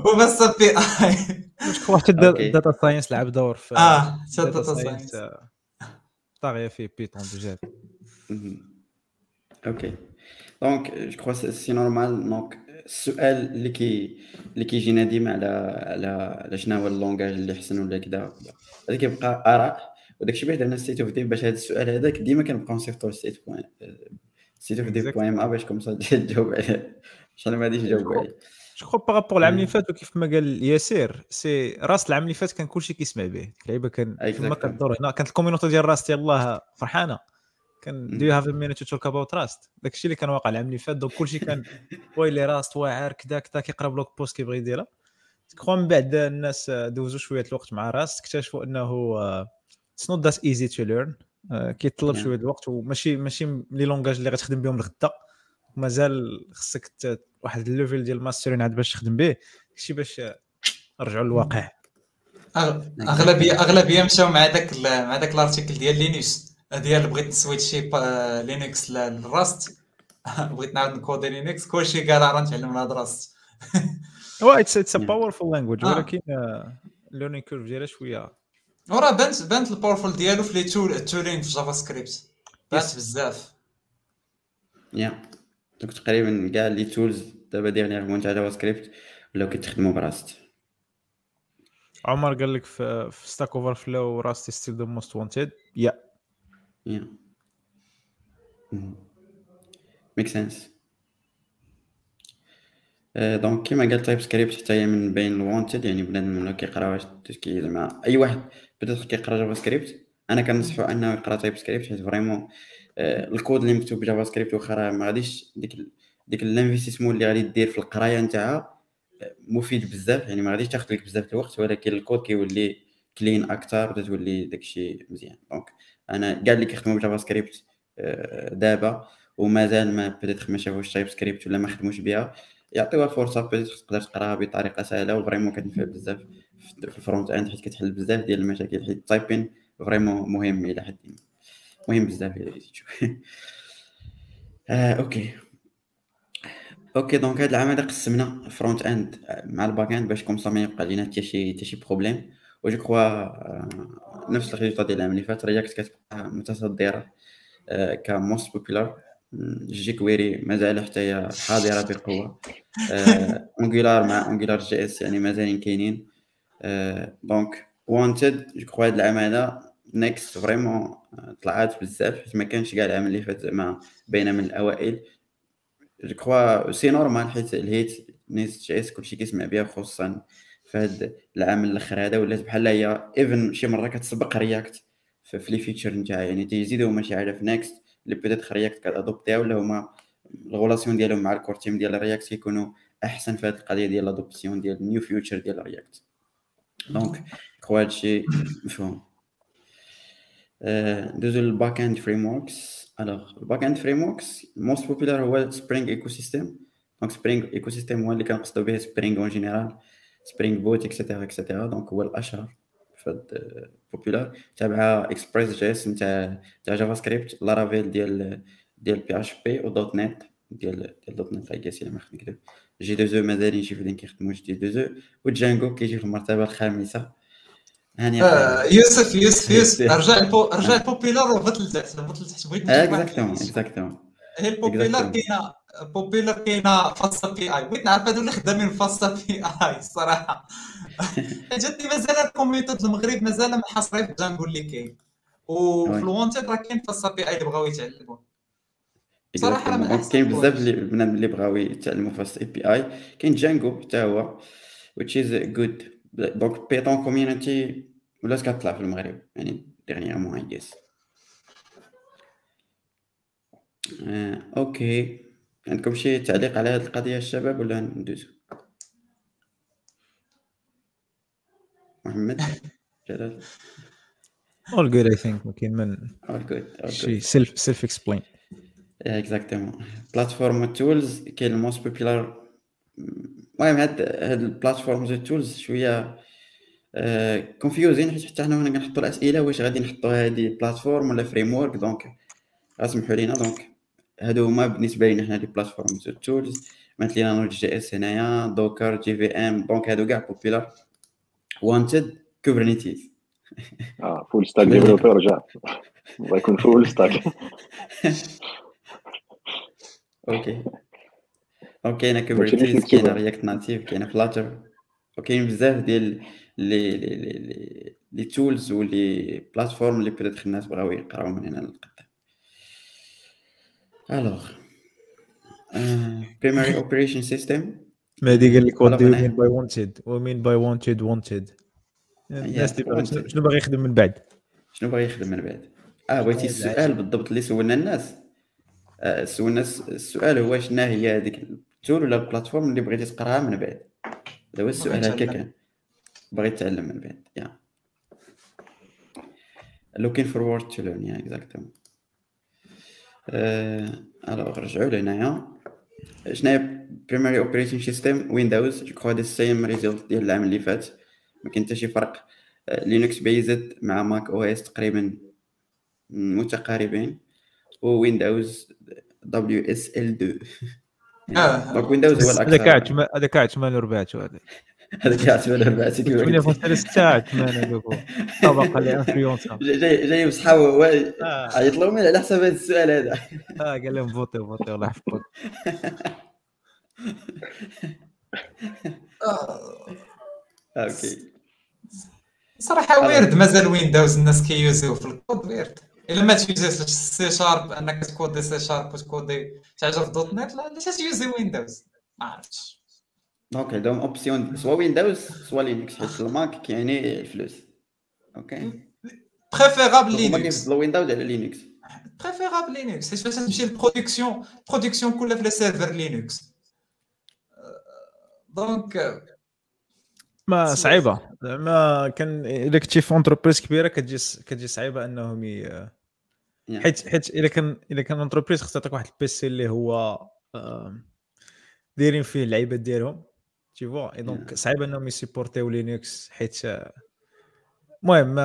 وبس بي آي. حتى ال data science لعب دور في آه ال data science طاغيه في Python بجد okay donc je crois c'est normal donc السؤال اللي كي اللي كيجينا ديما على على على شنو هو ال langage اللي احسن ولا كذا هذا كيبقى اراء وداك الشيء باش درنا State of Dev باش هذا السؤال هذاك ديما كنبقاو نصيفطو State point State of Dev point باش comme ça تجاوب عليه عشان ما غاديش نجاوب عليه je par rapport العام اللي فات وكيف ما قال ياسير. c'est Rust العام اللي فات كان كلشي كيسمع به. اللعيبة كان كما كدور هنا كانت ال community ديال Rust يلاه فرحانة. كان do have minute to talk about Rust داك الشيء اللي كان واقع العام اللي فات. donc كلشي كان ويلي Rust واعر كذا كذا كيقرا blog post كيبغي يديرها. كخوا من بعد الناس دوزوا شوية الوقت مع Rust اكتشفوا أنه it's not that easy to learn كيطلب شوية الوقت. وماشي ماشي les langages اللي غتخدم بهم الغدا. مازال خصك واحد ال level ديال ال mastering عاد باش تخدم به شي باش نرجعوا للواقع. اغلبيه أغلبية مشاو مع داك مع داك ال article ديال Linux. ديال بغيت نسويتشي Linux لل Rust. بغيت نعاود نكودي Linux. كلشي قال راه نتعلم هاد Rust هو it's it's a powerful language ولكن ال learning curve ديالها شوية. وراه بانت بانت ال powerful ديالو في les tools ال tooling في JavaScript بانت بزاف. yeah donc تقريبا كاع les tools دابا dernièrement تاع JavaScript ولاو كيتخدموا ب Rust عمر قال لك في, في Stack Overflow Rust still the most wanted yeah yeah make sense donc كيما قال TypeScript حتى هي من بين ال wanted يعني بنادم ولا كيقرا واش زعما أي واحد بدا كيقرا JavaScript. أنا كنصحو أنه يقرا TypeScript حيت vraiment الكود اللي مكتوب ب JavaScript واخا راه ما غاديش ديك ديك ال investissement اللي غادي دير في القراية نتاعها مفيد بزاف يعني ما غاديش تاخذ لك بزاف الوقت ولكن الكود كيولي clean أكثر وتولي داكشي مزيان. donc أنا كاع اللي كيخدموا ب JavaScript آه، دابا ومازال ما بدات ما شافوش TypeScript ولا ما خدموش بها يعطيوها فرصة بدات تقدر تقراها بطريقة سهلة و vraiment كتنفع بزاف في ال front end حيت كتحل بزاف ديال المشاكل حيت ال typing vraiment مهم إلى حد ما. مهم بزاف إلى تشوف آه، okay. okay donc هاد العام قسمنا front end مع ال back end باش comme ما يبقى لينا حتى شي حتى شي problème و je crois نفس ال résultat ديال العام اللي فات React كتبقى متصدرة ك most popular jQuery مازال حتى هي حاضرة بقوة. Angular مع AngularJS يعني مازالين كاينين. donc wanted je crois هاد العام هذا Next vraiment طلعات بزاف حيت ما كانش كاع العام اللي فات زعما باينه من الاوائل je crois c'est normal حيت الهيت Next.js كلشي كيسمع بها خصوصا في هذا العام الآخر هذا ولات بحال هي even شي مرة كتسبق React في les features نتاعها يعني تيزيدوا ماشي عارف في Next اللي peut-être React كادوبتيها ولا هما ال relations ديالهم مع ال core team ديال React كيكونوا أحسن في هذه القضية ديال l'adoption ديال ال new features ديال React donc quoi هادشي مفهوم. ندوزو لل back end frameworks alors ال back end frameworks most popular هو Spring ecosystem donc Spring ecosystem هو اللي كنقصدو به Spring en général Spring Boot et cetera et cetera donc هو الاشهر في هاد popular تابعها Express.js نتاع تاع JavaScript Laravel ديال ديال PHP و. .NET ديال ديال. .NET اي إلا ما نكذب J2EE مازالين شي فدين كيخدموا J2EE و Django كيجي في المرتبة الخامسة. هاني آه يوسف يوسف يوسف. رجع البو رجع ال popular وهبط لتحت هبط لتحت بغيت اكزاكتومون اكزاكتومون هي ال popular كاينة popular كاينة FastAPI بغيت نعرف هادو اللي خدامين FastAPI الصراحه جاتني مازال ال community المغرب مازال ما حاصرين في Django اللي كاين. وفي ال wanted راه كاين FastAPI اللي بغاو يتعلموا صراحة كاين بزاف اللي البنات اللي بغاو يتعلموا FastAPI كاين Django حتى هو which is good. donc Python community ولات كتطلع في المغرب يعني dernièrement I guess okay عندكم شي تعليق على هذه القضية الشباب ولا ندوزو محمد جلال all good I think ما كاين من all good all شي good. self self explain exactement platform وال tools كاين ال most popular المهم هاد هاد ال platforms وال tools شوية confusing حيت حتى حنا هنا كنحطوا الأسئلة واش غادي نحطوا هادي platform ولا framework donc اسمحوا لينا. donc هادو هما بالنسبة لينا حنا les platforms وال tools مثل لينا Node.js هنايا Docker JVM donc هادو كاع popular wanted Kubernetes آه full stack developer رجع الله يكون full stack okay donc كاينة Kubernetes كاينة React Native كاينة Flutter وكاين بزاف ديال les les les les tools و les platform اللي peut-être الناس بغاو يقراو من هنا للقدام alors primary operation system. مهدي قال لك what do. mean by wanted و mean by wanted wanted الناس شنو باغي يخدم من بعد؟ شنو باغي يخدم من بعد؟ آه بغيتي السؤال بالضبط اللي سولنا الناس. آه سولنا الس- السؤال هو شنو هي هذيك ال tool ولا ال platform اللي بغيتي تقراها من بعد؟ هذا هو السؤال هكا. كان. بغيت تتعلم من بعد يا. Looking forward to learn yeah exactement. آه alors رجعوا لهنايا شنو هي primary operating system Windows je crois هذا ال same result ديال العام اللي فات. ما كاين حتى شي فرق. Linux based مع Mac OS تقريبا متقاربين. Windows WSL 2 آه. donc Windows هو هذا الأكثر. كاع عثمان- هذا كاع 8 وربعات هذا هذا كاع 8 8.3 ساعات 8 هذوك طبقه اللي انفلونسا جاي جاي بصحابه آه. عيط لهم على حسب هذا السؤال هذا. آه، قال لهم فوتي فوتي الله يحفظك. آه، أوكي. صراحة ويرد مازال ويندوز الناس كيوزيو في الكود ويرد الا ما تيوزيش سي شارب انك تكودي سي شارب وتكودي تعجب دوت نت لا علاش تيوزي ويندوز ما عرفتش donc عندهم options soit Windows soit Linux حيت ال Mac كيعني الفلوس okay préférable Linux Windows على Linux préférable Linux حيت فاش تمشي لل production production كلها في les serveurs Linux donc ما صعيبة. ما كان الا كنتي في entreprise كبيرة كتجي كتجي صعيبة إنهم ي... حيت حيت الا كان الا كان entreprise خصها تعطيك واحد ال PC اللي هو دايرين فيه اللعيبات ديالهم. tu vois et donc صعيب إنهم يسيبورتيو Linux حيت المهم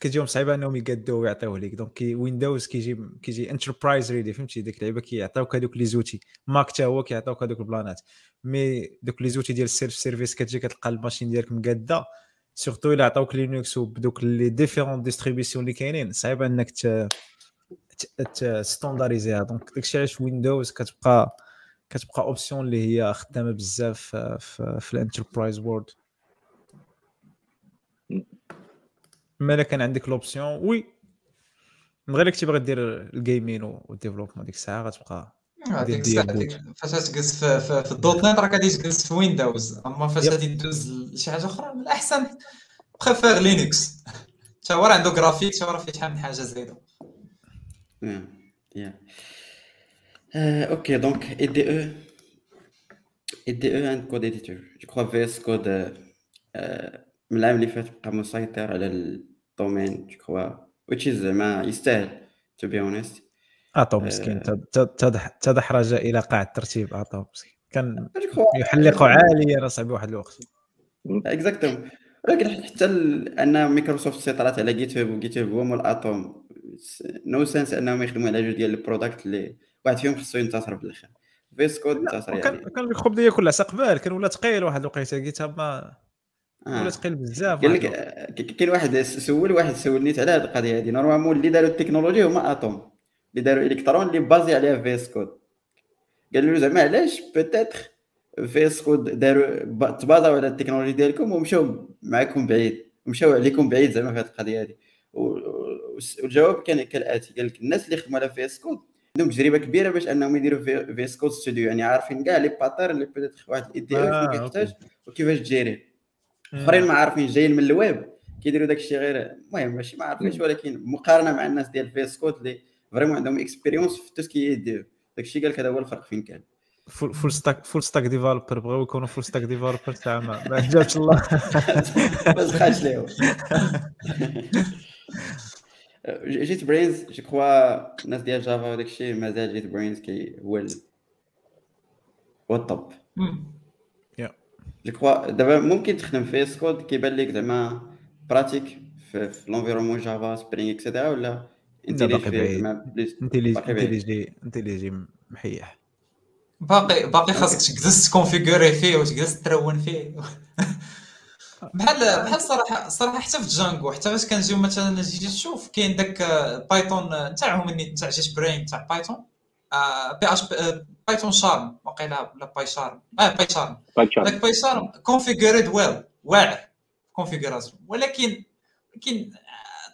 كتجيهم صعيبة أنهم يقادوه ويعطيوه ليك. donc Windows كيجي كيجي enterprise ready فهمتي؟ ديك اللعيبه كيعطيوك هذوك les outils. Mac حتى هو كيعطيوك هذوك البلانات. mais دوك les outils ديال ال serv service كتجي كتلقى ال machine ديالك مقادة. surtout إلا عطاوك Linux وبدوك les différentes distributions اللي كاينين صعيب إنك ستاندارديزيها donc داكشي علاش Windows كتبقى كتبقى option اللي هي خدامة بزاف في ال enterprise world مالا كان عندك l'option oui. من غير كنتي باغي دير ال gaming وال développement ديك الساعة غتبقى الساعة فاش تجلس في, في, في ال .NET راك غادي تجلس في Windows أما فاش غادي دوز لشي حاجة أخرى من الأحسن. préfère Linux حتى هو راه عنده جرافيك حتى هو راه فيه شحال من حاجة زايدة. yeah okay donc IDE IDE and code editor je crois VS Code من العام اللي فات بقى مسيطر على ال domaine je crois which is زعما يستاهل to be honest Atom مسكين تدحرج إلى قاع الترتيب Atom مسكين كان يحلق عاليا اصاحبي واحد الوقت exactement ولكن حتى ان مايكروسوفت سيطرت على GitHub و GitHub هو مول Atom no sense انهم يخدموا على جوج ديال ال product اللي واحد فيهم خصو ينتصر في الآخر VS Code انتصر يعني كان ديالي كلها قبال كان ولا ثقيل واحد الوقيتة. GitHub ما. ولا ثقيل بزاف قال لك كاين واحد سول واحد سولنيت على هذه القضية هذه normalement اللي داروا التكنولوجيا هما Atom اللي داروا الكترون اللي بازي عليها VS Code قالوا له زعما علاش peut-être VS Code داروا تبازاو على التكنولوجيا ديالكم ومشاو معكم بعيد. مشاو عليكم بعيد زعما في هذه القضية هذه والجواب كان كالآتي. قال لك الناس اللي خدموا على VS Code عندهم تجربة كبيرة باش أنهم يديروا VS Code Studio يعني عارفين كاع les pattern اللي peut-être واحد IDE كيحتاج وكيفاش تجيري آخرين ما عارفين جايين من الويب كيديروا داك الشيء غير المهم ماشي ما عارفينش ولكن مقارنة مع الناس ديال VS Code اللي vraiment عندهم expérience في tout ce qui داك الشيء قال لك هذا هو الفرق فين كان. full stack full stack developer بغاو يكونوا full stack developer تاع ما عجبش الله. ما دخلش ليهم. JetBrains je crois الناس ديال Java وداك الشيء مازال JetBrains كي هو هو الطوب. je crois دابا ممكن تخدم في كود كيبان لك زعما pratique في, في l'environnement Java Spring et cetera ولا انت باقي بعيد. انت اللي جي انت اللي جي محيح. باقي باقي خاصك تجلس ت configurer فيه وتجلس ت run فيه. بحال بحال الصراحه الصراحه حتى في Django حتى فاش كنجيو مثلا تجي تشوف كاين داك Python تاعهم تاع JetBrains تاع Python بي اش Python Charm وقيلا ولا PyCharm آه PyCharm داك PyCharm configured well واعر configuration ولكن ولكن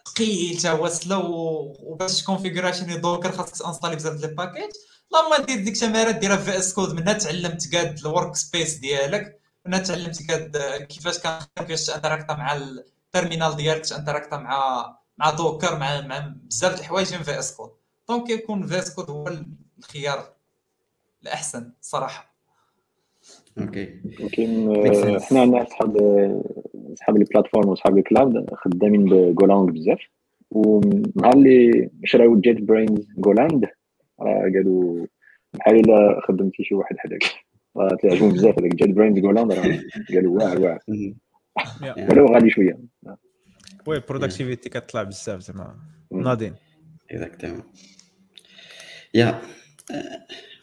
ثقيل تا هو سلا وباش configuration Docker خاصك ت installer بزاف ديال ال packet اللهم دير ديك التمارات ديرها في VS Code منها تعلمت كاد ال workspace ديالك. منها تعلمت كاد كيفاش كان كيفاش ت interacta مع ال terminal ديالك ت interacta مع مع Docker مع مع بزاف الحوايج في VS Code donc يكون في VS Code هو الخيار الاحسن صراحة. Okay. Okay حنا عندنا صحاب صحاب ال platform وصحاب ال cloud خدامين ب Golang بزاف. ونهار اللي شراو JetBrains GoLand قالوا بحال إلا خدمتي شي واحد حداك تعجبهم بزاف هذاك JetBrains GoLand قالوا واعر واعر ولو غالي شوية. Oui productivity كتطلع بزاف زعما. ناضين. Exactement يا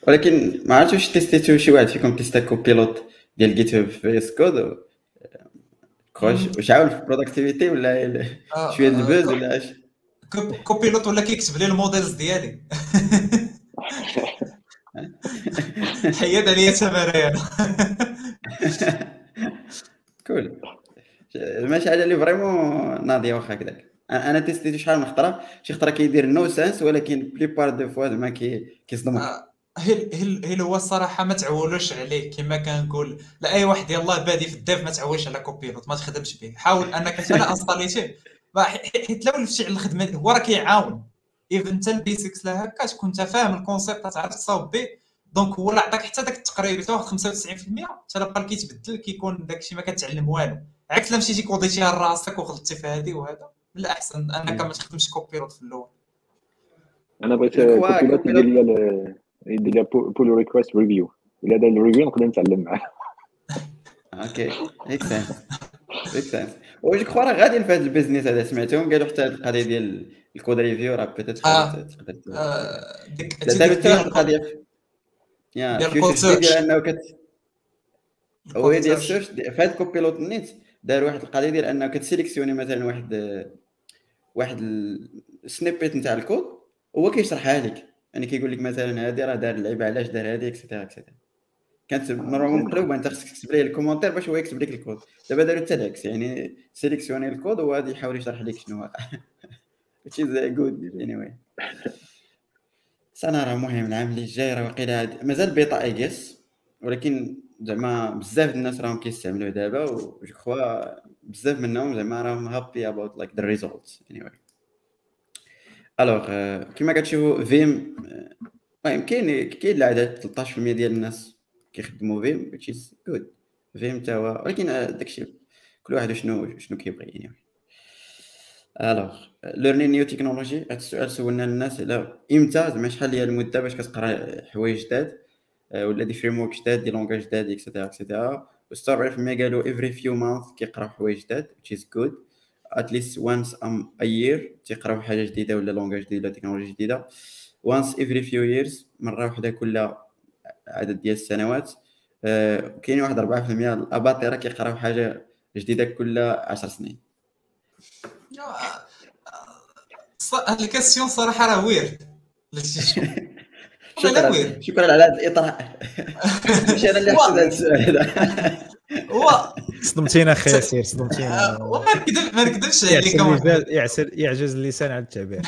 ولكن ما عرفتش واش تيستيتو شي واحد فيكم تيستا كوبيلوت ديال جيت هاب في اس كود كروش واش عاون في البروداكتيفيتي ولا شوية البوز ولا اش كوبيلوت ولا كيكتب لي الموديلز ديالي. حيد عليا تمارين كول. ماشي على لي فريمون ناضيه واخا هكذاك. أنا تيستيتو شحال من خطرة؟ شي خطرة كيدير نو سانس ولكن بلي بار دو فوا زعما كيصدمك هل هل هل هو الصراحه ما تعولوش عليه كما كنقول؟ لاي واحد يلاه بادي في ال dev ما تعولش على Copilot ما تخدمش به. حاول أنك أنا أنستاليتيه. حيت لو لفتي على الخدمه هو راه كيعاون. even انت ال basics لا هكا تكون انت فاهم ال concept تعرف تصاوب به donc هو اللي عطاك حتى داك التقريب حتى واحد 95% حتى بقى كيتبدل كيكون داكشي ما كتعلم والو. عكس لا مشيتي كوديتيها لراسك وغلطتي في هذه وهذا من الاحسن أنك ما تخدمش Copilot في الأول أنا بغيت Copilot يدير لي pull request review الا دار ال review نقدر نتعلم معاه Okay make sense make sense و je crois راه غاديين في هذا ال business هذا سمعتهم قالوا حتى هذه القضية ديال ال code review راه بيتيت آه. تقدر آه، ديك دابا حتى واحد القضية يا ديال انه كت هو ديال ال search في هاد Copilot نيت دار واحد القضية ديال انه كت sélectionner مثلا واحد واحد ال snippet نتاع الكود. هو كيشرحها لك يعني كيقول لك مثلا هادي راه دار اللعيبه علاش دار هادي et cetera et cetera كانت normalement مقلوبة انت خصك تكتب ليه ال commentaire باش هو يكتب لك الكود. دابا داروا حتى العكس يعني sélectionner ال code وهو غادي يحاول يشرح لك شنو واقع which is good anyway. أنا راه مهم العام اللي جاي راه واقيلا مازال beta I guess ولكن زعما بزاف الناس راهم كيستعملوه دابا و je crois بزاف منهم زعما راهم happy about like the results anyway. alors كيما كتشوفوا Vim آه، المهم كاين كاين العدد 13% ديال الناس كيخدموا Vim which is good. Vim تا هو ولكن آه، داكشي كل واحد شنو شنو كيبغي يعني alors learning new technology هذا السؤال سولنا الناس على إمتى زعما شحال هي المدة باش كتقرا حوايج جداد آه، ولا des frameworks جداد des langages جداد et cetera et cetera و 47% قالوا every few months كيقراو حوايج جداد which is good. At least once um, a year تيقراو حاجة جديدة ولا لونغاج جديده ولا تكنولوجيا جديدة. Once every few years مرة واحدة كل عدد ديال السنوات. آه، كاين واحد 4% الأباطرة كيقراو حاجة جديدة كل 10 سنين. ص- هاد الكاسيون صراحة راه ويرد شكرا على هذا الإطراء. مش أنا اللي حسيت هذا السؤال. هذا صدمتينا أخي ياسير صدمتينا. آه، ما نكذبش عليك يعجز اللسان على التعبير.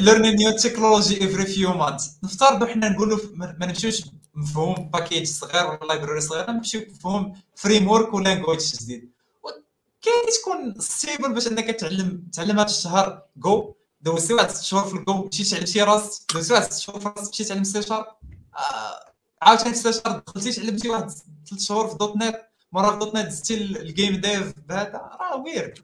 learning new technology every few months نفترضوا حنا نقولوا ما نمشيوش مفهوم package صغير ولا library صغيره نمشيو مفهوم framework و language جديد. كاين تكون stable باش إنك تعلم تعلم هذا الشهر جو دوزتي واحد ست شهور في الجو مشيت تعلم شي راس دوزتي واحد ست شهور في راس مشيت تعلم سي شارب عاوتاني سي شارب دخلتي تعلمتي واحد ثلاث شهور في دوت نت مرة في دوت نت زدتي الجيم ديف بهذا راه ويرد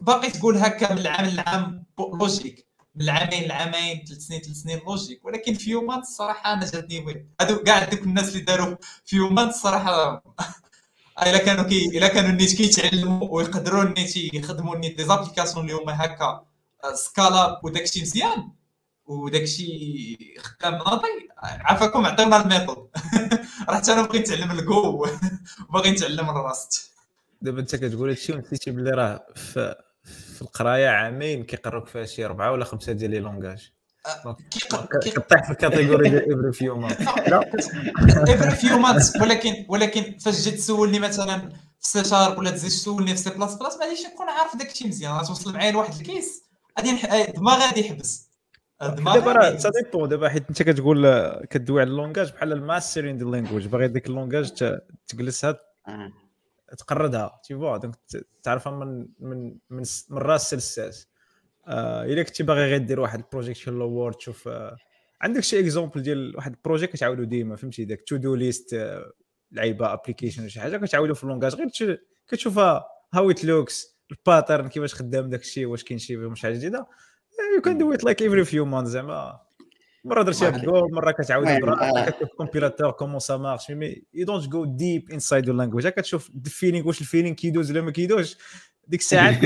باقي تقول هكا من العام للعام لوجيك من العامين لعامين ثلاث سنين ثلاث سنين لوجيك ولكن في يومات الصراحة أنا جاتني وين هادو كاع دوك الناس اللي داروا في يومات الصراحة إلا كانوا كي إلا كانوا النيت كيتعلموا ويقدروا النيت يخدموا النيت دي زابليكاسيون اللي هما هكا Scala وداكشي مزيان. وداكشي خدام ناضي عافاكم عطيونا ال méthode. راه حتى أنا بغيت نتعلم الجو. وباغي نتعلم ال Rust دابا أنت كتقول هادشي ونسيتي بلي راه في في القراية عامين كيقروك فيها شي اربعه ولا خمسة ديال les langages. كيق- كطيح في ال category ديال every few months لا. Every few months ولكن ولكن فاش جيت تسولني مثلا في سي شارب ولا تزيد تسولني في سي بلاس بلاس ما غاديش نكون عارف داك الشيء مزيان غتوصل معايا لواحد ال case غادي دماغي غادي يحبس. دابا راه سا. dépend دابا حيت أنت كتقول كدوي على ال langage بحال ال mastering ديال ال language باغي ديك ال langage ت- تجلسها آه. تقردها tu vois donc تعرفها من من من, من راس للساس آه إلا كنتي باغي غير دير واحد ال project ولا وورد تشوف آه عندك شي exemple ديال واحد ال project كتعاودو ديما فهمتي؟ داك to do list لعيبة application ولا شي حاجة كتعاودو في ال langage غير تش- كتشوفها هاو it looks ال pattern كيفاش خدام داك الشيء واش كاين شي فيهم شي حاجة جديدة. you can do it like every few months زعما مره درتيها بجو مره كتعاود آه. كتشوف compilateur comment ça marche mais you don't go deep inside ال language كتشوف ال feeling واش ال feeling كيدوز ولا ما كيدوزش ديك الساعات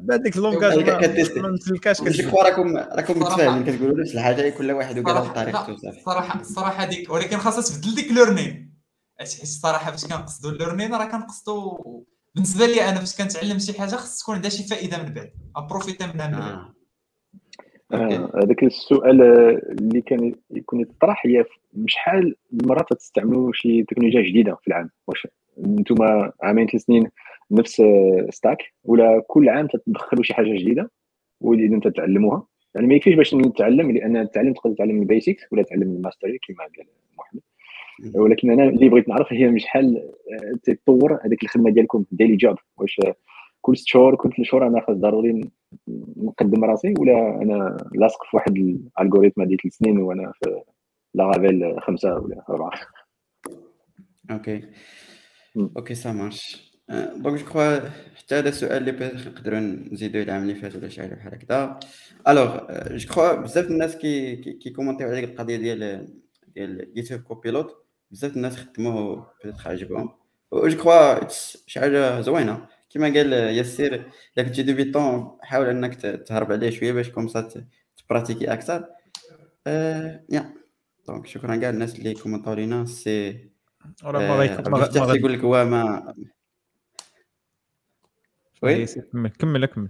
بعد ديك ال langage ما- كتيستي. ما نسلكاش je كت- crois راكم راكم. متفاهمين كتقولوا نفس الحاجة كل واحد وقال صراحة- بطريقته لا، صافي صراحة صراحة ديك ولكن خاصها تبدل ديك learning حيت الصراحه فاش كنقصدوا learning راه كنقصدوا بالنسبة لي أنا فاش كنتعلم شي حاجة خص تكون عندها شي فائدة من بعد. ابروفيتا منها من بعد. آه. آه، هذاك السؤال آه، اللي كان يكون يطرح هي شحال مره تستعملوا شي تكنولوجيا جديدة في العام؟ واش أنتم عامين ثلاث سنين نفس آه، stack ولا كل عام تدخلوا شي حاجة جديدة واللي أنتم تتعلموها؟ يعني ما يكفيش باش نتعلم لأن التعليم تقدر تتعلم ال basics ولا تعلم ال mastery كما قال محمد. ولكن أنا اللي بغيت نعرف هي شحال آه، تطور هذيك الخدمة ديالكم daily job واش آه، كل ست شهور كل ثلاث شهور أنا خاص ضروري نقدم راسي ولا أنا لاصق في واحد ال algorithm هذه ثلاث سنين وأنا في Laravel خمسة ولا أربعة. OK. OK ça marche donc je crois حتى هذا السؤال اللي نقدروا نزيدوه العام اللي فات ولا شي حاجة بحال هكذا. alors je crois بزاف الناس كي كي كومونتيو على القضية ديال ديال Hub Copilot بزاف الناس خدموه peut-être عجبهم. je crois شي حاجة زوينة. كما قال ياسير الا كنتي débutant حاول إنك تهرب عليه شوية باش comme تبراتيكي أكثر. yeah. donc شكرا كاع الناس اللي كومونطاو لينا. سي راه ما غيكون يقول لك هو ما oui؟ كمل كمل كمل.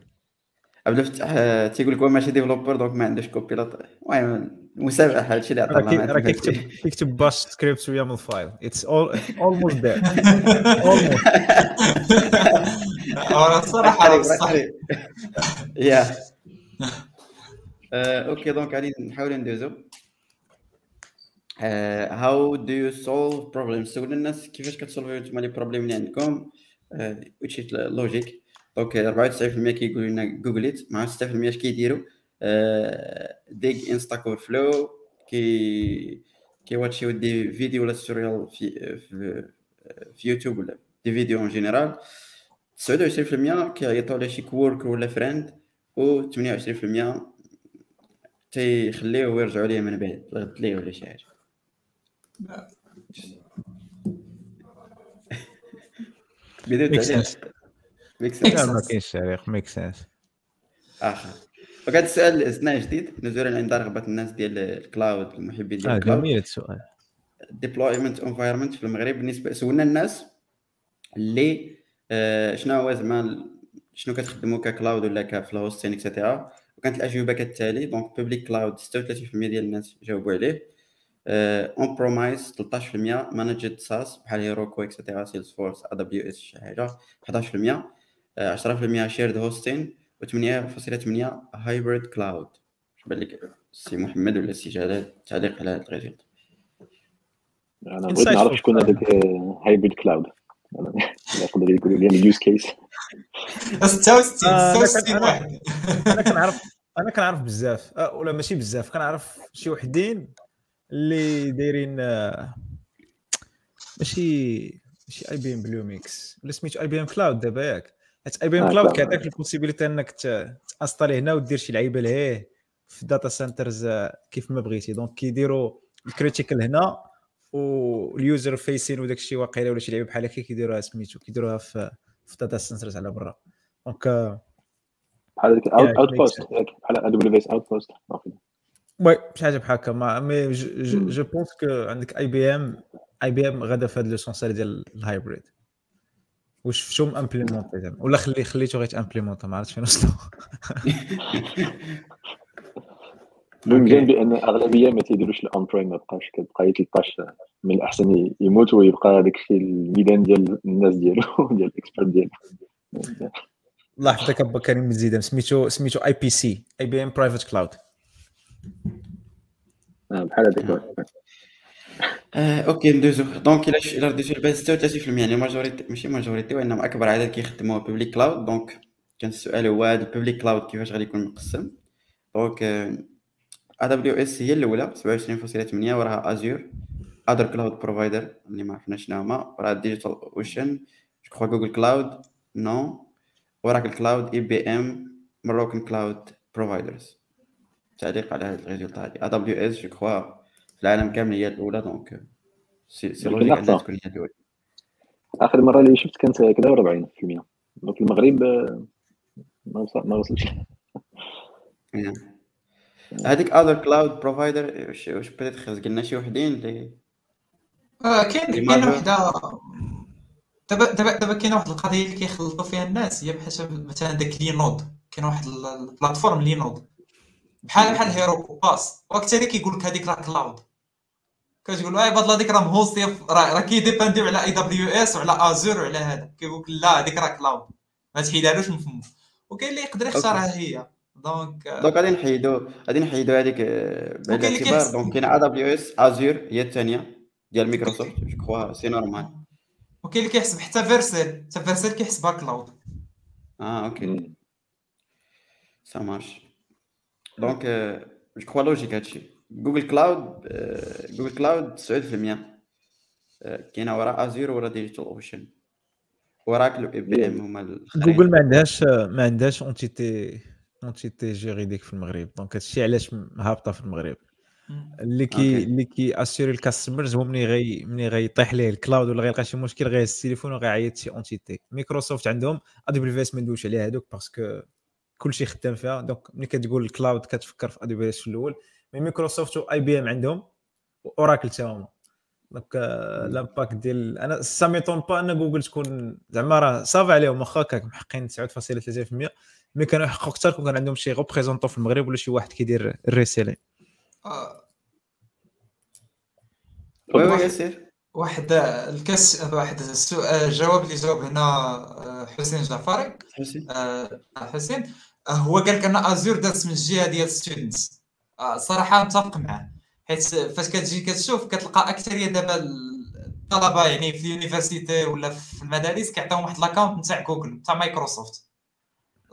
عبد الفتاح تيقول لك هو ماشي developer donc ما عندوش Copilot المهم مسابقة هادشي اللي عطانا راه كيكتب كيكتب باش سكريبت ويعمل file it's almost there almost الصراحه صح يا OK donc غادي نحاولوا ندوزو. how do you solve problem سول الناس كيفاش كتسولفيو نتوما les problèmes اللي عندكم. وتشي logique donc 94% كيقولوا لنا Google it مع 6% اش كيديروا ديك Stack Overflow كي كي واتشيو des vidéos ولا tutorial في في, في يوتيوب ولا des vidéos en général 29% كيعيطوا على شي coworker ولا friend و 28% تيخليوه ويرجعوا ليه من بعد ضغط ليه ولا شي حاجة. make sense make sense ما كاينش تعليق make sense آخر. وكان السؤال استثناء جديد نزولا عند رغبة الناس ديال ال cloud المحبين ديال ال cloud جميل السؤال. deployment environment في المغرب بالنسبة سولنا الناس اللي آه، شنو هو زعما شنو كتخدموا ك cloud ولا ك hosting et cetera وكانت الأجوبة كالتالي donc public cloud 36% ديال الناس جاوبوا عليه. on-premise 13% managed SaaS بحال Heroku et cetera Salesforce AWS شي حاجة 11% آه، 10% shared hosting و8.8 hybrid cloud بان لك السي محمد ولا السي جلال؟ تعليق على هذا ال result أنا بغيت نعرف. شكون هذاك hybrid cloud يقدر يقولوا لي ال use case 66 آه، أنا 66 كان- واحد. أنا كنعرف أنا كنعرف بزاف. آه، ولا ماشي بزاف كنعرف شي وحدين اللي دايرين آه، ماشي ماشي IBM Bluemix ولا سميتو IBM Cloud دابا ياك. حيت IBM آه، Cloud. كيعطيك ال possibilité انك ت- تانستالي هنا ودير شي لعيبة لهيه في ال data centers كيف ما بغيتي. donc كيديروا ال critical هنا وال user facing وداك الشيء واقيلا ولا شي لعيبة بحال هكا كيديروها سميتو كيديروها في في data centers على برا. donc بحال هذيك Outpost بحال AWS Outpost oui شي حاجة بحال هكا ما mais je pense que عندك IBM IBM غادا في هذا le sens هذا ديال ال hybrid واش شفتهم implémenté زعما؟ ولا خلي خليتو غير implémenté ما عرفتش فين وصلوا المهم بان الاغلبيه ما تيديروش ال on-prem ما بقاش كتبقى يتلقاش من الأحسن يموت ويبقى هذاك الشيء الميدان ديال الناس ديالو ديال ال expert ديالو. الله يحفظك ابا كريم مزيدة. سميتو سميتو IBC IBM private cloud بحال هذاك آه، OK ندوزو. donc الا الا رديتو البال 36% يعني majorité ماشي majorité وإنما أكبر عدد كيخدموا public cloud donc كان السؤال هو هذا ال public cloud كيفاش غادي يكون مقسم. donc AWS هي الأولى 27.8 وراها Azure other cloud provider اللي ما عرفناش شنو هما. وراها DigitalOcean je crois Google Cloud no. Oracle Cloud IBM Moroccan cloud providers تعليق على هذا ال result هذه. AWS je crois في العالم كامل هي الأولى donc c'est c'est logique. انها تكون هي الأولى. آخر مرة اللي شفت كانت كذا 40% donc المغرب آه، ما وصل ما وصلش. Yeah. هذيك other cloud provider واش واش بيتيت قلنا شي وحدين اللي آه، كاين كاين؟ وحدة. دابا دابا دابا كاينة واحد القضية اللي كيخلطوا فيها الناس هي بحال مثلا داك لي نود كاين واحد ال- ال plateforme لي نود بحال بحال Heroku PaaS وقتها كيقول لك هذيك راه cloud كتقول له هاد هذيك راه مهوستي راه راه كي dépendre يو على AWS وعلى Azure وعلى هذا. كيقول لك لا هذيك راه cloud ما تحيدهالوش من فمو وكاين اللي يقدر يختارها هي. donc donc غادي نحيدو غادي نحيدو هذيك اللي الاعتبار donc كاين AWS Azure هي الثانية ديال Microsoft je crois c'est normal وكاين اللي كيحسب حتى Vercel حتى Vercel كيحسبها cloud آه OK. ça marche donc je crois logique هادشي Google Cloud Google Cloud 9% آه، كاينة ورا Azure ورا DigitalOcean Oracle و IBM هما جوجل ما عندهاش ما عندهاش entité entité juridique في المغرب. donc هادشي علاش هابطة في المغرب. اللي كي OK. اللي كي assurer ال customers هو ملي غي ملي غيطيح ليه ال cloud ولا غيلقى شي مشكل غيهز التليفون وغيعيط شي entité Microsoft عندهم AWS ما ندويش عليها هذوك parce que كلشي خدام فيها. donc ملي كتقول ال cloud كتفكر في AWS في الأول. mais Microsoft و IBM عندهم Oracle تا هما. donc آه، l'impact ديال أنا ça m'étonne pas أن جوجل تكون زعما راه صافي عليهم. واخا كاك محققين 9.3% mais كانوا يحققوا أكثر كون كان عندهم شي représentant في المغرب ولا شي واحد كيدير ال reselling آه، oui oui واحد- ياسر. واحد ال cas واحد السؤال الجواب اللي جاوب هنا آه، حسين جعفري. حسين. آه، حسين. هو قال لك ان Azure دازت من الجهة ديال students صراحة متفق معاه. حيت فاش كتجي كتشوف كتلقى أكثرية دابا الطلبة يعني في ال université ولا في المدارس كيعطيهم واحد l'account نتاع جوجل نتاع Microsoft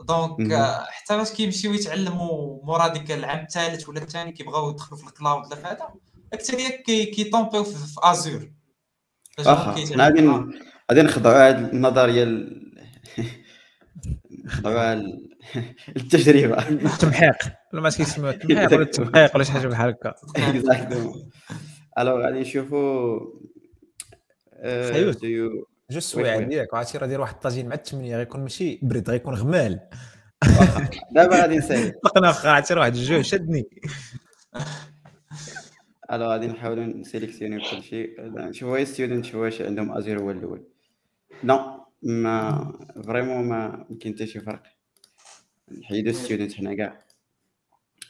donc مهم. آه، حتى باش كيمشيو يتعلموا مورا ديك العام الثالث ولا الثاني كيبغاو يدخلوا في ال cloud ولا في هذا أكثرية كي كي tomber يو في, في Azure فاش. حنا غادي غادي نخضعوا هاد النظرية ال- نخضعوا ال- التجربة. التمحيق. ولا ما كيسموها التمحيق ولا التمحيق ولا شي حاجة بحال هكا. exactement alors غادي نشوفوا جو السوايع. ديالك وعرفتي راه داير واحد الطاجين مع الثمانيه غيكون ماشي برد غيكون غمال. دابا غادي نسالي طلقنا واخا عرفتي واحد الجوع شدني. alors غادي نحاولوا ن sélectionner يو كل شيء نشوفوا هي student واش عندهم Azure هو الأول. لا ما vraiment ما يمكن حتى شي فرق. نحيدو student حنا كاع.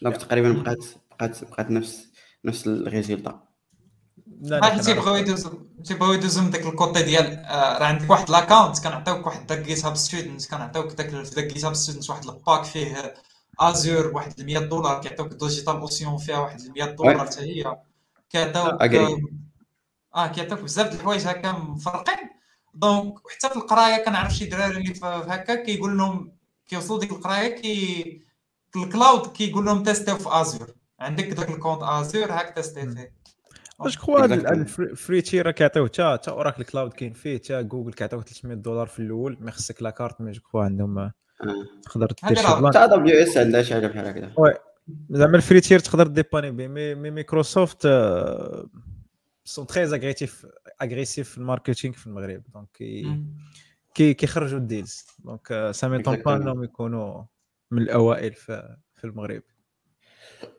donc تقريبا بقات بقات بقات نفس نفس ال résultat لا تيبغيو يدوزو تيبغيو يدوزو من داك ال côté ديال آه، راه عندك واحد l'account كنعطيوك واحد داك GitHub student كنعطيوك داك داك GitHub student واحد ال pack فيه Azure بواحد 100 دولار كيعطيوك DigitalOcean فيها واحد 100 دولار حتى هي. كيعطيوك أجري. آه كيعطيوك بزاف د الحوايج هكا مفرقين. donc حتى في القراية كنعرف شي دراري اللي ف- هكا كيقول لهم كيوصلوا ديك القراية كي في ال cloud كيقول لهم tester يو في Azure عندك داك ال compte Azure هاك teste فيه واش quoi Exactly. ال free tier راه كيعطيوه حتى حتى Oracle Cloud كاين فيه. حتى جوجل كيعطيوك 300 دولار في الأول. mais خصك la carte mais je crois عندهم آه، تقدر دير شي plan حتى AWS عندها شي حاجة بحال هكذا. زعما ال free tier تقدر dépanner به mais mais Microsoft sont très agressifs agressifs في ال marketing في المغرب. donc كي- كيخرجوا ال deals. donc ça m'étonne pas Exactement. إنهم يكونوا من الأوائل في في المغرب.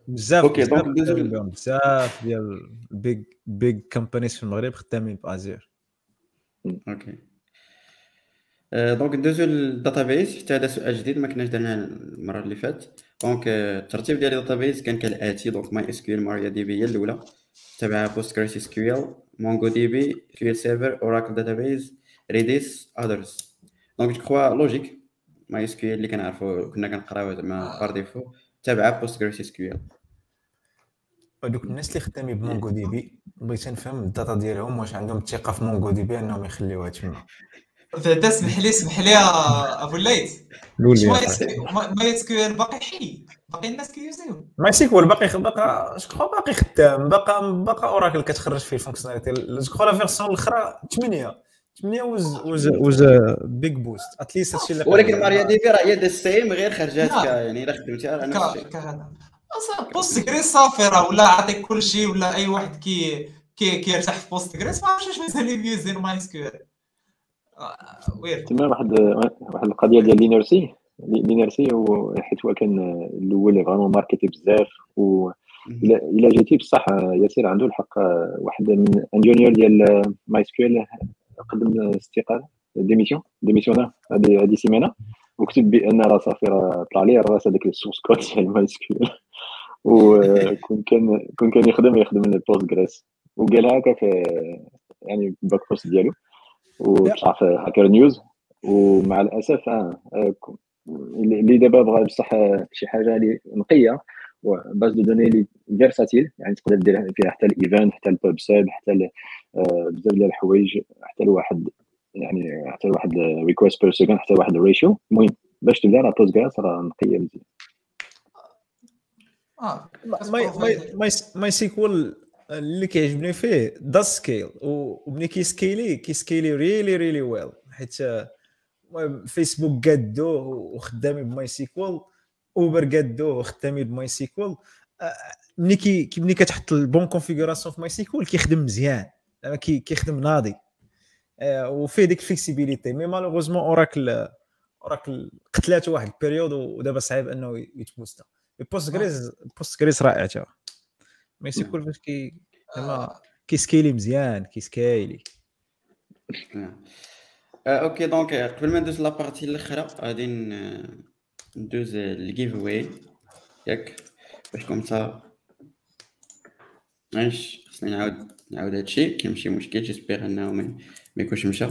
بزاف بزاف donc ديال ال big big companies في المغرب خدامين ب Azure OK. donc ندوزو لل databases حتى هذا سؤال جديد ما كناش درناه المرة اللي فاتت. donc آه، الترتيب ديال ال databases كان كالآتي دونك ماي اس كيو ال ماريا دي بي هي الأولى تبعها بوست جريس اس كيو ال مونجو دي بي كيو ال سيرفر اوراكل داتابيز ريديس اذرز دونك جو كخوا لوجيك ماي اس كيو اللي كنعرفو كنا كنقراو زعما par défaut تبعها بوست جريس اس كيو ال هذوك الناس اللي خدامين ب MongoDB بغيت نفهم ال data ديالهم واش عندهم الثقة في MongoDB أنهم يخليوها تما؟ بعدا اسمح لي اسمح لي أبو الليث قول ما لي يسكو ما يسكو باقي حي. باقي الناس كيوزيو ماي سيكوال باقي باقي جو باقي خدام باقا باقا أوراكل كتخرج فيه الفونكسيوناليتي جو كخوا لا فيرسون الأخرى 8 8 وز وز وز بيج بوست اتليست هادشي اللي ولكن ماريا دي بي راه هي ذا سيم غير خرجات. ك يعني إلا خدمتيها راه نفس الشيء. بوست جريس صافي راه ولا عطيك كل شيء ولا أي واحد كي كي كيرتاح في Postgres ما عرفتش واش مازال using MySQL وغير تما واحد واحد القضية ديال l'inertie l'inertie هو حيت هو كان الأول vraiment marqué بزاف و الا إلا جيتي بصح ياسر عنده الحق واحد من ingénieur ديال MySQL قدم استقالة démission démission هذه هذه سيمانة. وكتب بأن راه صافي راه طلع ليه الرأس هذاك ال source code ديال MySQL وكون كان كون كان يخدم يخدم ال Postgres وقالها هكا في يعني blog post ديالو. وطلع في Hacker News ومع الأسف آه آه، اللي دابا بغى بصح شي حاجة اللي نقية. base de données اللي versatile يعني تقدر دير فيها حتى ال event حتى ال pub/sub حتى آه، بزاف ديال الحوايج حتى لواحد يعني حتى لواحد request per second حتى لواحد ال ratio المهم باش تبدا راه Postgres راه نقية مزيان. آه ماي ماي ماي ماي سيكوال اللي كيعجبني فيه the scale وملي كيسكيلي كيسكيلي ريلي ريلي ويل حيت فيسبوك قادوه وخدامين ب MySQL أوبر قادوه وخدامين ب MySQL ملي كي ملي كتحط ال bonne configuration في MySQL كيخدم مزيان. زعما كيخدم ناضي. آه، وفيه ديك ال flexibilité. mais malheureusement Oracle Oracle قتلات واحد ال période ودابا صعيب أنه يت boost ا Postgres Postgres رائع تا. MySQL فاش كي زعما كي scale ي مزيان كي scale ي OK donc قبل ما ندوز la partie الأخرى غادي ندوز ال giveaway ياك باش comme ça ماشي خصني نعاود نعاود هادشي كيمشي مشكل جيسبيغ انه ما يكونش مشى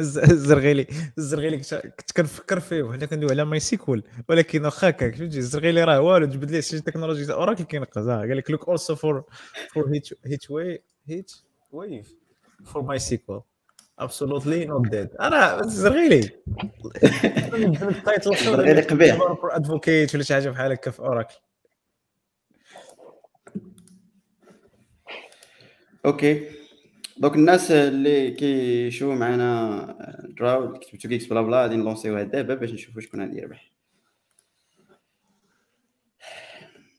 الزرغيلي الزرغيلي كنت كنفكر فيه وحنا كندوي على ماي سيكول ولكن واخا هكاك فهمتي الزرغيلي راه والو جبد ليه شي تكنولوجي اوراكل كينقص قال لك لوك اولسو فور فور هيت هيت واي هيت ويف فور ماي سيكول ابسولوتلي نوت ديد أنا الزرغيلي الزرغيلي قبيح. ادفوكيت ولا شي حاجة بحال هكا في اوراكل OK. donc الناس اللي كيشوفوا معنا draw كتبتو GeeksBlabla غادي ن lance يوها دابا باش نشوفوا شكون غادي يربح.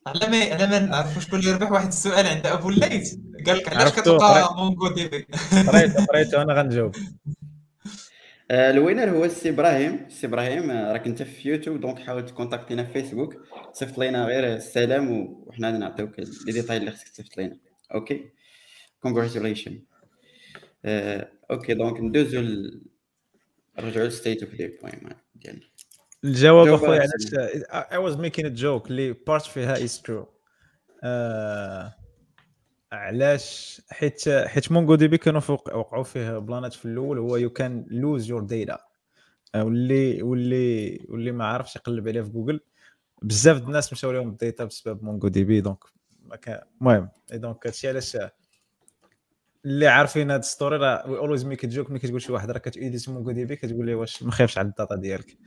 على ما على ما نعرفوا شكون اللي يربح واحد السؤال عند أبو الليث. قال لك علاش كتلقى MongoDB. قريت قريته أنا غنجاوب. ال winner هو السي إبراهيم. السي إبراهيم راك أنت في يوتيوب donc حاول ت contact ينا في فيسبوك. صيفط لينا غير السلام وحنا نعطيوك les détails اللي خصك تصيفط لينا. OK؟ congratulation OK donc ندوزو نرجعو لل state of the point ديالنا. الجواب اخويا علاش؟ I was making a joke اللي part فيها is true علاش؟ حيت حيت MongoDB كانوا فوق وقعوا فيه بلانات في الأول هو you can lose your data واللي واللي واللي ما عرفش يقلب عليها في جوجل بزاف الناس مشاو لهم ال data بسبب MongoDB donc المهم donc هادشي علاش اللي عارفين هاد story راه we always make joke ملي كتقول شي واحد راه كتايديت MongoDB كتقول ليه واش ما خايفش على ال data ديالك.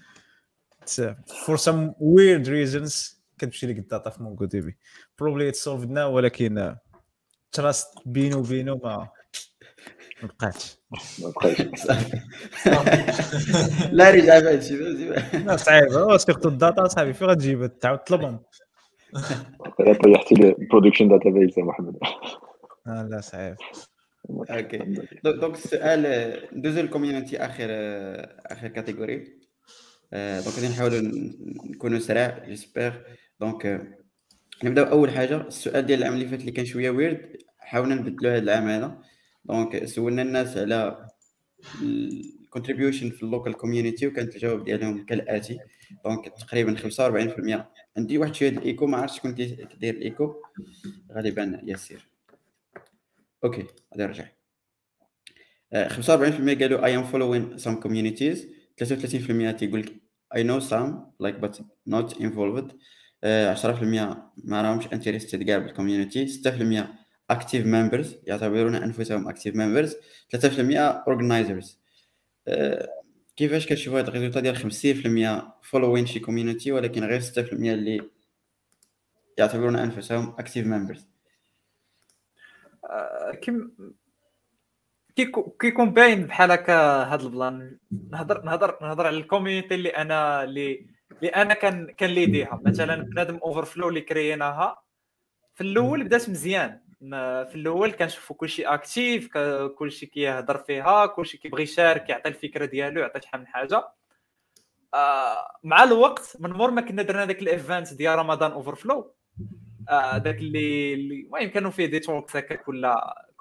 for some weird reasons كتمشي لك ال data في MongoDB probably solved now ولكن trust بينو وبينو ما ما بقاتش. ما لا رجع في هادشي لا صعيب. surtout ال data صاحبي فين غتجيب تعاود تطلبهم. طيحتي ال production database يا محمد. آه لا صعيب. OK. donc السؤال ندوزو لل community آخر آخر category donc غادي نحاولوا نكونوا سريع j'espère donc نبداو أول حاجة السؤال ديال العام اللي فات اللي كان شوية weird حاولنا نبدلوه هذا العام هذا. donc سولنا الناس على ال contribution في ال local community وكانت الجواب ديالهم كالآتي. donc تقريبا 45% عندي واحد شوية الإيكو ما عرفتش شكون كيدير الإيكو. غالبا ياسير. OK غادي نرجع. 45% قالوا I am following some communities. 33% تيقول لك I know some like but not involved. 10% ما راهمش interested كاع بال community 6% active members يعتبرون أنفسهم active members. 3% organizers. كيفاش كتشوفوا هاد ال résultat ديال 50% following شي community ولكن غير 6% اللي يعتبرون أنفسهم active members كيم كيكون باين بحال هكا هاد البلان. نهضر نهضر نهضر على ال community اللي أنا اللي اللي أنا كان كان ليديها مثلا بنادم overflow اللي كريناها في الأول بدات مزيان. في الأول كنشوفوا كلشي active كلشي كيهضر فيها كلشي كيبغي يشارك يعطي الفكرة ديالو يعطي شحال من حاجة. آه مع الوقت من مور ما كنا درنا داك ال event ديال رمضان overflow آه داك اللي المهم كانوا فيه des talks هكا كل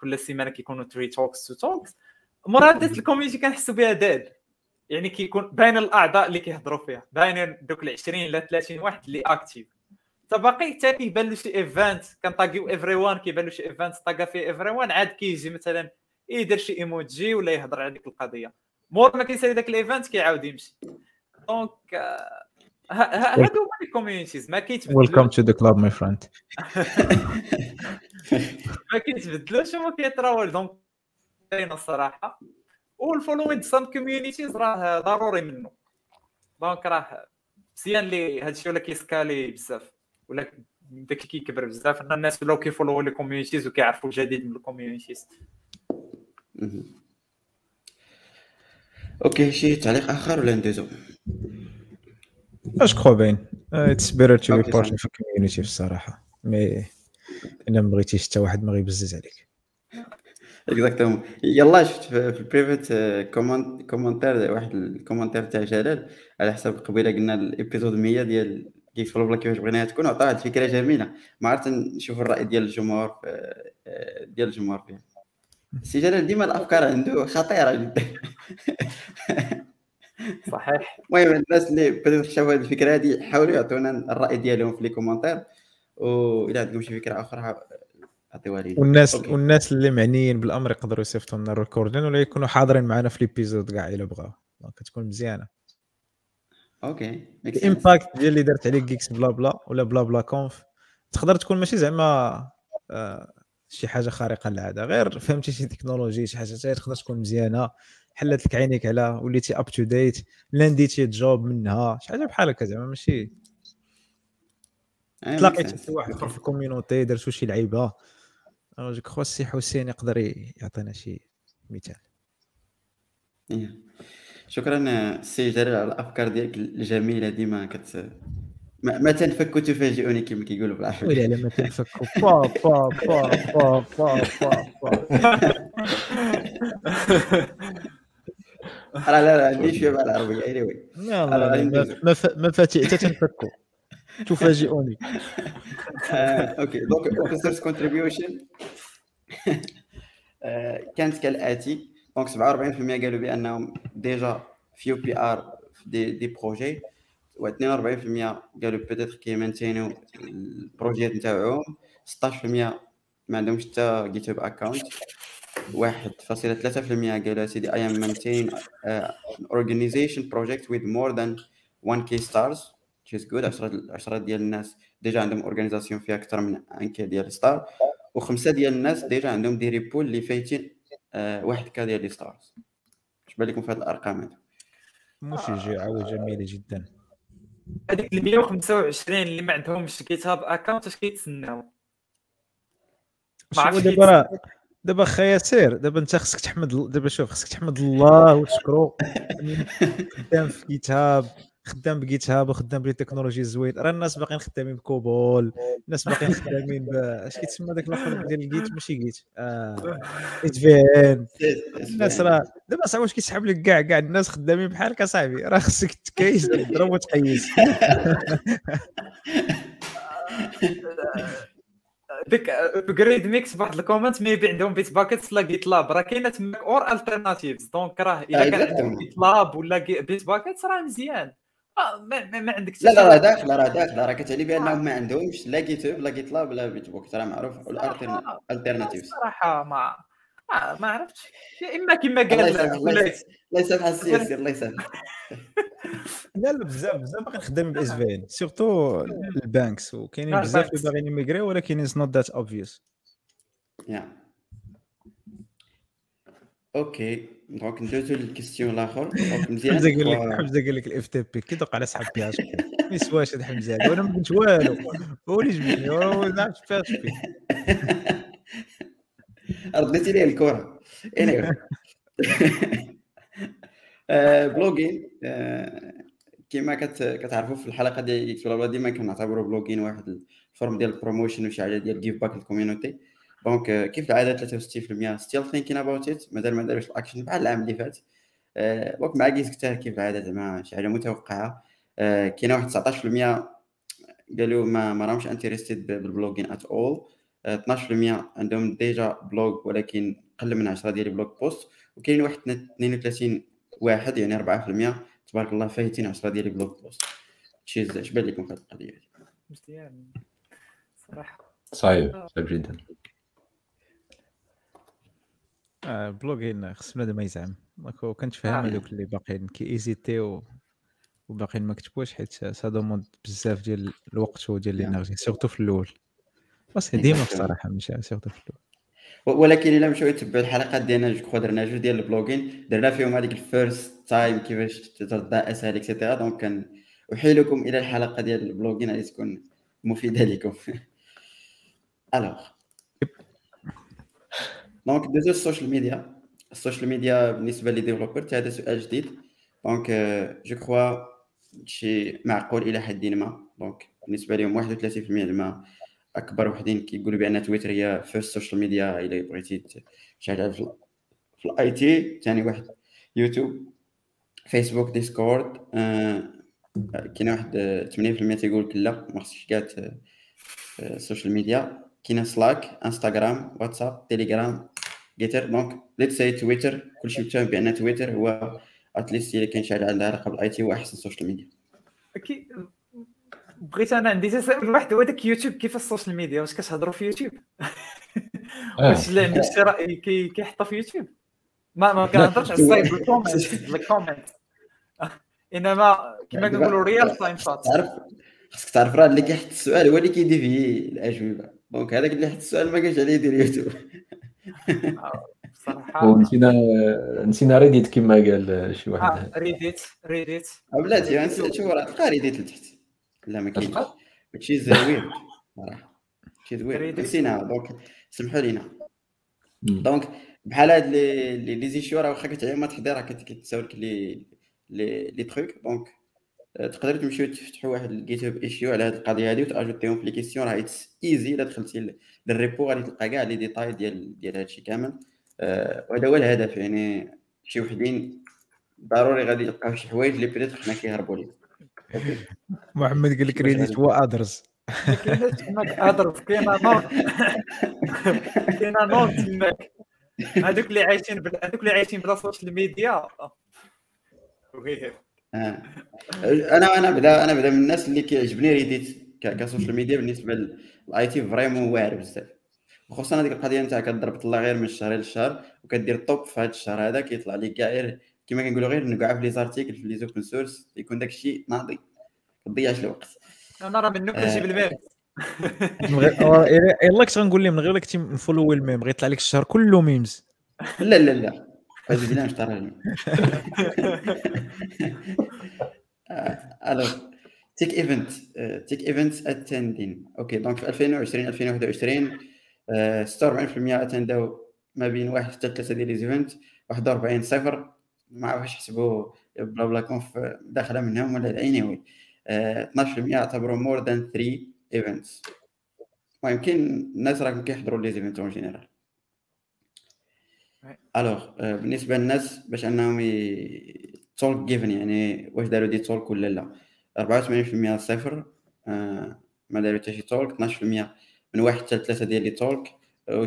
كل سيمانه كيكونوا 3 talks 2 talks مور هاد ال community كنحسوا بها dead يعني كيكون باين الأعضاء اللي كيهضروا فيها باين دوك ال 20 لا 30 واحد اللي active باقي حتى كيبان له شي event كن tag يو everyone كيبان له شي event tag ا فيه everyone عاد كيجي مثلا يدير شي ايموجي ولا يهضر على ديك القضية. مور ما كيسالي داك ال event كيعاود يمشي. donc هادو هما ال communities ما كيتبدلوش welcome to the club my friend ما كيتبدلوش وما كيطراو donc الصراحة. وال following some communities راه ضروري منه. Donc راه مزيان لي هادشي ولا كيسكالي بزاف. ولا داك كيكبر بزاف. أن الناس ولاو كيفولو les communities وكيعرفوا الجديد من الكوميونيتيز أوكي شي تعليق آخر ولا ندوزو؟ Je crois باين؟ It's better to صح. في ال community الصراحه mais إلا ما بغيتيش حتى واحد ما غيبزز عليك. Exactement يلا شفت في في ال private Comment commentaire واحد ال commentaire تاع جلال على حسب قبيلة قلنا ال épisode 100 ديال GeeksBlabla كيفاش بغيناها تكون عطا واحد الفكرة جميلة. ما عرفت نشوف الرأي ديال الجمهور آه، ديال الجمهور فيها. سي جلال ديما الأفكار عنده خطيرة جدا. صحيح. المهم الناس اللي بدات شافوا هذه الفكرة هذه حاولوا يعطونا الرأي ديالهم في les commentaires والى عندكم شي فكرة أخرى عطيوها لي. والناس OK. والناس اللي معنيين بالأمر يقدروا يصيفطوا لنا ال recording ولا يكونوا حاضرين معنا في l'épisode كاع إلا بغاو. Donc كتكون مزيانة. OK. ال impact ديال اللي درت عليك جيكس بلا بلا ولا بلا بلا كونف تقدر تكون ماشي زعما آه، شي حاجة خارقة للعادة. غير فهمتي شي technology شي حاجة تقدر تكون مزيانة. حلت لك عينيك على وليتي up to date land يتي job منها شي حاجة بحال هكا زعما ماشي. make تلاقيت. شي واحد آخر في الكوميونيتي درتو شي لعيبة. جو كخوا السي حسين يقدر يعطينا شي مثال. إيه. شكرا سي جلال على الأفكار ديالك الجميلة ديما كت ما, ما تنفك تفاجئوني كما كيقولوا بالعربي ويلي على ما تنفكوا با با با با با با با لا لا عندي شوية بالعربيه anyway. لا على لا غير ما- فاتي حتى تنفكوا. تفاجئوني آه، OK. Donc open source contribution كانت كالآتي. Donc 47% قالوا بأنهم déjà few PR في des, des projets و 42% قالوا peut-être كيمانتينو البروجيات نتاعهم. 16% ما عندهمش حتى GitHub account 1.3% قالوا سيدي I am maintain uh, an organization project with more than 1k stars. Which is good. 10 10 ديال الناس déjà عندهم organisation فيها أكثر من 1k ديال star وخمسة ديال الناس déjà عندهم des repos اللي فايتين آه، واحد K ديال les stars اش بان لكم في هذه الأرقام هذو مشجعه وجميله جدا. هذيك ال 125 اللي ما عندهمش GitHub account اش كيتسناو؟ ما عرفتش دابا خايا سير دابا انت خصك تحمد دابا شوف خصك تحمد الله وتشكرو خدام في GitHub خدام ب GitHub وخدام ب les technologies زوين. راه الناس باقيين خدامين ب COBOL الناس باقيين خدامين اش كيتسمى داك الأخر ديال ال Git؟ ماشي Git. آه... SVN الناس راه دابا صعب واش كيسحب لك كاع كاع الناس خدامين بحالك أصاحبي؟ راه خصك تكيس تضرب وتقيس. ديك ابجريد ميكس بواحد الكومنت ميبي عندهم بيت باكيتس لا جيت لاب راه كاينة تماك اور الترناتيفز دونك راه إلا كان. جيت لاب ولا بيت باكيتس راه مزيان. آه، ما, ما, ما عندك لا لا راه داخله راه داخله راه كتعني بأنهم ما عندهمش لا جيت لا جيت لاب لا بيت بوك راه معروف. والالترناتيفز صراحة ما ما, ما عرفتش. يا إما كما قال الله يسامح السياسي الله يسامح لا لا بزاف بزاف باقيين خدامين باس في ان سيرتو ال banks وكاينين آه، بزاف اللي. باغيين يميغريو ولكن it's not that obvious Yeah OK donc ندوزو لل question الآخر donc مزيان حمزة قال لك حمزة قال لك ال FTP كي دوق على فيها شكون ما يسواش هذا حمزة هذا وأنا ما قلت والو. هو اللي جبدني هو ما عرفتش شكون رديتي لي الكره anyway. آه، blogging آه، كما كت- كتعرفوا في الحلقة ديال ديما كنعتبروا blogging واحد ال forme ديال ال promotion وشي حاجة ديال give back لل community donc آه، كيف العادة؟ 63% still thinking about it مازال ما داروش الاكشن بحال العام اللي فات. آه، donc مع كيس كيف العادة؟ زعما شي حاجة متوقعة. آه، كاينة واحد 19% قالوا ما ما راهمش interested بال blogging at all 12% عندهم déjà blog ولكن قل من 10 ديال ال blog post. وكاين واحد 32 واحد يعني 4% تبارك الله فايتين 10 ديال ال blog post. Guys اش بان لكم في هذه القضية هذه مزيان. صراحة. صعيب صعيب جدا. آه، blogging خص بنادم ما يزعم. Donc كنتفهم آه. هذوك اللي باقيين. كيزيتيو وباقيين ما كتبوش حيت ça demande بزاف ديال الوقت وديال. ال énergie surtout في الأول. بس ديما Exactement. بصراحة ماشي surtout في الأول ولكن إلا مشاو يتبعوا الحلقات ديالنا je crois درنا جوج ديال ال blogging درنا فيهم هذيك ال first time كيفاش ترد اسهل et cetera donc كان أحيلكم إلى الحلقة ديال ال blogging اللي تكون مفيدة لكم. Alors donc دوزو ال social media ال social media بالنسبة les developers هذا سؤال جديد. Donc je crois شي معقول إلى حد ما. Donc بالنسبة لهم 31% زعما أكبر وحدين كيقولوا بأن تويتر هي first social media الا بغيتي تشعل في ال IT ثاني واحد يوتيوب فيسبوك ديسكورد آه كاين واحد 8% تيقول لك لا ما خصكش كاع ال social media كاين سلاك انستغرام واتساب تيليجرام Gitter donc let's see تويتر كلشي متفاهم بأن تويتر هو at least اللي شي عندها علاقه بال IT هو احسن social media بغيت أنا عندي تساؤل واحد هو داك يوتيوب كيف ال social media؟ واش كتهضروا في يوتيوب؟ واش اللي عنده شي راي كيحطها في يوتيوب؟ ما ما كنهضرش على السايب ال comment ال comment إنما كما كنقولوا real time chat تعرف خاصك تعرف راه اللي كيحط السؤال هو اللي كيدير فيه الأجوبة. donc هذاك اللي حط السؤال ما كانش عليه يدير يوتيوب صراحة. ونسينا نسينا Reddit كما قال شي واحد. Reddit Reddit بلاتي شوف راه تلقى Reddit لتحت. لا ما كاينش. هادشي زوين صراحة هادشي زوين نسينا. donc سمحوا لينا. donc بحال هاد لي les issues راه واخا كتعيا ما تحضر راه كتساولك لي لي les trucs donc تقدروا تمشيو تفتحوا واحد ال GitHub issue على هاد القضية هادي وتاجوطيهم في les questions راه it's easy إلا دخلتي لل repo غادي تلقى كاع les détails ديال ديال هادشي كامل. أه وهذا هو الهدف. يعني شي وحدين ضروري غادي يلقاو شي حوايج اللي peut-être حنا كيهربوا ليه محمد قال لك Reddit هو others هناك others كاينة note. كاينة note هناك. هذوك اللي عايشين هذوك اللي عايشين بلا social media أنا أنا بدا أنا بدا من الناس اللي كيعجبني Reddit ك social media بالنسبة لل IT vraiment واعر بزاف. وخصوصا هذيك القضية نتاع كضرب طلع غير من الشهر للشهر وكدير طوب في هذا الشهر هذا كيطلع لك كاع غير كما كنقولوا غير نقع في لي زارتيكل في لي زوبن سورس يكون داك الشيء ناضي ما تضيعش الوقت. أنا راه منك كنجيب الميم يلا كنت غنقول لهم من غير لك نفولو الميم غيطلع لك الشهر كله ميمز لا لا لا. هذه بلا مش ترى ألو تيك إيفنت. tech event attending okay donc في 2020 2021 46% attendاو ما بين واحد حتى ثلاثة ديال les events 41 صفر. ما عرفش يحسبوا بلا بلا كونف داخلة منهم ولا anyway. 12% اعتبروا more than 3 events المهم كاين الناس راهم كيحضروا لي زيفنت اون جينيرال الوغ بالنسبة للناس باش أنهم talk given يعني واش داروا des talks ولا لا. 84% صفر ما داروا حتى شي talk 12% من واحد حتى ثلاثة ديال les talks و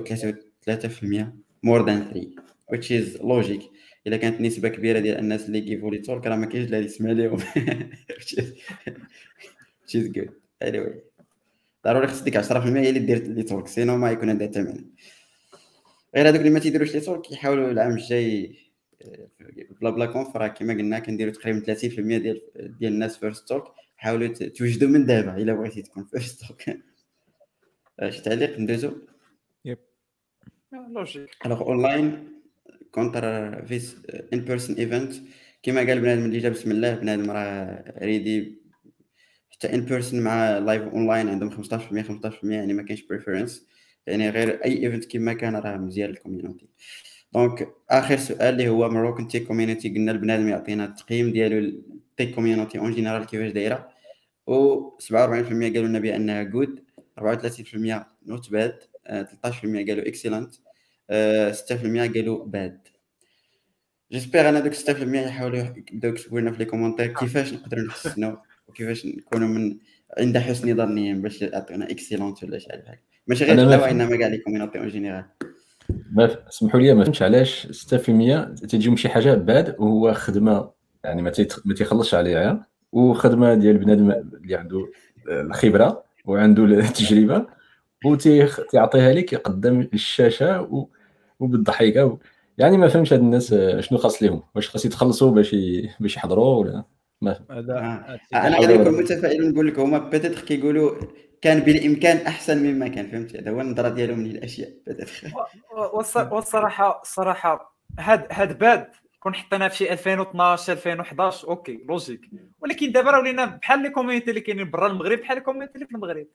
3% more than 3 which is logic. الا كانت نسبة كبيرة ديال الناس اللي كيgiveوا les talks راه ما كاينش اللي يسمع لهم which is good. Anyway. ضروري خص ديك 10% هي اللي دير les talks sinon ما يكون عندها ثمن غير هذوك اللي ما تيديروش les talks يحاولوا العام الجاي بلا بلا كونف راه كما قلنا كنديروا تقريبا 30% ديال ديال الناس first talk حاولوا توجدوا من دابا إلا بغيتي تكون first talk شي تعليق ندوزو؟ yep logique alors online contre face in-person event كما قال بنادم اللي جا بسم الله بنادم راه ready حتى in-person مع live online عندهم 15% 15% يعني ما كاينش preference يعني غير أي event كما كان راه مزيان لل community donc آخر سؤال اللي هو Moroccan tech community قلنا البنادم يعطينا التقييم ديالو ال tech community en général كيفاش دايرة. و 47% قالوا لنا بانها good 34% not bad 13% قالوا excellent 6% قالوا bad. j'espère أنا donc 6% يحاولوا يبداو يكتبوا لنا في les commentaires كيفاش نقدروا نحسنوا وكيفاش نكونوا من عند حسن ظنهم باش يعطيونا excellent ولا شي حاجة ماشي غير لا وانما كاع les communities en général ما سمحوا لي ما فهمتش علاش 6% تجيهم شي حاجة bad وهو خدمة يعني ما ما تيخلصش عليها وخدمة ديال بنادم اللي عنده الخبرة وعنده التجربة وتيعطيها لك قدام الشاشة وبالضحكه يعني ما فهمتش هاد الناس شنو خاص لهم واش خاص يتخلصوا باش باش يحضروا ولا ما آه. أنا غادي نكون متفائل نقول لك هما peut-être كيقولوا كان بالإمكان أحسن مما كان فهمت؟ هذا هو النظرة ديالهم للأشياء والصراحة الصراحه هاد هاد bad كون حطيناه في شي 2012 2011 okay logique. ولكن دابا راه ولينا بحال les communities اللي كاينين برا المغرب بحال les communities اللي في المغرب.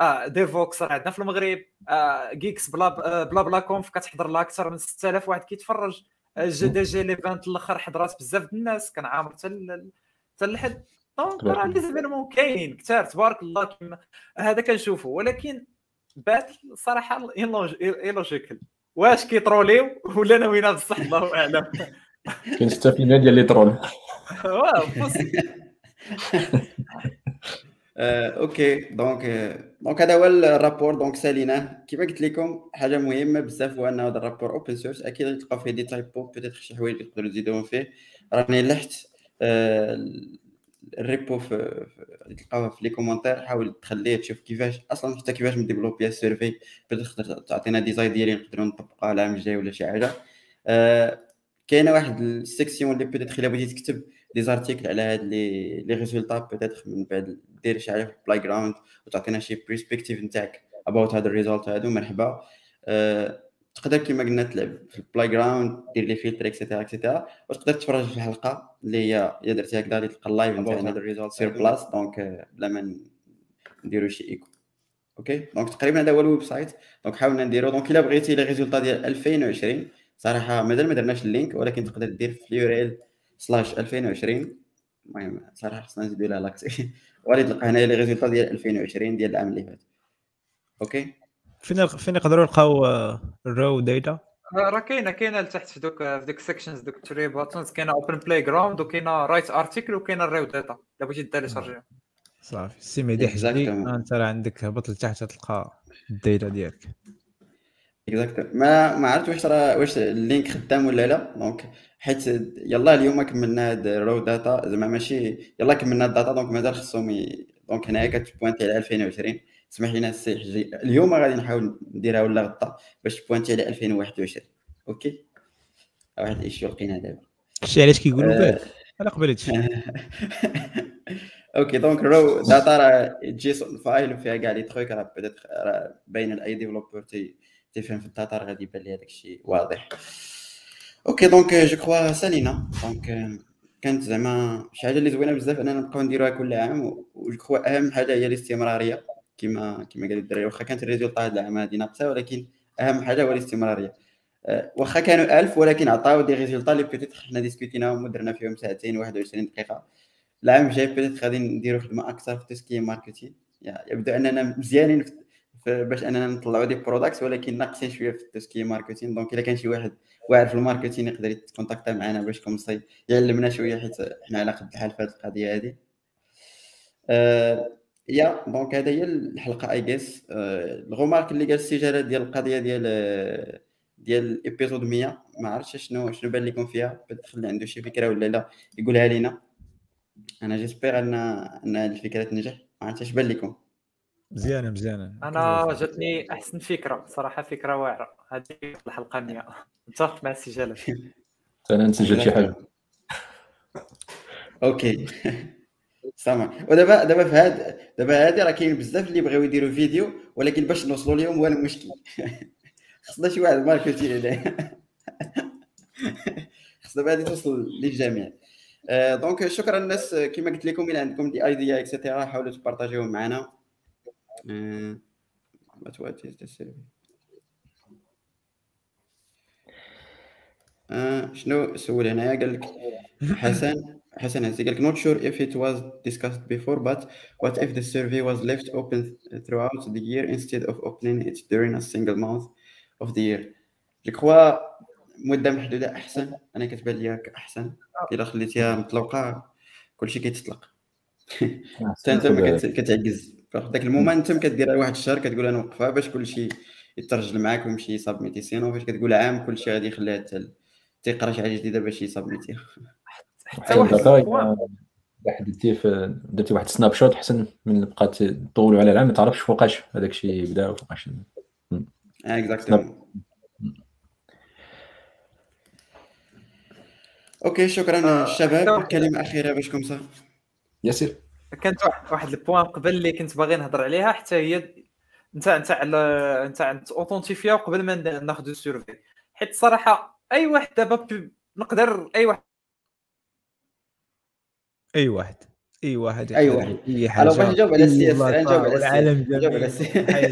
آه Devoxx راه عندنا في المغرب. آه جيكس بلا بلا بلا كونف كتحضر لها أكثر من 6000 واحد كيتفرج. جا دي جي ليفانت الأخر حضرات بزاف الناس كان عامر حتى حتى لحد دونك راه لي زيفينمون كاينين كثار تبارك الله كما هذا كنشوفه ولكن بات صراحة ايلوجيكال واش كيطروليو ولا ناويين بصح؟ الله أعلم. كاين 6% ديال لي ترول. أوكي. دونك دونك هذا هو الرابور. دونك ساليناه كيما قلت لكم حاجة مهمة بزاف هو أن هذا الرابور اوبن سورس أكيد تلقاو فيه دي تايبو بيتيت شي حوايج تقدروا تزيدوهم فيه. راني لحت ال repo في تلقاوها في les commentaires حاول تخليه تشوف كيفاش أصلا حتى كيفاش مديفلوبي ال survey. تقدر تعطينا design ديالي نقدروا نطبقها العام الجاي ولا شي حاجة. أه كاينة واحد ال section اللي peut-être إلا بغيتي تكتب des articles على هاد les les résultats peut-être من بعد دير شي حاجة في ال playground وتعطينا شي perspective نتاعك about هاد ال result هادو مرحبا أه تقدر كما قلنا تلعب في ال playground دير les filtres et cetera et cetera وتقدر تتفرج في الحلقة اللي هي يا درتي هكذا اللي تلقى ال live نتاعنا هاد ال result sur place donc بلا ما نديرو شي écho okay donc تقريبا هذا هو ال website donc حاولنا نديرو donc الا بغيتي les résultats ديال 2020 صراحة مازال ما درناش ال link ولكن تقدر دير في ال URL slash 2020 المهم صراحة خصنا نزيدو لها l'accès. وغادي تلقى هنايا les résultats ديال 2020 ديال العام اللي فات. Okay؟ فين فين يقدروا يلقاو ال raw data راه كاينة كاينة لتحت في دوك في ديك ال sections دوك three buttons كاينة open playground وكاينة write article وكاينة ال raw data إلا بغيتي دير charger صافي. سي حجلي أنت راه عندك هبط لتحت تلقى ال data ديالك. Exact ما ما عرفت واش راه واش ال link خدام ولا لا. donc حيت يلا اليوم كملنا هاد ال raw data. زعما ماشي يلا كملنا ال data. donc مازال خصهم. donc هنايا كتبوانتي على 2020 سمح لينا السي حجي. اليوم غادي نحاول نديرها ولا غدا باش تبوانتي على 2021 okay واحد ال issue لقينا دابا. شتي علاش كيقولوا باه؟ أنا قبلت okay donc raw data راه JSON file وفيها كاع les trucs راه بدات راه باين لأي developer تيفهم في ال data راه غادي يبان لي هذاك الشيء واضح. okay donc je crois سالينا donc كانت زعما شي حاجة اللي زوينة بزاف أننا نبقاو نديروها كل عام و je crois أهم حاجة هي الاستمرارية. كما كما قال الدراري واخا كانت ال résultat هذا العام هذه ناقصة ولكن أهم حاجة هو الاستمرارية. واخا كانوا 1000 ولكن عطاو des résultats اللي peut-être حنا ديسكوتيناهم ودرنا فيهم ساعتين 21 دقيقة. العام الجاي peut-être غادي نديرو خدمة أكثر في tout ce qui marketing يبدو أننا مزيانين باش أننا نطلعوا des products ولكن ناقصين شوية في ال tout ce qui marketing donc إلا كان شي واحد واعر في ال marketing يقدر يتكونتاكتا معنا باش comme ça يعلمنا شوية حيت حنا على قد الحال في هذه القضية هذه يا donc هذا هي الحلقة et juste la remarque اللي قال السي جلال ديال القضية ديال ديال épisode 100 ما عرفتش شنو شنو بان لكم فيها؟ خلي عنده شي فكرة ولا لا؟ يقولها لينا. أنا j'espère أن أن الفكرة تنجح. ما عرفتش بان لكم. مزيانة مزيانة. أنا جاتني أحسن فكرة صراحة فكرة واعرة. هذه الحلقة 100 متفق مع السي جلال أنا نسجل شي حاجة. okay. سامع. ودابا دابا في هاد دابا هادي راه كاين بزاف اللي بغاو يديروا فيديو ولكن باش نوصلوا لهم هو المشكل. خصنا شي واحد marketing عليه خص دابا هادي توصل للجميع. donc شكرا الناس كما قلت لكم إلى عندكم des idées et cetera حاولوا تبارطاجيوهم معنا. ما تواتيز ال survey شنو سول هنايا قال لك حسن حسن هسي قال لك not sure if it was discussed before but what if the survey was left open throughout the year instead of opening it during a single month of the year جو كخوا مده محدوده احسن أنا كتبان ليا احسن الا خليتيها مطلقه كلشي كيتطلق حتى انت ما كتعجز فداك المومنت انت كدير واحد الشهر كتقول أنا نوقفها باش كلشي يترجل معاك ويمشي يسابميتي sinon فاش كتقول عام كلشي غادي يخليها حتى تيقرا شي حاجة جديدة باش يسابميتيها حتى واحد درتي في درتي واحد snapshot حسن من بقى تطولوا على العام ما تعرفش فوقاش. هذاك الشيء بدأ وفوقاش. exactement okay شكرا الشباب كلمة أخيرة باش comme ça. ياسر. كانت واحد ال point قبل اللي كنت باغي نهضر عليها حتى هي انت انت على انت اوثنتيفيا قبل ما ناخذ ال survey حيت الصراحه أي واحد دابا نقدر أي واحد أي واحد. أي واحد أي واحد. اي حاجة. باش نجاوب على ال CS نجاوب على العالم نجاوب على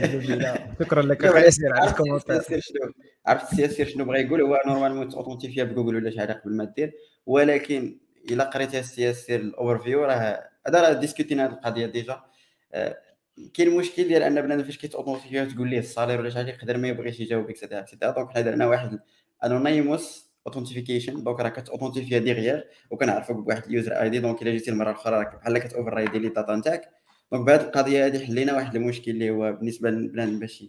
جميل شكرا لك على ياسر على عرفت ال comment ات. ال CS شنو؟ عرفت ال CSR شنو بغا يقول؟ هو normalement تاوثنتيفيا بجوجل ولا شي حاجة قبل ما دير. ولكن إلا قريت ال CS ال overview راه هذا راه ديسكوتينا هذه القضية déjà. آه، كاين مشكل ديال أن بنادم فاش كيتاوثنتيفيا تقول ليه ال salaire ولا شي حاجة يقدر ما يبغيش يجاوبك et cetera et cetera donc حنا درنا واحد anonymous authentification donc راه كتاوثنتيفيا derrière وكنعرفوك بواحد ال user ID donc إلا جيتي المرة الأخرى راك بحال كتوفر رايدي les data نتاعك. donc بهذه القضية هذه حلينا واحد المشكل اللي هو بالنسبة لل plan باش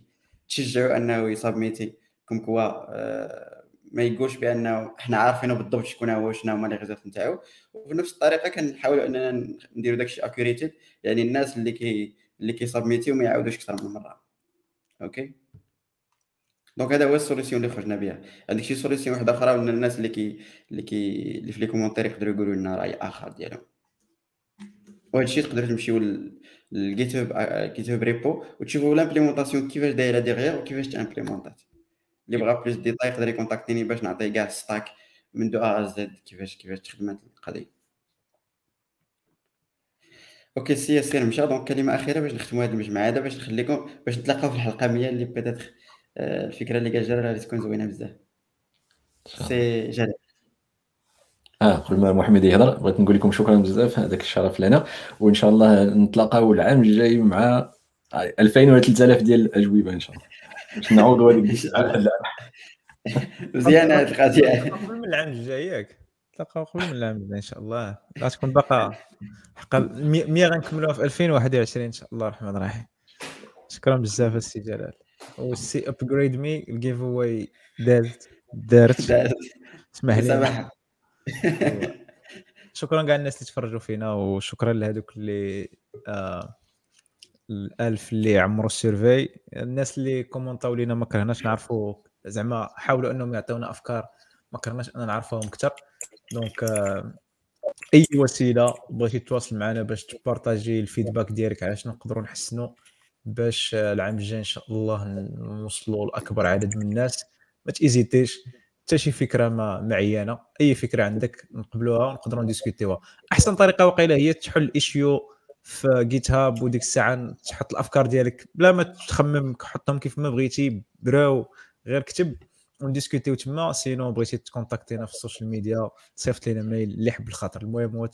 تشجعوا أنه يسابميتي. Comme quoi آه، ما يقولش بأنه إحنا عارفينه بالضبط شكون هو شنو هما les résultats نتاعو. وبنفس الطريقة كنحاولوا أننا نديروا داكشي accurate يعني الناس اللي كي اللي كيسابميتيو ما يعاودوش أكثر من مرة. Okay؟ donc هذا هو ال solution اللي خرجنا بها عندك شي solution واحدة أخرى من الناس اللي كي اللي كي اللي في les commentaires يقدروا يقولوا لنا رأي آخر ديالهم. وهذا الشيء تقدروا تمشيو لل GitHub GitHub repo وتشوفوا l'implémentation كيفاش دايرة derrière وكيفاش تامبليمونطات اللي بغى plus détails يقدر يكونتاكتيني باش نعطيه كاع stack من de A à Z كيفاش كيفاش تخدمات القضية. okay CS مشى. donc كلمة أخيرة باش نختموا هذا المجمع هذا باش نخليكم باش نتلاقاو في الحلقة 100 اللي peut-être آه، الفكرة اللي قال جلال غادي تكون زوينة بزاف. سي جلال آه قبل ما محمد يهضر بغيت نقول لكم شكرا بزاف هذاك الشرف لنا. وإن شاء الله نتلاقاو العام الجاي مع 2000 ولا 3000 ديال الأجوبة إن شاء الله. باش نعوضوا هذيك مزيانه القضية. قبل من العام الجاي ياك. تلقاو قبل من العام الجاي إن شاء الله. غتكون باقا حق 100 غنكملوها في 2021 إن شاء الله الرحمن الرحيم. شكرا بزاف السي جلال. والسي upgrade me ال giveaway دارت دارت اسمح لي. شكرا كاع الناس اللي تفرجوا فينا وشكرا لهذوك اللي آه الألف اللي عمروا ال survey. الناس اللي كومونطاو لينا ما كرهناش نعرفوا زعما حاولوا أنهم يعطيونا أفكار ما كرهناش أن نعرفوهم أكثر donc آه أي وسيلة بغيتي تواصل معنا باش تبارطاجي ال feedback ديالك على شنو نقدروا نحسنوا باش العام الجاي إن شاء الله نوصلوا لأكبر عدد من الناس. ما تيزيتيش حتى شي فكرة ما معينة. أي فكرة عندك نقبلوها ونقدروا نديسكوتيوها. أحسن طريقة وقيلة هي تحل ال issue في GitHub وديك الساعة تحط الأفكار ديالك بلا ما تخمم حطهم كيف ما بغيتي براو غير كتب ونديسكوتيو تما sinon بغيتي تكونتاكتينا في ال social media صيفط لينا mail اللي يحب الخاطر. المهم هو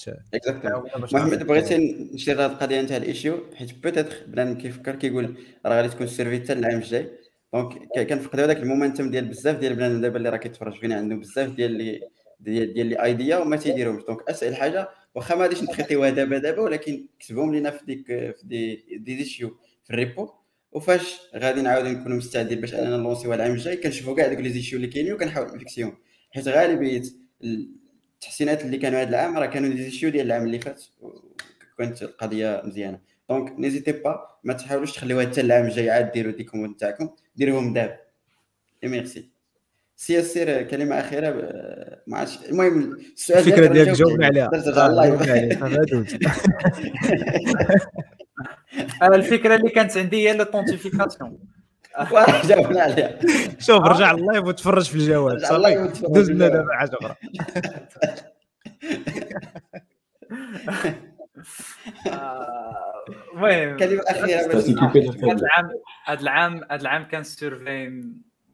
محمد بغيتي نشير هذه القضية نتاع ال issue حيت peut-être بنادم كيفكر كيقول راه غادي تكون survey حتى العام الجاي. donc كنفقدوا هذاك ال momentum ديال بزاف ديال بنادم دابا اللي راه كيتفرج فينا عندهم بزاف ديال اللي ديال ديال les idées وما تيديروهمش donc أسهل حاجة واخا ما غاديش نتريتيوها دابا دابا ولكن كتبهم لينا في ديك في دي دي في ال repo. وفاش غادي نعاودو نكونوا مستعدين باش اننا نلونسيو العام الجاي كنشوفوا كاع دوك les issues اللي كاينين وكنحاولوا نفيكسيهم. حيت غالبية التحسينات اللي كانوا هذا العام راه كانوا issues ديال العام اللي فات وكانت القضية مزيانة. donc n'hésitez pas ما تحاولوش تخليوها حتى العام الجاي عاد ديروا des comments تاعكم. ديروهم دابا. ميرسي سي سير كلمة أخيرة ما عرفتش المهم السؤال الفكرة ديالك جاوبنا عليها. أنا الفكرة اللي كانت عندي هي l'authentification جاوبنا عليها. شوف رجع ال live وتفرج في الجواب صافي. دوزنا دابا حاجة أخرى. المهم كلمة أخيرة هذا العام هذا العام هذا العام كان survey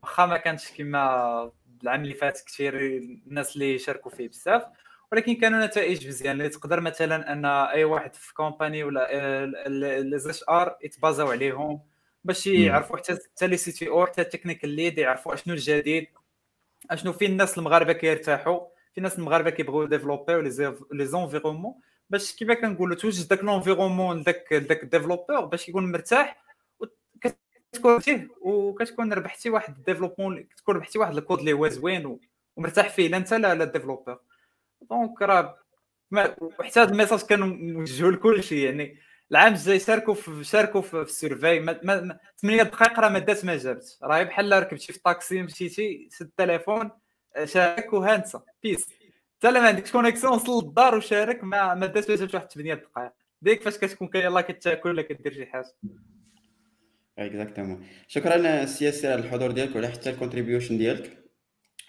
واخا ما كانش كما العام اللي فات كثير الناس اللي شاركوا فيه بزاف ولكن كانوا نتائج مزيان. اللي تقدر مثلا أن أي واحد في company ولا les HR يتبازاو عليهم باش يعرفوا حتى les CTO حتى ال technical lead يعرفوا أشنو الجديد أشنو فين الناس المغاربة كيرتاحوا في ناس المغاربة كيبغيو ديفلوبيو les environnements باش كيما كنقولوا توجد داك l'environnement لذاك داك ال développeur باش يكون مرتاح كتكون فيه وكتكون ربحتي واحد ال développement كتكون ربحتي واحد الكود اللي هو زوين ومرتاح فيه لا انت لا لا ال développeur donc راه حتى هذا ال message كنوجهوا لكل شيء يعني العام الجاي شاركوا في شاركوا في ال survey 8 دقائق راه ما دات ما جابت. راه بحال ركبتي في طاكسي مشيتي شد التليفون شارك وها بيس حتى ما عندكش connexion وصل للدار وشارك ما ما دات ما جابت واحد 8 دقائق. ديك فاش كتكون يلاه كتاكل ولا كدير شي حاجة. exactement شكرا سي اس على الحضور ديالك وعلى حتى ال contribution ديالك.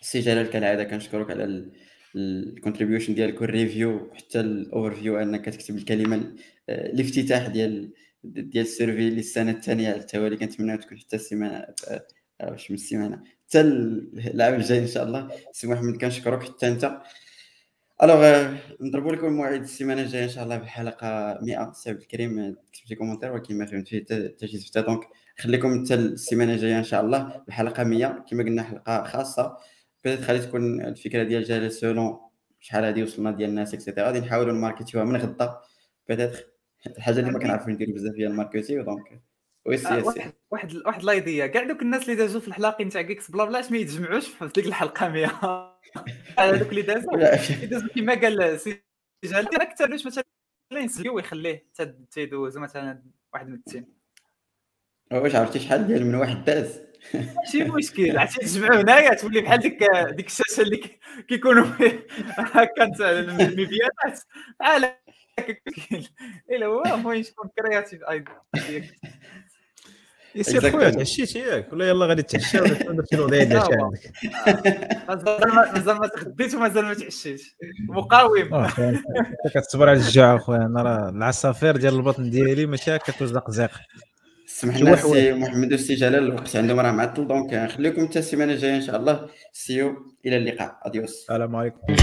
سي جلال كالعادة كنشكرك على ال contribution ديالك وال review حتى ال overview أنك تكتب الكلمة الافتتاح ديال ديال ال survey للسنة الثانية على التوالي كنتمنى تكون حتى السيمانة واش من السيمانة. حتى العام الجاي إن شاء الله. سي محمد كنشكرك. حتى أنت. alors نضربوا لكم موعد السيمانة الجاية إن شاء الله بحلقة 100 سي عبد الكريم كتب لي commentaire ولكن ما فهمت فيه حتى شي زفته. donc خليكم حتى السيمانة الجاية إن شاء الله بحلقة 100 كما قلنا حلقة خاصة. بدات خلي تكون الفكرة ديال جاله سولون شحال هادي وصلنا ديال الناس et cetera غادي نحاولوا نماركتيوها من غدا. بدات الحاجة اللي ما كنعرفوا نديروا بزاف هي ال marketing donc oui سي آه، واحد واحد واحد l'idée كاع دوك الناس اللي دازوا في الحلاقين تاع GeeksBlaBla ما يتجمعوش في ديك الحلقة 100 هذوك اللي دازوا اللي دازوا كما قال سي جلال ما كتبوش مثلا ينسجلوا ويخليه حتى تيدوز مثلا واحد من التيم واش عرفتي شحال ديال من واحد داز. ماشي مشكل عرفتي تجمعوا هنايا تولي بحال ديك ديك الشاشة اللي كيكونوا هكا تاع الميبيانات بحال إلا هو المهم شكون كرياتيف ايديا يصير خويا تعشيت ياك. ولا يلا غادي تعشى ولا الوضعيه ديال عندك. مازال ما تغديت ومازال ما تعشيتش مقاوم. كتصبر على الجوع اخويا أنا راه العصافير ديال البطن ديالي ماشي هكا توزق سمح لنا سي محمد وسي جلال الوقت عندهم راه معطل donc نخليكم حتى السيمانة الجاية إن شاء الله. see you إلى اللقاء. adiós السلام عليكم.